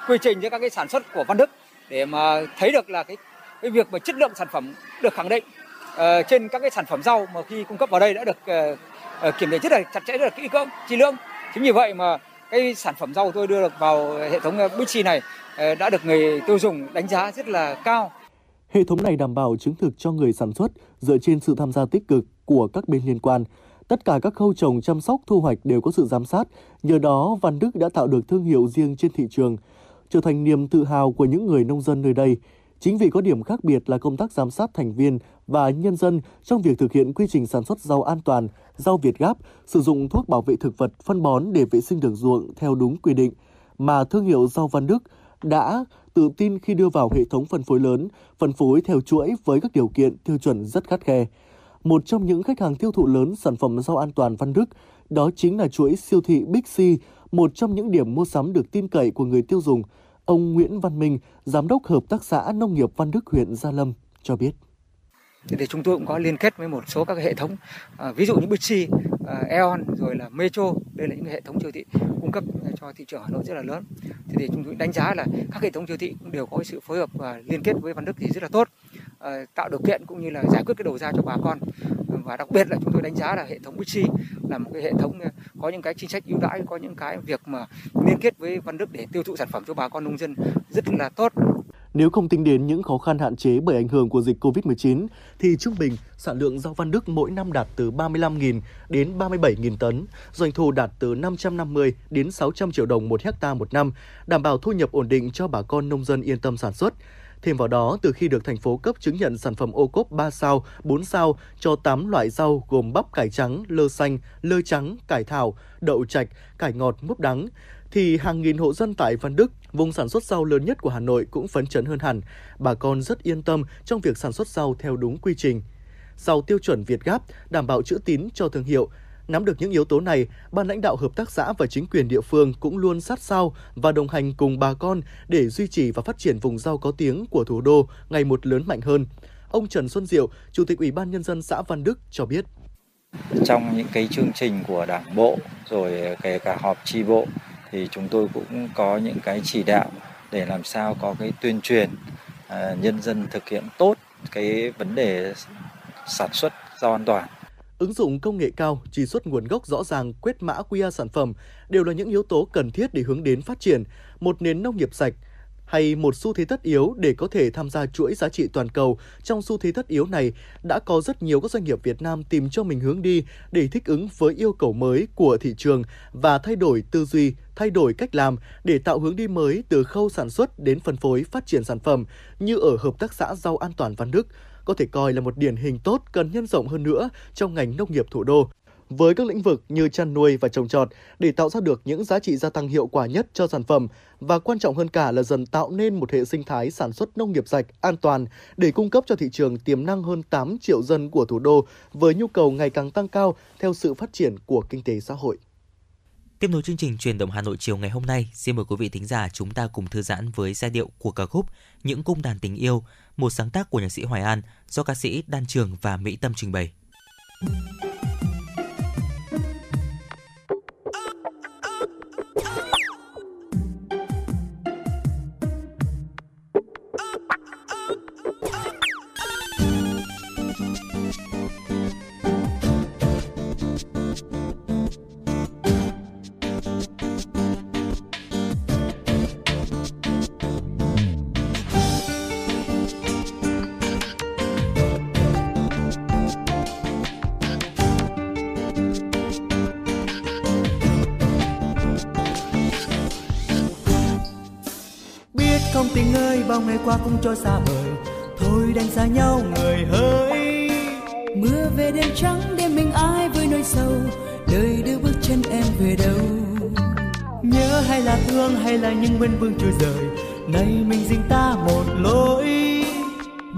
quy trình cho các cái sản xuất của Văn Đức để mà thấy được là cái cái việc mà chất lượng sản phẩm được khẳng định ờ, trên các cái sản phẩm rau mà khi cung cấp vào đây đã được Ờ, kiểm định rất là chặt chẽ rất là kỹ cưỡng chi lương chính vì vậy mà cái sản phẩm rau tôi đưa được vào hệ thống ờ, Bixi này ờ, đã được người tiêu dùng đánh giá rất là cao Hệ thống này đảm bảo chứng thực cho người sản xuất dựa trên sự tham gia tích cực của các bên liên quan. Tất cả các khâu trồng, chăm sóc, thu hoạch đều có sự giám sát. Nhờ đó, Văn Đức đã tạo được thương hiệu riêng trên thị trường, trở thành niềm tự hào của những người nông dân nơi đây. Chính vì có điểm khác biệt là công tác giám sát thành viên và nhân dân trong việc thực hiện quy trình sản xuất rau an toàn, rau Việt Gáp, sử dụng thuốc bảo vệ thực vật, phân bón để vệ sinh đường ruộng theo đúng quy định, mà thương hiệu rau Văn Đức đã tự tin khi đưa vào hệ thống phân phối lớn, phân phối theo chuỗi với các điều kiện tiêu chuẩn rất khắt khe. Một trong những khách hàng tiêu thụ lớn sản phẩm rau an toàn Văn Đức, đó chính là chuỗi siêu thị Big C, một trong những điểm mua sắm được tin cậy của người tiêu dùng. Ông Nguyễn Văn Minh, Giám đốc Hợp tác xã Nông nghiệp Văn Đức huyện Gia Lâm cho biết. Thì chúng tôi cũng có liên kết với một số các hệ thống, à, ví dụ như Bixi, à, Eon rồi là Metro, đây là những hệ thống siêu thị cung cấp cho thị trường Hà Nội rất là lớn. Thì, thì chúng tôi đánh giá là các hệ thống siêu thị cũng đều có sự phối hợp và liên kết với Văn Đức thì rất là tốt, à, tạo điều kiện cũng như là giải quyết cái đầu ra cho bà con và đặc biệt là chúng tôi đánh giá là hệ thống Bixi là một cái hệ thống à, có những cái chính sách ưu đãi, có những cái việc mà liên kết với Văn Đức để tiêu thụ sản phẩm cho bà con nông dân rất là tốt. Nếu không tính đến những khó khăn hạn chế bởi ảnh hưởng của dịch COVID-19, thì trung bình sản lượng rau Văn Đức mỗi năm đạt từ 35.000 đến 37.000 tấn, doanh thu đạt từ 550 đến 600 triệu đồng một hecta một năm, đảm bảo thu nhập ổn định cho bà con nông dân yên tâm sản xuất. Thêm vào đó, từ khi được thành phố cấp chứng nhận sản phẩm ô cốp 3 sao, 4 sao cho 8 loại rau gồm bắp cải trắng, lơ xanh, lơ trắng, cải thảo, đậu trạch, cải ngọt, mướp đắng, thì hàng nghìn hộ dân tại Văn Đức, vùng sản xuất rau lớn nhất của Hà Nội cũng phấn chấn hơn hẳn. Bà con rất yên tâm trong việc sản xuất rau theo đúng quy trình. Rau tiêu chuẩn Việt Gáp đảm bảo chữ tín cho thương hiệu. Nắm được những yếu tố này, ban lãnh đạo hợp tác xã và chính quyền địa phương cũng luôn sát sao và đồng hành cùng bà con để duy trì và phát triển vùng rau có tiếng của thủ đô ngày một lớn mạnh hơn. Ông Trần Xuân Diệu, Chủ tịch Ủy ban Nhân dân xã Văn Đức cho biết. Trong những cái chương trình của đảng bộ, rồi kể cả họp tri bộ, thì chúng tôi cũng có những cái chỉ đạo để làm sao có cái tuyên truyền à, nhân dân thực hiện tốt cái vấn đề sản xuất rau an toàn. Ứng dụng công nghệ cao, truy xuất nguồn gốc rõ ràng, quét mã QR sản phẩm đều là những yếu tố cần thiết để hướng đến phát triển một nền nông nghiệp sạch, hay một xu thế tất yếu để có thể tham gia chuỗi giá trị toàn cầu. Trong xu thế tất yếu này, đã có rất nhiều các doanh nghiệp Việt Nam tìm cho mình hướng đi để thích ứng với yêu cầu mới của thị trường và thay đổi tư duy, thay đổi cách làm để tạo hướng đi mới từ khâu sản xuất đến phân phối phát triển sản phẩm như ở Hợp tác xã Rau An toàn Văn Đức có thể coi là một điển hình tốt cần nhân rộng hơn nữa trong ngành nông nghiệp thủ đô với các lĩnh vực như chăn nuôi và trồng trọt để tạo ra được những giá trị gia tăng hiệu quả nhất cho sản phẩm và quan trọng hơn cả là dần tạo nên một hệ sinh thái sản xuất nông nghiệp sạch, an toàn để cung cấp cho thị trường tiềm năng hơn 8 triệu dân của thủ đô với nhu cầu ngày càng tăng cao theo sự phát triển của kinh tế xã hội. Tiếp nối chương trình truyền động Hà Nội chiều ngày hôm nay, xin mời quý vị thính giả chúng ta cùng thư giãn với giai điệu của ca khúc Những cung đàn tình yêu, một sáng tác của nhạc sĩ Hoài An do ca sĩ Đan Trường và Mỹ Tâm trình bày. chơi bao ngày qua cũng trôi xa vời. Thôi đành xa nhau người hỡi. Mưa về đêm trắng đêm mình ai với nỗi sầu đời đưa bước chân em về đâu? Nhớ hay là thương hay là những bên vương chưa rời. Nay mình dính ta một lối.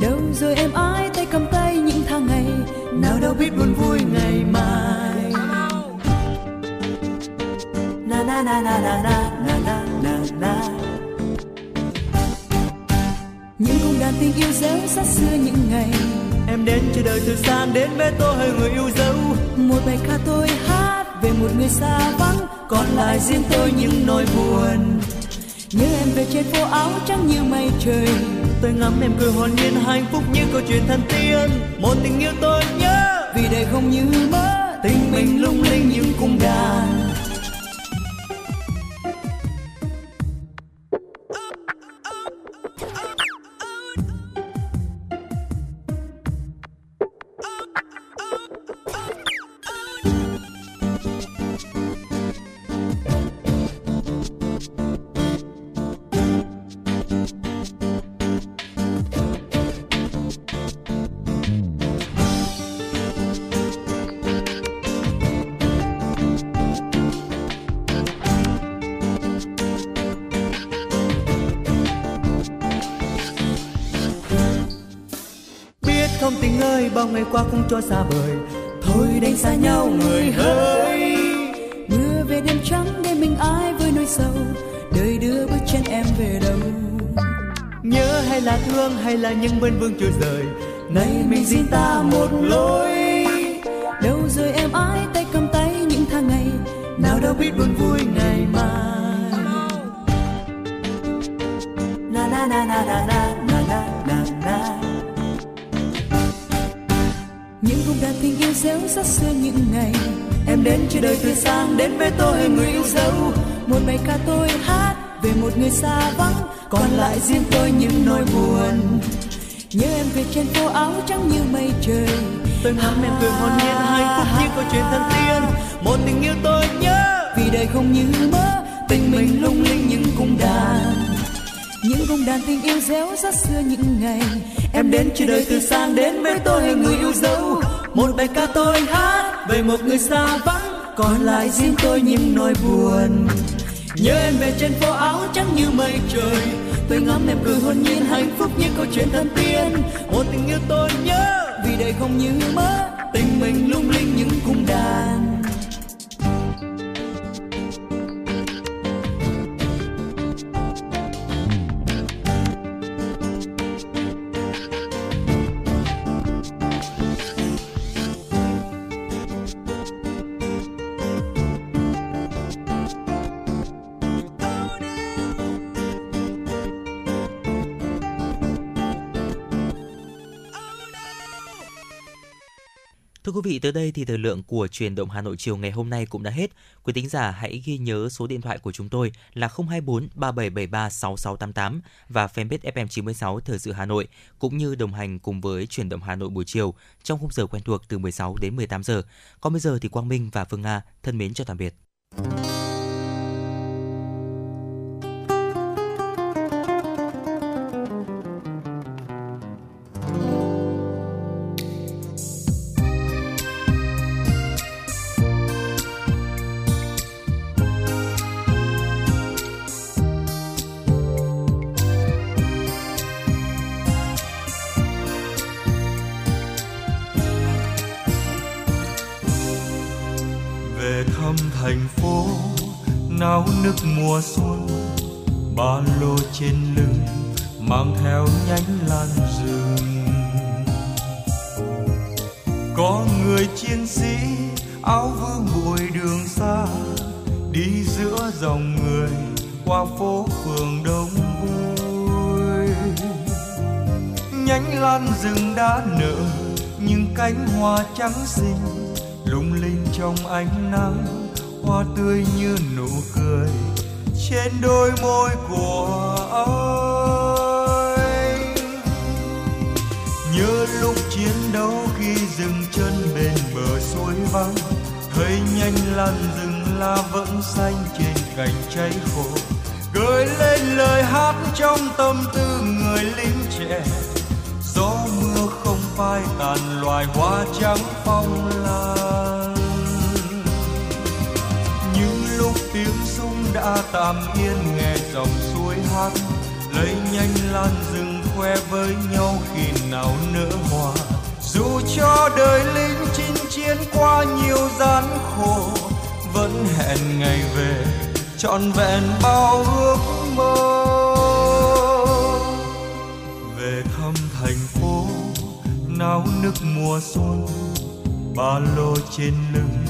Đâu rồi em ai tay cầm tay những tháng ngày. Nào đâu biết buồn vui ngày mai. Na na na na na na. Tình yêu dấu sát xưa những ngày. Em đến chờ đợi từ xa đến bên tôi hơi người yêu dấu. Một bài ca tôi hát về một người xa vắng còn lại riêng tôi những nỗi buồn. Nhớ em về trên phố áo trắng như mây trời. Tôi ngắm em cười hồn nhiên hạnh phúc như câu chuyện thần tiên. Một tình yêu tôi nhớ. Vì đời không như mơ tình mình lung linh những cung đàn qua cũng cho xa vời thôi đánh xa nhau người hỡi. Mưa về đêm trắng để mình ai với nỗi sầu. Đời đưa bước chân em về đâu. Nhớ hay là thương hay là những bên vương chưa rời. Nay mình riêng ta một lối. Đâu rồi em ai tay cầm tay những tháng ngày. Nào đâu biết buồn vui ngày mai. Na na na na na na. Tình yêu dấu rất xưa những ngày. Em đến trên đời từ sáng đến với tôi người yêu dấu. Một bài ca tôi hát về một người xa vắng còn lại riêng tôi những nỗi buồn. Nhớ em về trên phố áo trắng như mây trời. Tôi ngắm em cười hồn nhiên hạnh phúc như câu chuyện thần tiên một tình yêu tôi nhớ. Vì đời không như mơ tình mình lung linh những cung đàn. Những cung đàn tình yêu réo rất xưa những ngày. Em đến trên đời từ sáng đến với tôi người yêu dấu một bài ca tôi hát về một người xa vắng, còn lại riêng tôi những nỗi buồn. Nhớ em về trên phố áo trắng như mây trời, tôi ngắm em cười hồn nhiên hạnh phúc như câu chuyện thân tiên. Một tình yêu tôi nhớ vì đây không như mơ, tình mình lung linh những cung đàn quý vị, tới đây thì thời lượng của truyền động Hà Nội chiều ngày hôm nay cũng đã hết. Quý tính giả hãy ghi nhớ số điện thoại của chúng tôi là 024 3773 6688 và fanpage FM96 Thời sự Hà Nội cũng như đồng hành cùng với truyền động Hà Nội buổi chiều trong khung giờ quen thuộc từ 16 đến 18 giờ. Còn bây giờ thì Quang Minh và Phương Nga thân mến chào tạm biệt. Mùa xuân, ba lô trên lưng mang theo nhánh lan rừng. Có người chiến sĩ áo vương bụi đường xa, đi giữa dòng người qua phố phường đông vui. Nhánh lan rừng đã nở những cánh hoa trắng xinh lung linh trong ánh nắng, hoa tươi như nụ cười trên đôi môi của anh. Nhớ lúc chiến đấu khi dừng chân bên bờ suối vắng, thấy nhanh lan rừng la vẫn xanh trên cành cháy khô. Gợi lên lời hát trong tâm tư người lính trẻ. Gió mưa không phai tàn loài hoa trắng phong lan. Đã tạm yên nghe dòng suối hát. Lấy nhanh lan rừng khoe với nhau khi nào nở hoa. Dù cho đời lính chinh chiến qua nhiều gian khổ, vẫn hẹn ngày về, trọn vẹn bao ước mơ. Về thăm thành phố, náo nức mùa xuân, ba lô trên lưng,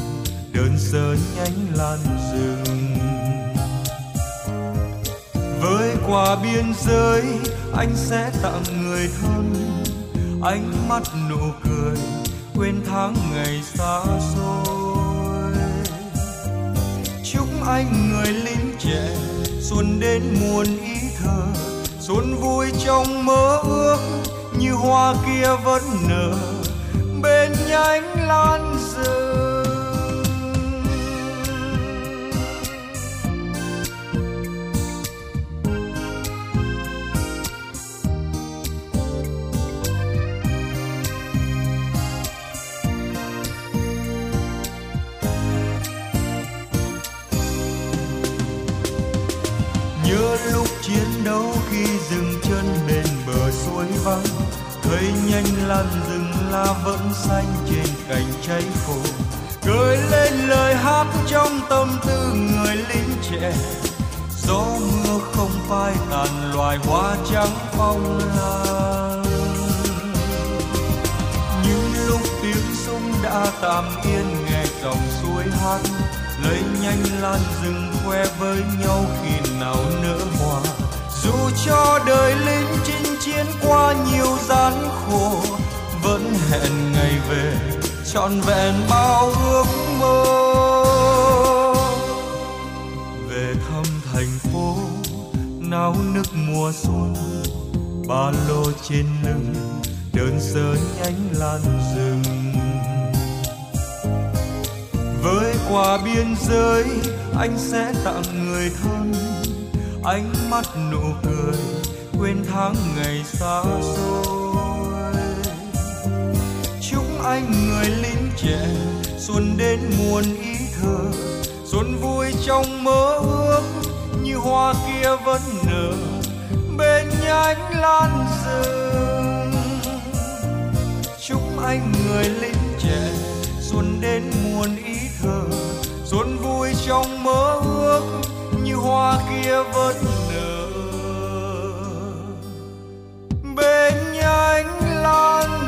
đơn sơ nhánh lan rừng với qua biên giới, anh sẽ tặng người thân. Ánh mắt nụ cười, quên tháng ngày xa xôi. Chúc anh người lính trẻ, xuân đến muôn ý thơ. Xuân vui trong mơ ước, như hoa kia vẫn nở. Bên nhánh lan rơi. Nhanh lan rừng la vẫn xanh trên cành cháy khô cười lên lời hát trong tâm tư người lính trẻ. Gió mưa không phai tàn loài hoa trắng phong lan. Những lúc tiếng súng đã tạm yên nghe dòng suối hát, lấy nhanh lan rừng khoe với nhau khi nào nở hoa. Dù cho đời lính chỉ chiến qua nhiều gian khổ, vẫn hẹn ngày về, trọn vẹn bao ước mơ. Về thăm thành phố, náo nức mùa xuân, ba lô trên lưng, đơn sơ nhánh lan rừng. Với qua biên giới, anh sẽ tặng người thân, ánh mắt nụ cười quên tháng ngày xa xôi. Chúc anh người lính trẻ xuân đến muôn ý thơ, xuân vui trong mơ ước như hoa kia vẫn nở bên nhánh lan rừng chúc anh người lính trẻ xuân đến muôn ý thơ, xuân vui trong mơ ước như hoa kia vẫn nở anh lang